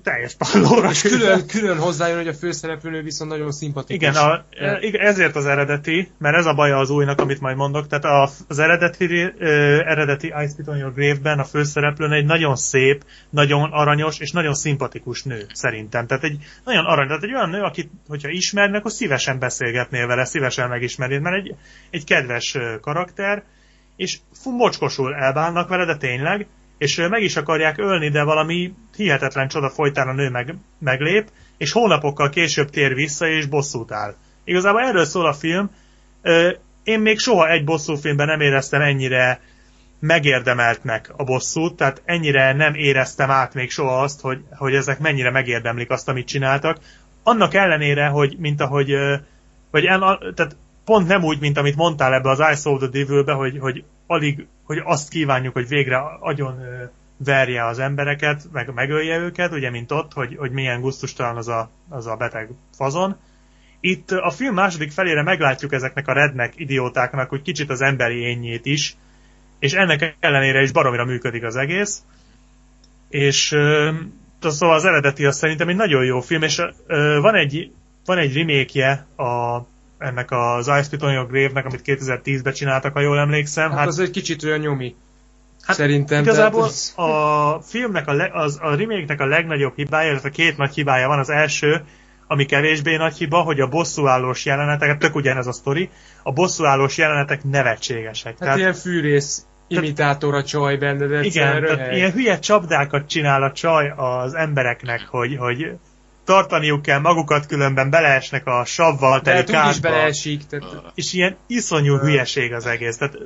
Speaker 3: teljes pallóra
Speaker 2: És külön, külön hozzájön, hogy a főszereplőnő viszont nagyon szimpatikus.
Speaker 3: Igen, a, e, igen, ezért az eredeti, mert ez a baja az újnak, amit majd mondok. Tehát az eredeti, ö, eredeti I Spit on Your Grave-ben a főszereplőn egy nagyon szép, nagyon aranyos és nagyon szimpatikus nő, szerintem. Tehát egy nagyon arany, tehát egy olyan nő, akit, hogyha ismernek, akkor szívesen beszélgetnél vele, szívesen megismernéd, mert egy, egy kedves karakter, és fú, mocskosul elbánnak vele, de tényleg, és meg is akarják ölni, de valami hihetetlen csoda folytán a nő meg, meglép, és hónapokkal később tér vissza, és bosszút áll. Igazából erről szól a film. Én még soha egy bosszúfilmben nem éreztem ennyire megérdemeltnek a bosszút, tehát ennyire nem éreztem át még soha azt, hogy, hogy ezek mennyire megérdemlik azt, amit csináltak. Annak ellenére, hogy mint ahogy, vagy en, tehát pont nem úgy, mint amit mondtál ebbe az I Saw the Devil-be, hogy, hogy alig, hogy azt kívánjuk, hogy végre agyon verje az embereket, meg megölje őket, ugye, mint ott, hogy, hogy milyen gusztustalan az a, az a beteg fazon. Itt a film második felére meglátjuk ezeknek a rednek, idiótáknak, hogy kicsit az emberi énjét is, és ennek ellenére is baromira működik az egész. És szóval az eredeti az szerintem egy nagyon jó film, és van egy, van egy remake a, ennek az I Spit on Your Grave-nek, amit 2010-ben csináltak, ha jól emlékszem.
Speaker 2: Hát, az egy kicsit olyan nyomi.
Speaker 3: Hát
Speaker 2: Szerintem.
Speaker 3: Igazából
Speaker 2: tehát
Speaker 3: a filmnek, a, le, az, a remake-nek a legnagyobb hibája, illetve két nagy hibája van. Az első, ami kevésbé nagy hiba, hogy a bosszúállós jelenetek, tök ugyanez a sztori, a bosszúállós jelenetek nevetségesek.
Speaker 2: Hát ilyen fűrész imitátor a csaj benne, de
Speaker 3: igen, tehát ilyen hülye csapdákat csinál a csaj az embereknek, hogy, hogy tartaniuk kell magukat, különben beleesnek a savval teli
Speaker 2: úgyis
Speaker 3: kádba.
Speaker 2: beleesik, tehát
Speaker 3: És ilyen iszonyú hülyeség az egész. Tehát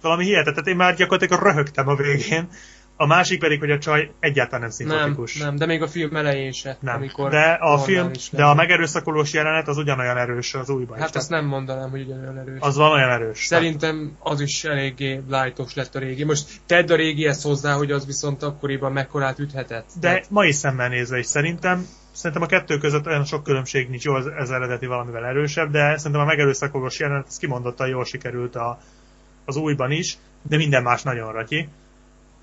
Speaker 3: valami hihetetlen. Tehát én már gyakorlatilag röhögtem a végén. A másik pedig, hogy a csaj egyáltalán nem
Speaker 2: nem,
Speaker 3: szimpatikus.
Speaker 2: nem, de még a film elején se.
Speaker 3: Nem.
Speaker 2: Amikor
Speaker 3: de a film, de a megerőszakolós jelenet az ugyanolyan erős az újban. is.
Speaker 2: Hát azt
Speaker 3: Tehát
Speaker 2: nem mondanám, hogy ugyanolyan erős.
Speaker 3: Az van olyan erős.
Speaker 2: Szerintem az is eléggé lightos lett a régi. Most tedd a régihez hozzá, hogy az viszont akkoriban mekkorát üthetett.
Speaker 3: De
Speaker 2: Tehát
Speaker 3: mai szemmel nézve is szerintem, szerintem a kettő között olyan sok különbség nincs, jó, az eredeti valamivel erősebb, de szerintem a megerőszakolós jelenet, az kimondottan jól sikerült a, az újban is, de minden más nagyon ratyi.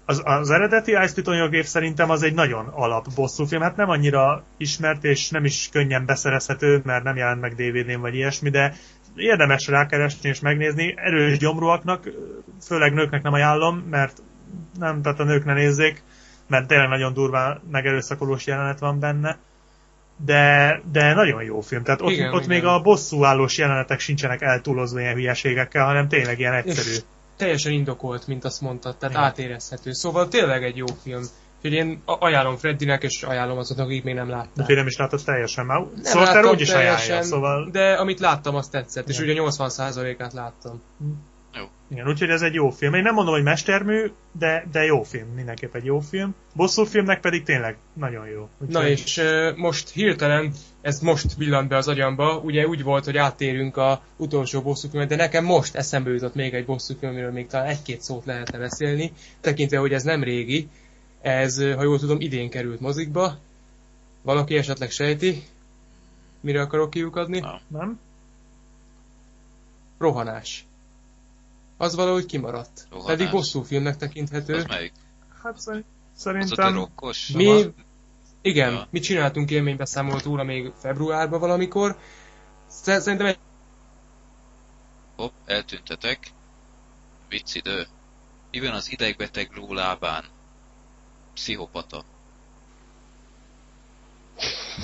Speaker 3: Az, az eredeti Ice Piton Grave szerintem az egy nagyon alap bosszúfilm, hát nem annyira ismert és nem is könnyen beszerezhető, mert nem jelent meg DVD-n vagy ilyesmi, de érdemes rákeresni és megnézni. Erős gyomruaknak, főleg nőknek nem ajánlom, mert nem, tehát a nők ne nézzék, mert tényleg nagyon durván megerőszakolós jelenet van benne. De, de nagyon jó film. Tehát ott,
Speaker 2: Igen,
Speaker 3: ott
Speaker 2: igen.
Speaker 3: még a bosszúállós jelenetek sincsenek eltúlozva ilyen hülyeségekkel, hanem tényleg ilyen egyszerű.
Speaker 2: És teljesen indokolt, mint azt mondtad, tehát
Speaker 3: Igen.
Speaker 2: átérezhető. Szóval tényleg egy jó film. Úgyhogy én ajánlom Freddynek, és ajánlom azoknak, akik még nem látták.
Speaker 3: Úgyhogy nem is látod teljesen már.
Speaker 2: Nem
Speaker 3: Szóval úgy is ajánlja, szóval...
Speaker 2: De amit láttam, azt tetszett, és
Speaker 3: Igen.
Speaker 2: ugye 80%-át láttam.
Speaker 3: Igen, úgyhogy ez egy jó film. Én nem mondom, hogy mestermű, de, de jó film, mindenképp egy jó film. Bosszú filmnek pedig tényleg nagyon jó. Úgyhogy
Speaker 2: Na és most hirtelen, ez most villant be az agyamba, ugye úgy volt, hogy áttérünk a utolsó bosszúfilmre, de nekem most eszembe jutott még egy bosszúfilmről, még talán egy-két szót lehetne beszélni, tekintve, hogy ez nem régi, ez, ha jól tudom, idén került mozikba. Valaki esetleg sejti, mire akarok kiukadni?
Speaker 1: Na.
Speaker 3: Nem?
Speaker 2: Rohanás. Az valahogy kimaradt.
Speaker 1: Rohanás.
Speaker 2: Pedig bosszúfilmnek tekinthető.
Speaker 1: Az melyik?
Speaker 3: Hát szer-
Speaker 1: Az a
Speaker 3: szerintem...
Speaker 1: rokkos?
Speaker 2: Mi, igen,
Speaker 1: Ja.
Speaker 2: mi csináltunk élménybeszámolót róla még februárban valamikor. Sze- Szerintem egy
Speaker 1: Hopp, eltüntetek. Vicc idő. Mi van az idegbeteg ló lábán? Pszichopata.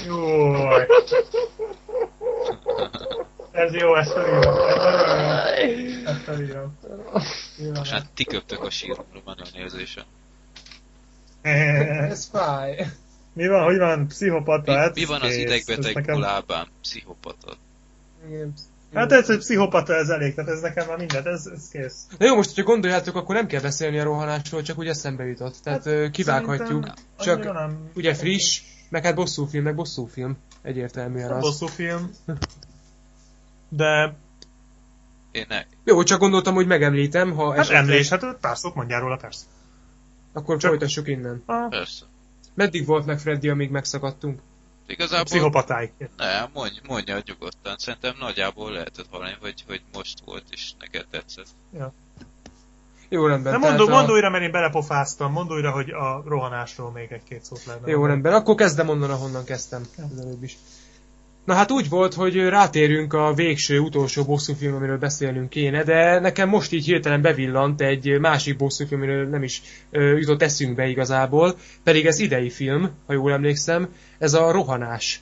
Speaker 3: Jaj. [LAUGHS] Ez jó, ezt felírom. Ez nagyon jó. Ezt felírom.
Speaker 1: Most már ti köptök a síromra, van olyan érzésem.
Speaker 2: Ez fáj.
Speaker 3: Mi van, hogy van, pszichopata?
Speaker 1: Mi,
Speaker 3: hát
Speaker 1: mi van az idegbeteg
Speaker 3: nekem-
Speaker 1: lábán? Pszichopata.
Speaker 2: Igen.
Speaker 3: Hát ez, hogy pszichopata ez elég, tehát ez nekem már mindent, ez, ez kész.
Speaker 2: Na jó, most, hogyha gondoljátok, akkor nem kell beszélni a rohanásról, csak úgy eszembe jutott. Tehát hát, kivághatjuk. Csak
Speaker 3: nem...
Speaker 2: ugye friss, meg hát bosszúfilm, meg bosszúfilm. Egyértelműen
Speaker 3: A
Speaker 2: az.
Speaker 3: bosszú film. De,
Speaker 1: Én ne.
Speaker 2: Jó, csak gondoltam, hogy megemlítem, ha
Speaker 3: hát
Speaker 2: esetleg-
Speaker 3: emlés, hát pár szót mondjál róla, persze.
Speaker 2: Akkor
Speaker 3: csak-
Speaker 2: folytassuk innen.
Speaker 3: A
Speaker 1: Persze.
Speaker 2: Meddig volt meg Freddy, amíg megszakadtunk?
Speaker 1: Igazából
Speaker 3: pszichopatáig.
Speaker 1: nem, mondj, mondja nyugodtan. Szerintem nagyjából lehetett hallani, hogy, hogy most volt, és neked tetszett.
Speaker 2: Jó rendben.
Speaker 3: De mondd,
Speaker 2: a-
Speaker 3: mondd újra, mert én belepofáztam, mondd újra, hogy a rohanásról még egy-két szót lenne.
Speaker 2: Jó, rendben. Akkor kezdem onnan, ahonnan kezdtem. Az előbb is. Na hát úgy volt, hogy rátérünk a végső, utolsó bosszúfilm, amiről beszélnünk kéne, de nekem most így hirtelen bevillant egy másik bosszúfilm, amiről nem is ö, jutott eszünkbe igazából, pedig ez idei film, ha jól emlékszem, ez a Rohanás.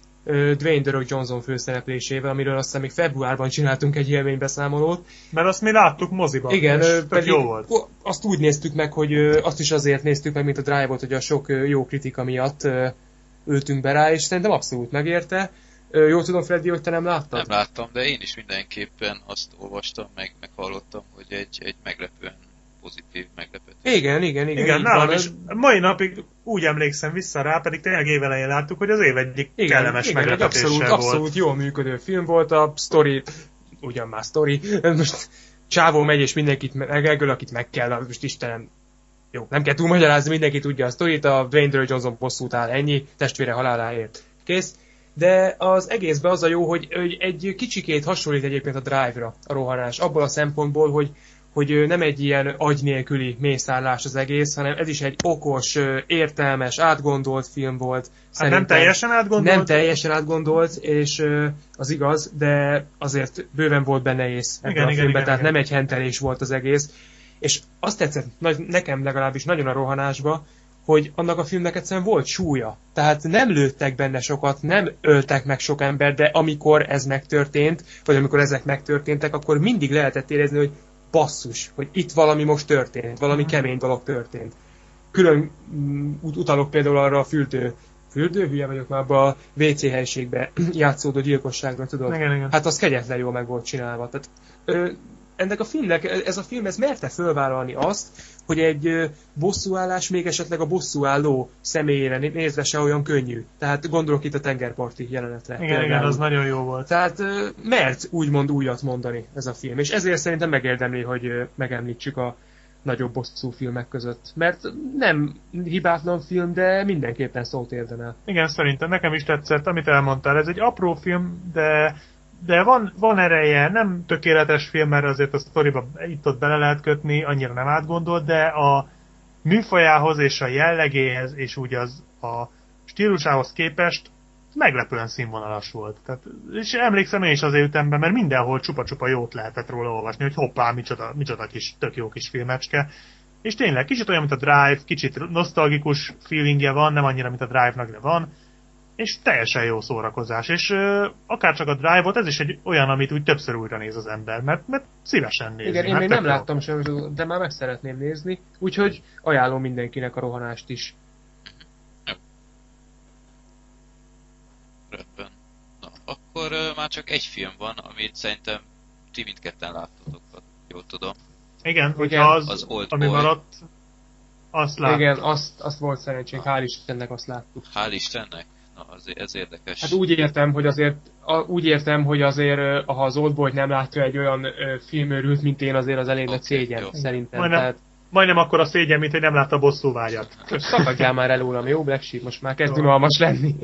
Speaker 2: Dwayne The Rock Johnson főszereplésével, amiről aztán még februárban csináltunk egy élménybeszámolót,
Speaker 3: Mert azt mi láttuk moziban,
Speaker 2: igen, pedig
Speaker 3: jó volt.
Speaker 2: azt úgy néztük meg, hogy azt is azért néztük meg, mint a Drive-ot, hogy a sok jó kritika miatt ültünk be rá, és szerintem abszolút megérte. Ö, Jól tudom, Freddy, hogy te nem láttad?
Speaker 1: Nem láttam, de én is mindenképpen azt olvastam, meg, meg hallottam, hogy egy, egy meglepően pozitív meglepetés.
Speaker 2: Igen, igen, igen.
Speaker 3: Igen, nálam
Speaker 2: van.
Speaker 3: is. Mai napig úgy emlékszem vissza rá, pedig tényleg évelején láttuk, hogy az év egyik
Speaker 2: Igen,
Speaker 3: kellemes
Speaker 2: igen, egy
Speaker 3: meglepetése
Speaker 2: abszolút,
Speaker 3: volt.
Speaker 2: abszolút jól működő film volt, a story, ugyan már story, most csávó megy és mindenkit megöl, akit meg kell, most Istenem, jó, nem kell túlmagyarázni, mindenki tudja a sztorit, a Dwayne Johnson bosszút áll, ennyi, testvére haláláért. Kész. De az egészben az a jó, hogy, hogy egy kicsikét hasonlít egyébként a Drive-ra a rohanás, abból a szempontból, hogy hogy nem egy ilyen agy nélküli mészállás az egész, hanem ez is egy okos, értelmes, átgondolt film volt.
Speaker 3: Hát nem teljesen átgondolt?
Speaker 2: Nem teljesen átgondolt, és az igaz, de azért bőven volt benne ész ebben
Speaker 3: Igen,
Speaker 2: a filmben,
Speaker 3: igen,
Speaker 2: tehát
Speaker 3: igen.
Speaker 2: nem egy hentelés volt az egész. És azt tetszett, nagy, nekem legalábbis nagyon a rohanásba, hogy annak a filmnek egyszerűen volt súlya. Tehát nem lőttek benne sokat, nem öltek meg sok ember, de amikor ez megtörtént, vagy amikor ezek megtörténtek, akkor mindig lehetett érezni, hogy basszus, hogy itt valami most történt, valami
Speaker 3: Mhm.
Speaker 2: kemény dolog történt. Külön mm, ut- utalok például arra a fürdő, fürdő, hülye vagyok már abba a WC helységbe [CLEARS THROAT] játszódó gyilkosságra, tudod?
Speaker 3: Igen, igen.
Speaker 2: Hát az kegyetlen jól meg volt csinálva. Tehát, ö, ennek a filmnek, ez a film, ez merte fölvállalni azt, hogy egy bosszúállás még esetleg a bosszúálló személyére né- nézve se olyan könnyű. Tehát gondolok itt a tengerparti jelenetre.
Speaker 3: Igen, igen,
Speaker 2: például.
Speaker 3: az nagyon jó volt.
Speaker 2: Tehát mert úgymond újat mondani ez a film, és ezért szerintem megérdemli, hogy megemlítsük a nagyobb bosszú filmek között. Mert nem hibátlan film, de mindenképpen szót érdemel.
Speaker 3: Igen, szerintem nekem is tetszett, amit elmondtál. Ez egy apró film, de de van, van ereje, nem tökéletes film, mert azért a sztoriba itt-ott bele lehet kötni, annyira nem átgondolt, de a műfajához és a jellegéhez, és úgy az a stílusához képest meglepően színvonalas volt. Tehát, és emlékszem én is azért ütem be, mert mindenhol csupa-csupa jót lehetett róla olvasni, hogy hoppá, micsoda, micsoda kis, tök jó kis filmecske. És tényleg, kicsit olyan, mint a Drive, kicsit nosztalgikus feelingje van, nem annyira, mint a Drive-nak, de van. És teljesen jó szórakozás. És ö, akár csak a Drive-ot, ez is egy olyan, amit úgy többször újra néz az ember, mert, mert szívesen nézi.
Speaker 2: Igen, én még nem
Speaker 3: jó.
Speaker 2: láttam sem, de már meg szeretném nézni, úgyhogy ajánlom mindenkinek a rohanást is.
Speaker 1: Rendben. Na, akkor uh, már csak egy film van, amit szerintem ti mindketten láttatok, jól tudom.
Speaker 3: Igen, hogyha
Speaker 2: Igen.
Speaker 3: az,
Speaker 1: Az Old
Speaker 3: ami
Speaker 1: Boy.
Speaker 3: maradt, azt láttam.
Speaker 2: Igen, azt, azt volt szerencsénk, hál' Istennek azt láttuk.
Speaker 1: Hál' Istennek? Na, az, ez érdekes.
Speaker 2: Hát úgy értem, hogy azért, a, úgy értem, hogy azért, ö, ha az Oldboy nem látja egy olyan ö, filmőrült, mint én, azért az elég nagy
Speaker 1: Oké,
Speaker 2: szégyen,
Speaker 1: jó.
Speaker 2: szerintem.
Speaker 3: Majdnem-
Speaker 2: Tehát,
Speaker 3: Majdnem akkor a szégyen, mint hogy nem látta a bosszúvágyat.
Speaker 2: szakadjál már el jó Black Sheep, most már kezd unalmas lenni.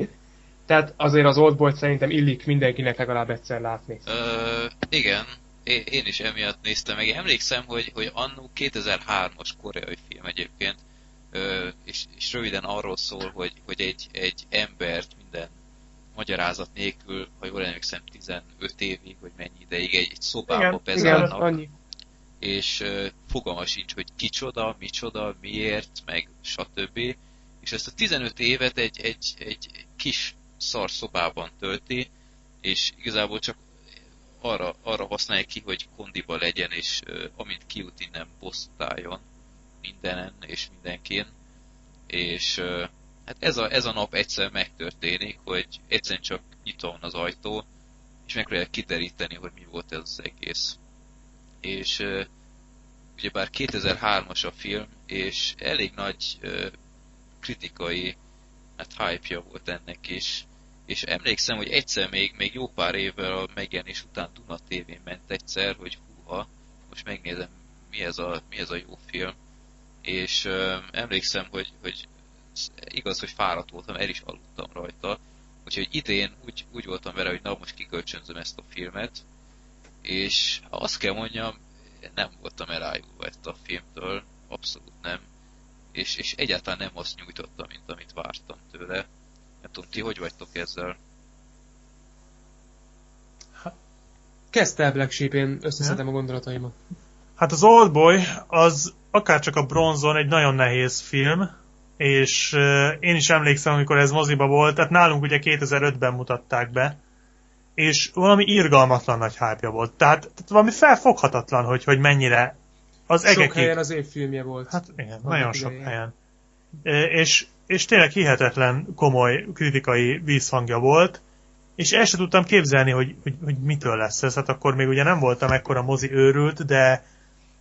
Speaker 2: Tehát azért az Oldboy szerintem illik mindenkinek legalább egyszer látni.
Speaker 1: Ö, igen, én, én is emiatt néztem meg. Én emlékszem, hogy, hogy annó 2003-as koreai film egyébként, ö, és, és röviden arról szól, hogy, hogy egy, egy embert minden magyarázat nélkül, ha jól emlékszem, 15 évig, vagy mennyi ideig egy, egy szobába
Speaker 3: Igen,
Speaker 1: bezárnak, és ö, fogalma sincs, hogy kicsoda, micsoda, miért, meg stb. És ezt a 15 évet egy, egy, egy kis szar szobában tölti, és igazából csak arra, arra használja ki, hogy kondiba legyen, és ö, amint kijut innen bosszút álljon mindenen és mindenkin. És hát ez a, ez a nap egyszer megtörténik, hogy egyszerűen csak nyitom az ajtó, és megpróbálják kideríteni, hogy mi volt ez az egész. És ugyebár 2003-as a film, és elég nagy kritikai hát hype-ja volt ennek is. És emlékszem, hogy egyszer még, még jó pár évvel a megjelenés után Duna tévén ment egyszer, hogy húha, most megnézem, mi ez a, mi ez a jó film. És uh, emlékszem, hogy, hogy igaz, hogy fáradt voltam, el is aludtam rajta. Úgyhogy idén úgy, úgy voltam vele, hogy na most kikölcsönzöm ezt a filmet. És azt kell mondjam, nem voltam elájulva ezt a filmtől, abszolút nem. És, és egyáltalán nem azt nyújtotta, mint amit vártam tőle. Nem tudom, ti hogy vagytok ezzel?
Speaker 2: Kezdte el Black Sheep, én összeszedem a gondolataimat.
Speaker 3: Hát az Oldboy az akárcsak a bronzon egy nagyon nehéz film, és én is emlékszem, amikor ez moziba volt, tehát nálunk ugye 2005-ben mutatták be, és valami irgalmatlan nagy hype volt. Tehát, tehát valami felfoghatatlan, hogy, hogy mennyire
Speaker 2: az Sok egekig... helyen az évfilmje volt.
Speaker 3: Hát igen, nagyon sok idején. helyen. És, és tényleg hihetetlen komoly kritikai vízhangja volt, és el sem tudtam képzelni, hogy, hogy, hogy mitől lesz ez. Hát akkor még ugye nem voltam ekkora mozi őrült, de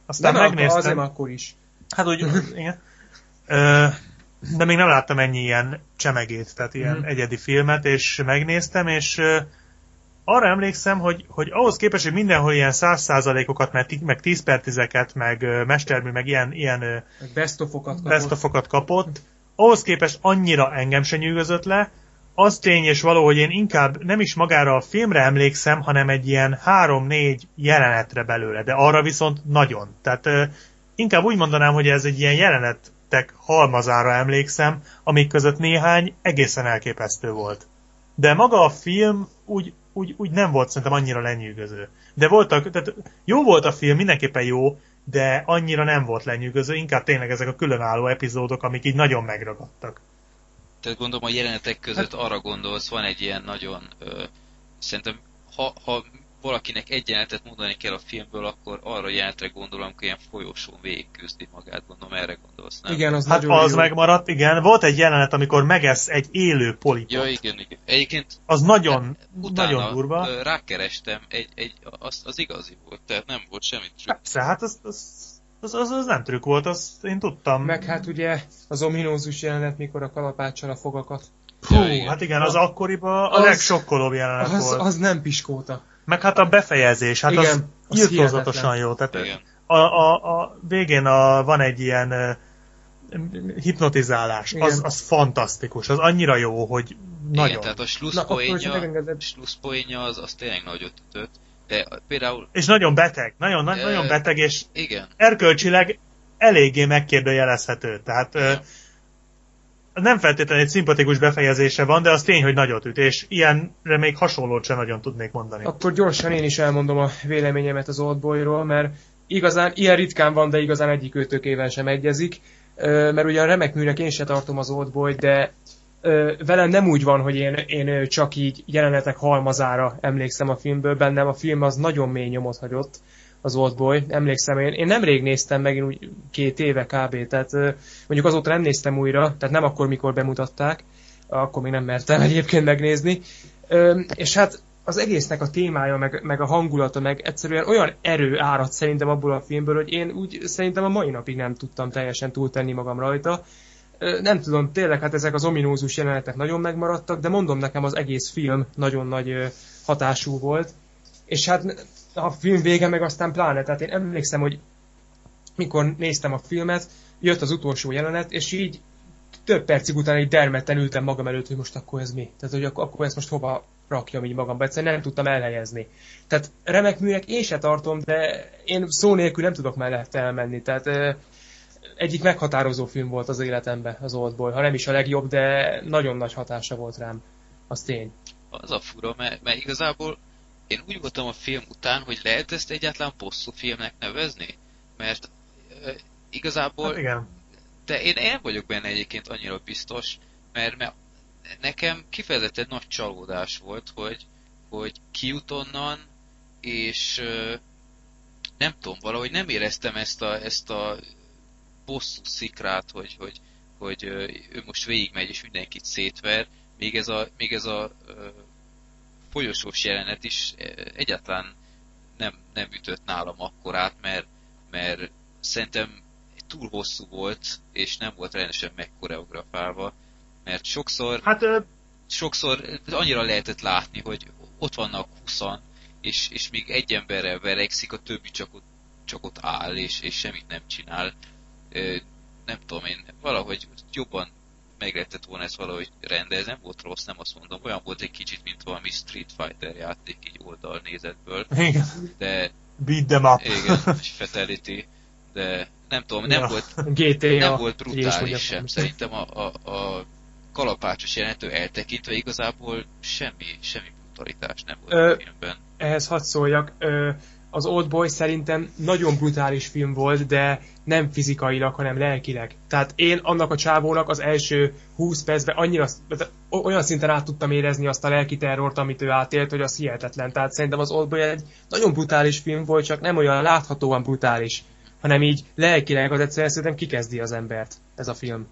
Speaker 3: aztán de megnéztem.
Speaker 2: Azért akkor is.
Speaker 3: Hát úgy, [LAUGHS] igen de még nem láttam ennyi ilyen csemegét, tehát ilyen mm. egyedi filmet, és megnéztem, és arra emlékszem, hogy, hogy ahhoz képest, hogy mindenhol ilyen száz százalékokat, meg, meg 10 per 10 meg mestermű, meg ilyen, ilyen
Speaker 2: bestofokat
Speaker 3: kapott. kapott, ahhoz képest annyira engem se nyűgözött le, az tény és való, hogy én inkább nem is magára a filmre emlékszem, hanem egy ilyen három-négy jelenetre belőle, de arra viszont nagyon. Tehát inkább úgy mondanám, hogy ez egy ilyen jelenet tek halmazára emlékszem, amik között néhány egészen elképesztő volt. De maga a film úgy, úgy, úgy nem volt szerintem annyira lenyűgöző. De voltak, tehát jó volt a film, mindenképpen jó, de annyira nem volt lenyűgöző, inkább tényleg ezek a különálló epizódok, amik így nagyon megragadtak.
Speaker 1: Tehát gondolom a jelenetek között hát, arra gondolsz, van egy ilyen nagyon, ö, szerintem ha, ha valakinek egy jelenetet mondani kell a filmből, akkor arra jelenetre gondolom, hogy ilyen folyosón végigküzdi magát, gondolom erre gondolsz, nem?
Speaker 3: Igen, az hát az jó. megmaradt, igen. Volt egy jelenet, amikor megesz egy élő polipot.
Speaker 1: Ja, igen, igen. Egyébként
Speaker 3: az nagyon, hát, utána, nagyon durva.
Speaker 1: rákerestem, egy, egy, az, az igazi volt, tehát nem volt semmi
Speaker 3: trükk. Persze, hát az, az, az, az, az nem trükk volt, azt én tudtam.
Speaker 2: Meg hát ugye az ominózus jelenet, mikor a kalapáccsal a fogakat.
Speaker 3: Hú, ja, igen. hát igen, az akkoriban a legsokkolóbb jelenet
Speaker 2: az,
Speaker 3: volt.
Speaker 2: Az nem piskóta.
Speaker 3: Meg hát a befejezés, hát Igen, az, az írtózatosan jó. Tehát Igen. A, a, a végén a, van egy ilyen uh, hipnotizálás, az, az fantasztikus, az annyira jó, hogy nagyon. Igen,
Speaker 1: tehát a slusszpoénja, az, az tényleg nagyot ütött. De például...
Speaker 3: És nagyon beteg, nagyon, e, nagyon beteg, és igen. erkölcsileg eléggé megkérdőjelezhető. Tehát igen nem feltétlenül egy szimpatikus befejezése van, de az tény, hogy nagyot üt, és ilyenre még hasonlót sem nagyon tudnék mondani.
Speaker 2: Akkor gyorsan én is elmondom a véleményemet az Oldboyról, mert igazán ilyen ritkán van, de igazán egyik őtökével sem egyezik, mert ugyan remek műnek én se tartom az Oldboy, de velem nem úgy van, hogy én, én csak így jelenetek halmazára emlékszem a filmből, bennem a film az nagyon mély nyomot hagyott, az Oldboy. Emlékszem, én, én nemrég néztem meg, én úgy két éve kb. Tehát mondjuk azóta nem néztem újra, tehát nem akkor, mikor bemutatták, akkor még nem mertem egyébként megnézni. És hát az egésznek a témája, meg, meg a hangulata, meg egyszerűen olyan erő árad szerintem abból a filmből, hogy én úgy szerintem a mai napig nem tudtam teljesen túltenni magam rajta. Nem tudom, tényleg hát ezek az ominózus jelenetek nagyon megmaradtak, de mondom nekem az egész film nagyon nagy hatású volt. És hát a film vége meg aztán pláne, tehát én emlékszem, hogy mikor néztem a filmet, jött az utolsó jelenet, és így több percig után egy dermeten ültem magam előtt, hogy most akkor ez mi? Tehát, hogy akkor, akkor ezt most hova rakjam így magamba, egyszerűen nem tudtam elhelyezni. Tehát remek műnek én se tartom, de én szó nélkül nem tudok mellette elmenni. Tehát egyik meghatározó film volt az életemben az Oldboy. Ha nem is a legjobb, de nagyon nagy hatása volt rám. Az tény.
Speaker 1: Az a fura, mert, mert igazából én úgy voltam a film után, hogy lehet ezt egyáltalán bosszú filmnek nevezni? Mert e, igazából...
Speaker 3: Hát igen.
Speaker 1: De én, én nem vagyok benne egyébként annyira biztos, mert, mert nekem kifejezetten nagy csalódás volt, hogy, hogy kijut onnan, és e, nem tudom, valahogy nem éreztem ezt a, ezt a bosszú szikrát, hogy, hogy, hogy ő most végigmegy és mindenkit szétver, még ez a, még ez a folyosós jelenet is egyáltalán nem, nem ütött nálam akkorát, mert, mert szerintem túl hosszú volt, és nem volt rendesen megkoreografálva, mert sokszor,
Speaker 3: hát, ö...
Speaker 1: sokszor annyira lehetett látni, hogy ott vannak 20 és, és még egy emberrel verekszik, a többi csak ott, csak ott áll, és, és semmit nem csinál. Nem tudom én, valahogy jobban meg lehetett volna ezt valahogy rendezni, nem volt rossz, nem azt mondom, olyan volt egy kicsit, mint valami Street Fighter játék így oldalnézetből.
Speaker 3: Igen.
Speaker 1: De...
Speaker 3: Beat them up.
Speaker 1: Igen, [LAUGHS] és Fatality. De nem tudom, nem ja. volt,
Speaker 2: GTA
Speaker 1: nem volt brutális sem. Szerintem a, a, a kalapácsos jelentő eltekintve igazából semmi, semmi brutalitás nem volt Ö, a filmben.
Speaker 2: Ehhez hadd szóljak, ö, az Old Boy szerintem nagyon brutális film volt, de nem fizikailag, hanem lelkileg. Tehát én annak a csávónak az első 20 percben annyira, olyan szinten át tudtam érezni azt a lelki terrort, amit ő átélt, hogy az hihetetlen. Tehát szerintem az Old Boy egy nagyon brutális film volt, csak nem olyan láthatóan brutális, hanem így lelkileg az egyszerűen szerintem kikezdi az embert ez a film.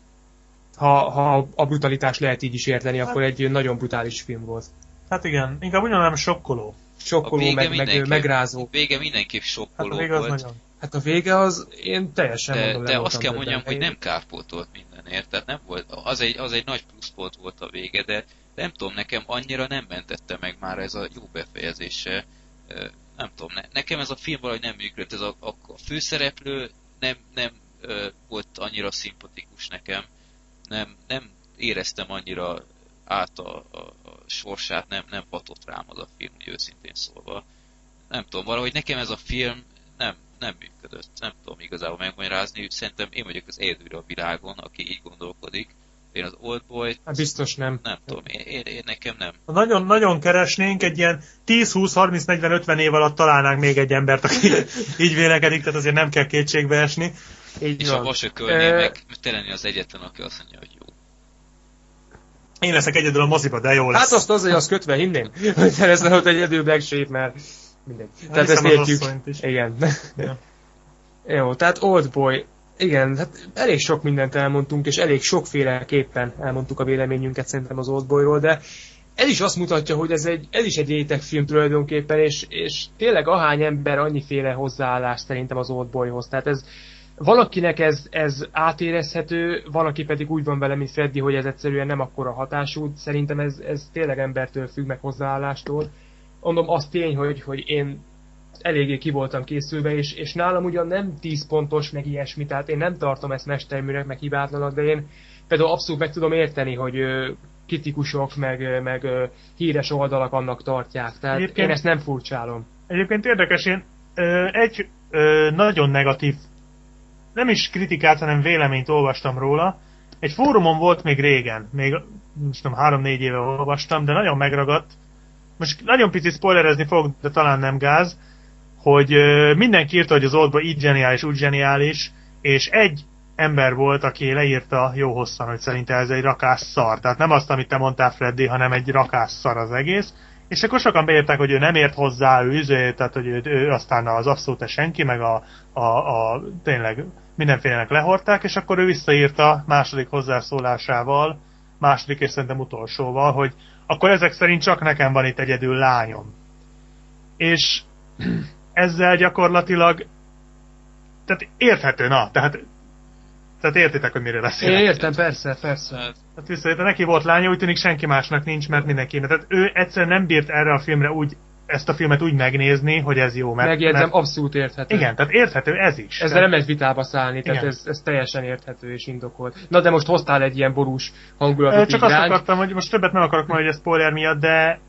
Speaker 2: Ha, ha a brutalitás lehet így is érteni, hát, akkor egy nagyon brutális film volt.
Speaker 3: Hát igen, inkább ugyanolyan sokkoló
Speaker 2: sokkoló, meg, meg megrázó. A
Speaker 1: vége mindenképp sokkoló hát a
Speaker 2: vége
Speaker 1: volt.
Speaker 2: Nagyon. Hát a vége az, én teljesen
Speaker 1: de,
Speaker 2: mondom,
Speaker 1: De azt kell mondjam, hogy nem kárpótolt mindenért, tehát nem volt, az egy, az egy nagy pluszpont volt a vége, de nem tudom, nekem annyira nem mentette meg már ez a jó befejezése. Nem tudom, ne, nekem ez a film valahogy nem működött, ez a, a, a főszereplő nem, nem volt annyira szimpatikus nekem, nem, nem éreztem annyira át a, a sorsát, nem, nem hatott rám az a film, úgy őszintén szólva. Nem tudom, valahogy nekem ez a film nem, nem működött. Nem tudom igazából megmagyarázni. Szerintem én vagyok az egyedül a világon, aki így gondolkodik. Én az Old Boy...
Speaker 2: Hát biztos nem.
Speaker 1: Nem tudom, én, én, én nekem nem.
Speaker 3: Nagyon, nagyon keresnénk, egy ilyen 10, 20, 30, 40, 50 év alatt találnánk még egy embert, aki [LAUGHS] így vélekedik, tehát azért nem kell kétségbe esni.
Speaker 1: Így és van. a vasökölné e... meg te lenni az egyetlen, aki azt mondja, hogy.
Speaker 3: Én leszek egyedül a moziba, de jó lesz.
Speaker 2: Hát azt azért azt kötve hinném, [LAUGHS] hogy te leszel ott egyedül Black Sheep, mert mindegy. Hát tehát ezt értjük. Igen. Ja. [LAUGHS] jó, tehát Old Boy. Igen, hát elég sok mindent elmondtunk, és elég sokféleképpen elmondtuk a véleményünket szerintem az Old Boyról, de ez is azt mutatja, hogy ez, egy, ez is egy rétegfilm tulajdonképpen, és, és tényleg ahány ember annyiféle hozzáállás szerintem az Old Boyhoz. Tehát ez, valakinek ez, ez átérezhető, valaki pedig úgy van vele, mint Freddy, hogy ez egyszerűen nem akkora hatású. Szerintem ez, ez tényleg embertől függ, meg hozzáállástól. Mondom, az tény, hogy, hogy én eléggé ki voltam készülve, és, és nálam ugyan nem 10 pontos, meg ilyesmi, tehát én nem tartom ezt mesterműnek, meg hibátlanak, de én például abszolút meg tudom érteni, hogy kritikusok, meg, meg híres oldalak annak tartják. Tehát egyébként, én ezt nem furcsálom.
Speaker 3: Egyébként érdekes, én ö, egy ö, nagyon negatív nem is kritikát, hanem véleményt olvastam róla. Egy fórumon volt még régen, még most nem három-négy éve olvastam, de nagyon megragadt. Most nagyon picit spoilerezni fog, de talán nem gáz, hogy mindenki írta, hogy az oldba így zseniális, úgy zseniális, és egy ember volt, aki leírta jó hosszan, hogy szerinte ez egy rakás szar. Tehát nem azt, amit te mondtál, Freddy, hanem egy rakás szar az egész. És akkor sokan beírták, hogy ő nem ért hozzá, ő üzé, tehát hogy ő, ő aztán az abszolút senki, meg a, a, a tényleg mindenfélenek lehorták, és akkor ő visszaírta második hozzászólásával, második és szerintem utolsóval, hogy akkor ezek szerint csak nekem van itt egyedül lányom. És ezzel gyakorlatilag tehát érthető, na, tehát tehát értitek, hogy mire beszélek.
Speaker 2: Én értem, persze, persze.
Speaker 3: Tehát visszaérte, neki volt lánya, úgy tűnik senki másnak nincs, mert mindenki. Tehát ő egyszerűen nem bírt erre a filmre úgy ezt a filmet úgy megnézni, hogy ez jó.
Speaker 2: Mert, Megjegyzem, mert... abszolút érthető.
Speaker 3: Igen, tehát érthető ez is.
Speaker 2: Ezzel tehát... nem egy vitába szállni, tehát ez, ez, teljesen érthető és indokolt. Na de most hoztál egy ilyen borús hangulatot.
Speaker 3: Csak azt ránk. akartam, hogy most többet nem akarok majd, hogy ez spoiler miatt, de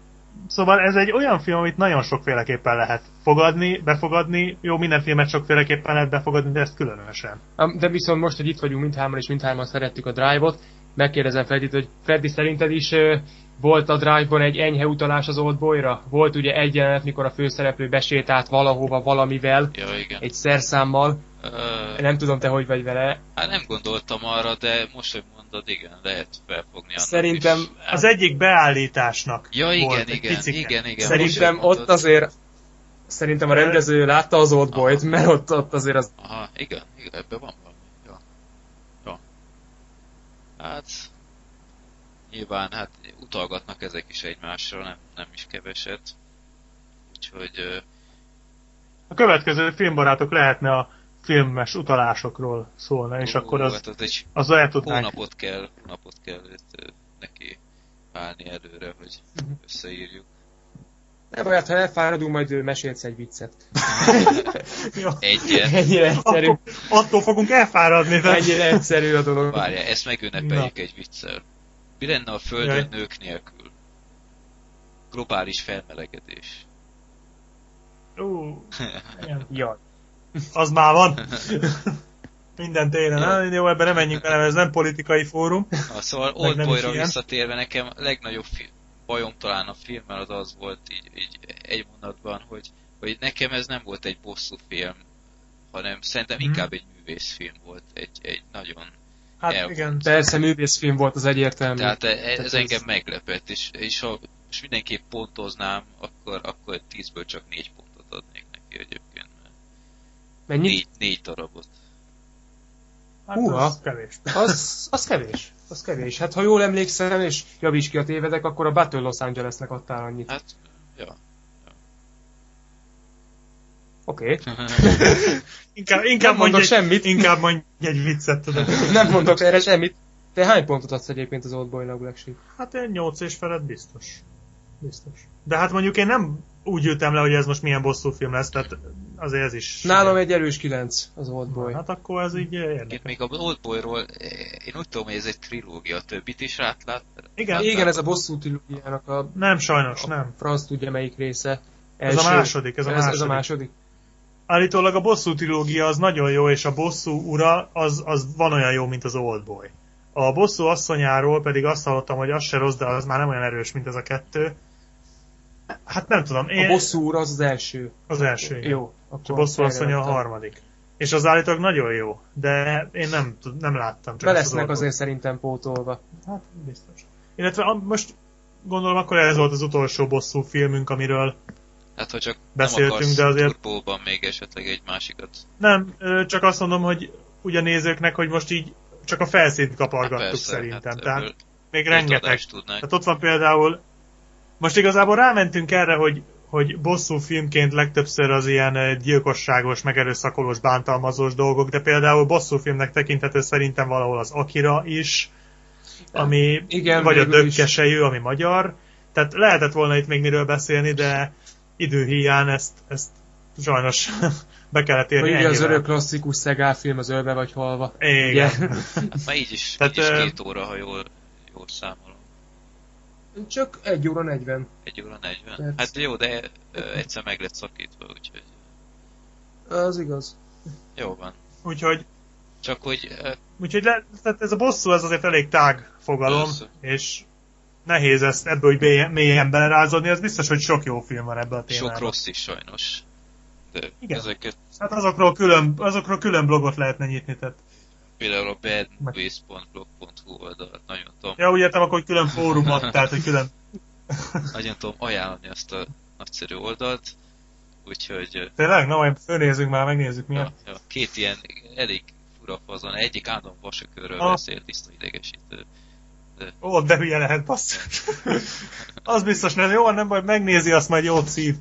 Speaker 3: Szóval ez egy olyan film, amit nagyon sokféleképpen lehet fogadni, befogadni. Jó, minden filmet sokféleképpen lehet befogadni, de ezt különösen.
Speaker 2: De viszont most, hogy itt vagyunk mindhárman, és mindhárman szerettük a Drive-ot, megkérdezem Freddy, hogy Freddy szerinted is volt a Drive-ban egy enyhe utalás az Old Boy-ra? Volt ugye egy jelenet, mikor a főszereplő besétált valahova valamivel,
Speaker 1: ja, igen.
Speaker 2: egy szerszámmal. Uh, nem tudom, te hogy vagy vele.
Speaker 1: Hát nem gondoltam arra, de most, hogy mondod, igen, lehet felfogni annak
Speaker 2: Szerintem
Speaker 1: is.
Speaker 3: az egyik beállításnak
Speaker 1: Ja, igen, volt igen, igen, igen, igen.
Speaker 2: Szerintem ott azért Szerintem a rendező látta az Old Boy-t, mert ott, ott azért az...
Speaker 1: Aha, igen, igen, ebben van valami. Ja. Ja. Nyilván hát utalgatnak ezek is egymásra, nem, nem is keveset. Úgyhogy
Speaker 3: A következő filmbarátok lehetne a filmes utalásokról szólna, és
Speaker 1: ó,
Speaker 3: akkor az,
Speaker 1: hát az egy
Speaker 3: az el tudnánk.
Speaker 1: hónapot kell, hónapot kell itt, neki állni előre, hogy
Speaker 3: Mhm.
Speaker 1: összeírjuk.
Speaker 2: Nem baj, hát ha elfáradunk, majd mesélsz egy viccet. [LAUGHS]
Speaker 3: Jó.
Speaker 1: Egyet.
Speaker 2: Ennyire egyszerű.
Speaker 3: Attól, attól fogunk elfáradni. Tehát...
Speaker 2: Ennyire egyszerű a dolog.
Speaker 1: Várja, ezt megünnepeljük egy viccel. Mi lenne a Földön
Speaker 3: Jaj.
Speaker 1: nők nélkül? Globális felmelegedés.
Speaker 3: Igen. [LAUGHS]
Speaker 2: Jaj.
Speaker 3: Az már van. [LAUGHS] Minden téren. Hát, jó, ebben nem menjünk bele, ez nem politikai fórum.
Speaker 1: Na, szóval Oldboyra visszatérve nekem legnagyobb fi- bajom talán a filmmel az az volt így, így egy mondatban, hogy, hogy nekem ez nem volt egy bosszú film, hanem szerintem
Speaker 3: Mhm.
Speaker 1: inkább egy művészfilm volt, egy, egy nagyon
Speaker 3: Hát
Speaker 1: El-
Speaker 3: igen.
Speaker 2: Persze művészfilm volt az egyértelmű.
Speaker 1: Tehát e- ez,
Speaker 2: ez-
Speaker 1: engem meglepett, és, és ha most mindenképp pontoznám, akkor, akkor 10-ből csak 4 pontot adnék neki egyébként.
Speaker 2: Mennyit?
Speaker 1: négy, négy darabot.
Speaker 3: Hát
Speaker 2: Húha.
Speaker 3: az kevés. [LAUGHS]
Speaker 2: Az, az kevés. Az kevés. Hát ha jól emlékszem, és javíts ki a tévedek, akkor a Battle Los Angelesnek adtál annyit.
Speaker 1: Hát, ja.
Speaker 2: Oké. Okay. [LAUGHS]
Speaker 3: Inkább, inkább
Speaker 2: Nem mondok
Speaker 3: egy,
Speaker 2: semmit.
Speaker 3: Inkább mondj egy viccet, tudod. [LAUGHS]
Speaker 2: Nem mondok erre semmit. Te hány pontot adsz egyébként az Old Boy-nak, Black Sheep?
Speaker 3: Hát én 8 és felett biztos. Biztos. De hát mondjuk én nem úgy ültem le, hogy ez most milyen bosszú film lesz, tehát azért ez is...
Speaker 2: Nálam egy erős 9 az Old Boy.
Speaker 3: Hát akkor ez így érdekes.
Speaker 1: még a Oldboyról, én úgy tudom, hogy ez egy trilógia, a többit is átlát.
Speaker 3: Igen.
Speaker 2: Igen, ez a bosszú trilógiának a,
Speaker 3: Nem, sajnos,
Speaker 2: a
Speaker 3: nem.
Speaker 2: franc tudja melyik része.
Speaker 3: Ez a második, ez a
Speaker 2: ez, ez a
Speaker 3: második. Állítólag a bosszú trilógia az nagyon jó, és a bosszú ura az, az van olyan jó, mint az Oldboy. A bosszú asszonyáról pedig azt hallottam, hogy az se rossz, de az már nem olyan erős, mint ez a kettő. Hát nem tudom, én...
Speaker 2: A bosszú úr az az első.
Speaker 3: Az első, igen.
Speaker 2: Jó.
Speaker 3: És a
Speaker 2: Akkor
Speaker 3: bosszú asszonya a harmadik. És az állítólag nagyon jó, de én nem, nem láttam. Csak
Speaker 2: Be
Speaker 3: az
Speaker 2: lesznek
Speaker 3: Oldboy.
Speaker 2: azért szerintem pótolva.
Speaker 3: Hát, biztos. Illetve most gondolom akkor ez volt az utolsó bosszú filmünk, amiről
Speaker 1: Hát ha csak
Speaker 3: Beszéltünk,
Speaker 1: nem
Speaker 3: de azért-
Speaker 1: turbóban még esetleg egy másikat.
Speaker 3: nem, csak azt mondom, hogy ugye nézőknek, hogy most így csak a felszínt kapargattuk
Speaker 1: Hát persze,
Speaker 3: szerintem.
Speaker 1: hát
Speaker 3: Tehát még rengeteg. Tehát ott van például, most igazából rámentünk erre, hogy, hogy bosszú filmként legtöbbször az ilyen gyilkosságos, megerőszakolós, bántalmazós dolgok, de például bosszú filmnek tekinthető szerintem valahol az Akira is, ami,
Speaker 2: Igen,
Speaker 3: vagy a dökkesejű, ami magyar. Tehát lehetett volna itt még miről beszélni, de időhiány ezt, ezt sajnos [LAUGHS] be kellett érni
Speaker 2: ugye az örök klasszikus Szegál film, az ölve vagy halva.
Speaker 3: Igen.
Speaker 1: Hát [LAUGHS] már így is,
Speaker 3: Tehát,
Speaker 1: így is két óra, ha jól, jól számolom.
Speaker 2: Csak 1 óra 40.
Speaker 1: Egy óra 40.
Speaker 2: Perc.
Speaker 1: Hát jó, de egyszer meg lett szakítva, úgyhogy
Speaker 2: Az igaz.
Speaker 1: jó van.
Speaker 3: Úgyhogy,
Speaker 1: Csak hogy
Speaker 3: úgyhogy le, tehát ez a bosszú ez azért elég tág fogalom,
Speaker 1: Persze.
Speaker 3: és nehéz ezt ebből hogy mélyen, belerázódni, ez biztos, hogy sok jó film van ebben a témában.
Speaker 1: sok rossz is sajnos. De
Speaker 3: Igen.
Speaker 1: Ezeket
Speaker 3: Hát azokról külön, azokról külön blogot lehetne nyitni, tehát.
Speaker 1: például a badmovies.blog.hu oldalt nagyon tudom,
Speaker 3: Ja, úgy értem, akkor hogy külön fórumot, [LAUGHS] tehát hogy külön...
Speaker 1: nagyon tudom ajánlani azt a nagyszerű oldalt. Úgyhogy
Speaker 3: Tényleg? Na, majd fölnézzük már, megnézzük milyen.
Speaker 1: ja, ja, két ilyen elég fura fazon. Egyik állandóan vasakörről
Speaker 3: Ah.
Speaker 1: beszél, tiszta idegesítő.
Speaker 3: Ó, de hülye lehet, basszus. az biztos nem jó, nem baj, megnézi, azt majd jót szív.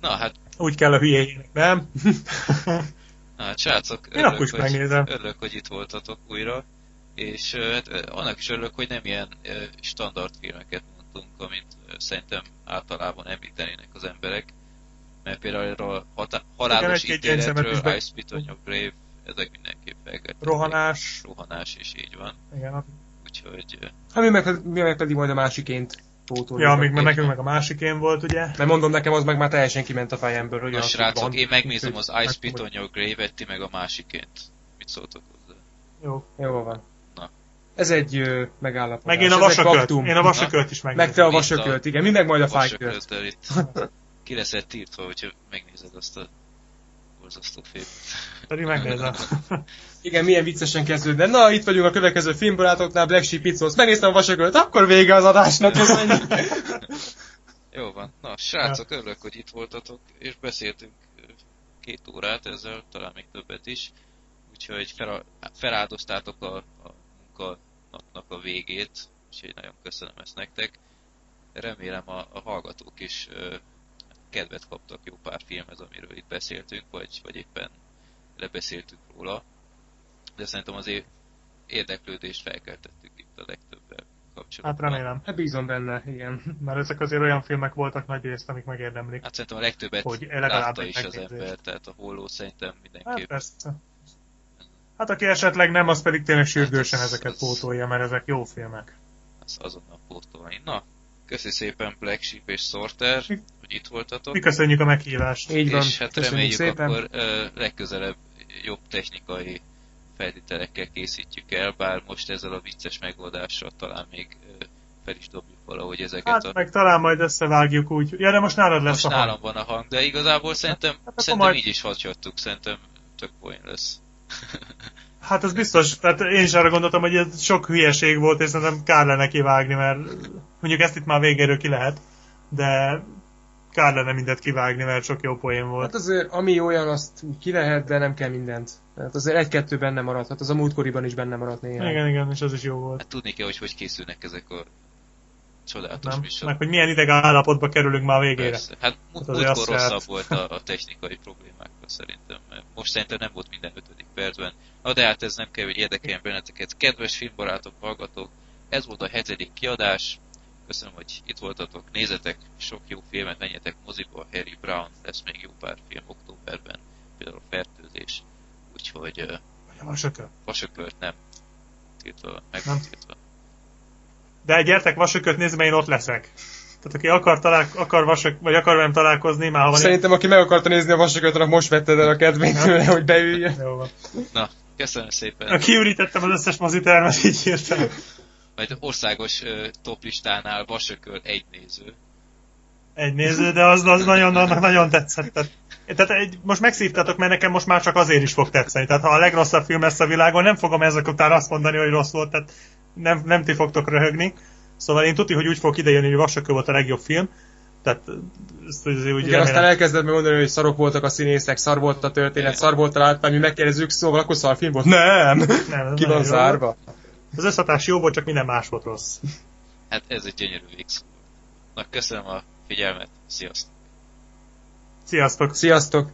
Speaker 1: Na hát,
Speaker 3: Úgy kell a hülyéjének, nem?
Speaker 1: na, hát srácok,
Speaker 3: Én akkor is megnézem.
Speaker 1: örülök, hogy itt voltatok újra. És hát, annak is örülök, hogy nem ilyen standard filmeket mondtunk, amit szerintem általában említenének az emberek. Mert például erről a halálos
Speaker 3: is
Speaker 1: ítéletről,
Speaker 3: be-
Speaker 1: I Spit on Your Grave, ezek mindenképp felkerültek.
Speaker 3: Rohanás.
Speaker 1: Rohanás is így van.
Speaker 3: Igen.
Speaker 1: Úgyhogy
Speaker 2: Hát mi meg, mi meg pedig majd a másiként pótoljuk.
Speaker 3: Ja, még mert nekünk meg a másikén volt, ugye?
Speaker 2: Mert mondom, nekem az meg már teljesen kiment a fejemből, hogy
Speaker 1: Na
Speaker 2: az
Speaker 1: srácok,
Speaker 2: van.
Speaker 1: én megnézem az
Speaker 2: Úgyhogy-
Speaker 1: I Spit on Your Grave-et, ti meg a másiként. Mit szóltok hozzá?
Speaker 3: Jó.
Speaker 2: Jó van.
Speaker 1: Na.
Speaker 2: Ez egy ö, megállapodás.
Speaker 3: Meg én a
Speaker 2: paktum.
Speaker 3: Én a vasökölt is
Speaker 2: Meg
Speaker 3: megnézem.
Speaker 2: te a vasökölt, igen. Mindegy majd a
Speaker 1: itt [LAUGHS] ki lesz egy tiltva, hogyha megnézed azt a borzasztó filmet.
Speaker 3: Pedig megnézem. [LAUGHS]
Speaker 2: Igen, milyen viccesen kezdődne. Na, itt vagyunk a következő filmbarátoknál, Black Sheep Pizzos. Megnéztem a vasökölt, akkor vége az adásnak. Ez ennyi. [LAUGHS]
Speaker 1: Jó van. Na, srácok, örülök, hogy itt voltatok, és beszéltünk két órát ezzel, talán még többet is. Úgyhogy fel, feláldoztátok a, a munkanapnak a végét, úgyhogy nagyon köszönöm ezt nektek. Remélem a, a hallgatók is ö, kedvet kaptak jó pár filmhez, amiről itt beszéltünk, vagy, vagy éppen lebeszéltünk róla. De szerintem azért érdeklődést felkeltettük itt a legtöbbel kapcsolatban.
Speaker 3: Hát remélem.
Speaker 2: Hát bízom benne, igen.
Speaker 3: Mert ezek azért olyan filmek voltak nagy részt, amik megérdemlik.
Speaker 1: Hát szerintem a legtöbbet
Speaker 3: Hogy
Speaker 1: látta is az
Speaker 3: megnézést.
Speaker 1: ember, tehát a holló szerintem
Speaker 3: Hát
Speaker 1: mindenképp.
Speaker 3: persze. Hát aki esetleg nem, az pedig tényleg sürgősen
Speaker 1: Hát az-
Speaker 3: ezeket
Speaker 1: az-
Speaker 3: pótolja, mert ezek jó filmek.
Speaker 1: az azonnal pótolni. Na, köszi szépen Black Sheep és Sorter, hogy itt voltatok.
Speaker 3: Mi köszönjük a meghívást.
Speaker 2: Így van,
Speaker 1: és hát
Speaker 2: köszönjük
Speaker 1: reméljük
Speaker 2: szépen.
Speaker 1: akkor ö, legközelebb jobb technikai feltételekkel készítjük el, bár most ezzel a vicces megoldással talán még ö, fel is dobjuk valahogy ezeket
Speaker 3: Hát
Speaker 1: a...
Speaker 3: meg talán majd összevágjuk úgy. Ja, de most nálad lesz
Speaker 1: Most
Speaker 3: a hang.
Speaker 1: nálam van a hang, de igazából szerintem,
Speaker 3: akkor
Speaker 1: szerintem
Speaker 3: majd-
Speaker 1: így is hagyhattuk, szerintem tök poén lesz. [LAUGHS]
Speaker 3: Hát ez biztos, tehát én is arra gondoltam, hogy ez sok hülyeség volt, és szerintem kár lenne kivágni, mert mondjuk ezt itt már végéről ki lehet, de kár lenne mindent kivágni, mert sok jó poén volt.
Speaker 2: Hát azért, ami olyan, azt úgy ki lehet, de nem kell mindent. Tehát azért egy-kettő benne maradhat, az a múltkoriban is benne maradt néha.
Speaker 3: Igen, igen, és az is jó volt.
Speaker 1: Hát tudni kell, hogy hogy készülnek ezek a csodálatos
Speaker 3: Nem?
Speaker 1: műsorok.
Speaker 3: Meg hogy milyen ideg állapotba kerülünk már végére.
Speaker 1: Persze. Hát
Speaker 3: Hát
Speaker 1: mú-
Speaker 3: azért
Speaker 1: múltkor rosszabb volt a, a technikai problémákkal szerintem. Most szerintem nem volt minden ötödik percben. Na de hát ez nem kell, hogy érdekeljen benneteket. Kedves filmbarátok, hallgatók, ez volt a hetedik kiadás. Köszönöm, hogy itt voltatok. Nézzetek sok jó filmet, menjetek moziba. Harry Brown lesz még jó pár film októberben. Például a Fertőzés. Úgyhogy
Speaker 3: vasökör.
Speaker 1: vasökölt nem tiltva, meg
Speaker 3: Nem.
Speaker 1: tiltva.
Speaker 3: De gyertek vasököt nézni, mert én ott leszek. Tehát aki akar, talál, akar vasök, vagy akar velem találkozni, már ha van
Speaker 2: Szerintem, aki meg akarta nézni a vasokat, annak most vetted el a kedvét tőle, hogy beüljön.
Speaker 3: Jó van.
Speaker 1: Na, köszönöm szépen.
Speaker 3: Kiürítettem az összes mozitermet, így írtam.
Speaker 1: Majd országos uh, toplistánál vasököl egy néző.
Speaker 3: Egy néző, de az, az nagyon, annak nagyon tetszett. Tehát, tehát egy, most megszívtatok, mert nekem most már csak azért is fog tetszeni. Tehát ha a legrosszabb film lesz a világon, nem fogom ezek után azt mondani, hogy rossz volt, tehát nem, nem ti fogtok röhögni. Szóval én tudni, hogy úgy fog idejönni, hogy Vasakő volt a legjobb film. Tehát ezt azért úgy
Speaker 2: Igen, aztán
Speaker 3: remélem.
Speaker 2: elkezded megmondani, hogy szarok voltak a színészek, szar volt a történet,
Speaker 1: Igen.
Speaker 2: szar volt a látvány, mi megkérdezzük, szóval akkor szar film volt. Nem!
Speaker 3: Nem, ez
Speaker 2: Ki van
Speaker 3: jó.
Speaker 2: zárva?
Speaker 3: Az összhatás jó volt, csak minden más volt rossz.
Speaker 1: Hát ez egy gyönyörű végszó. Na, köszönöm a figyelmet, sziasztok!
Speaker 3: Sziasztok!
Speaker 2: Sziasztok!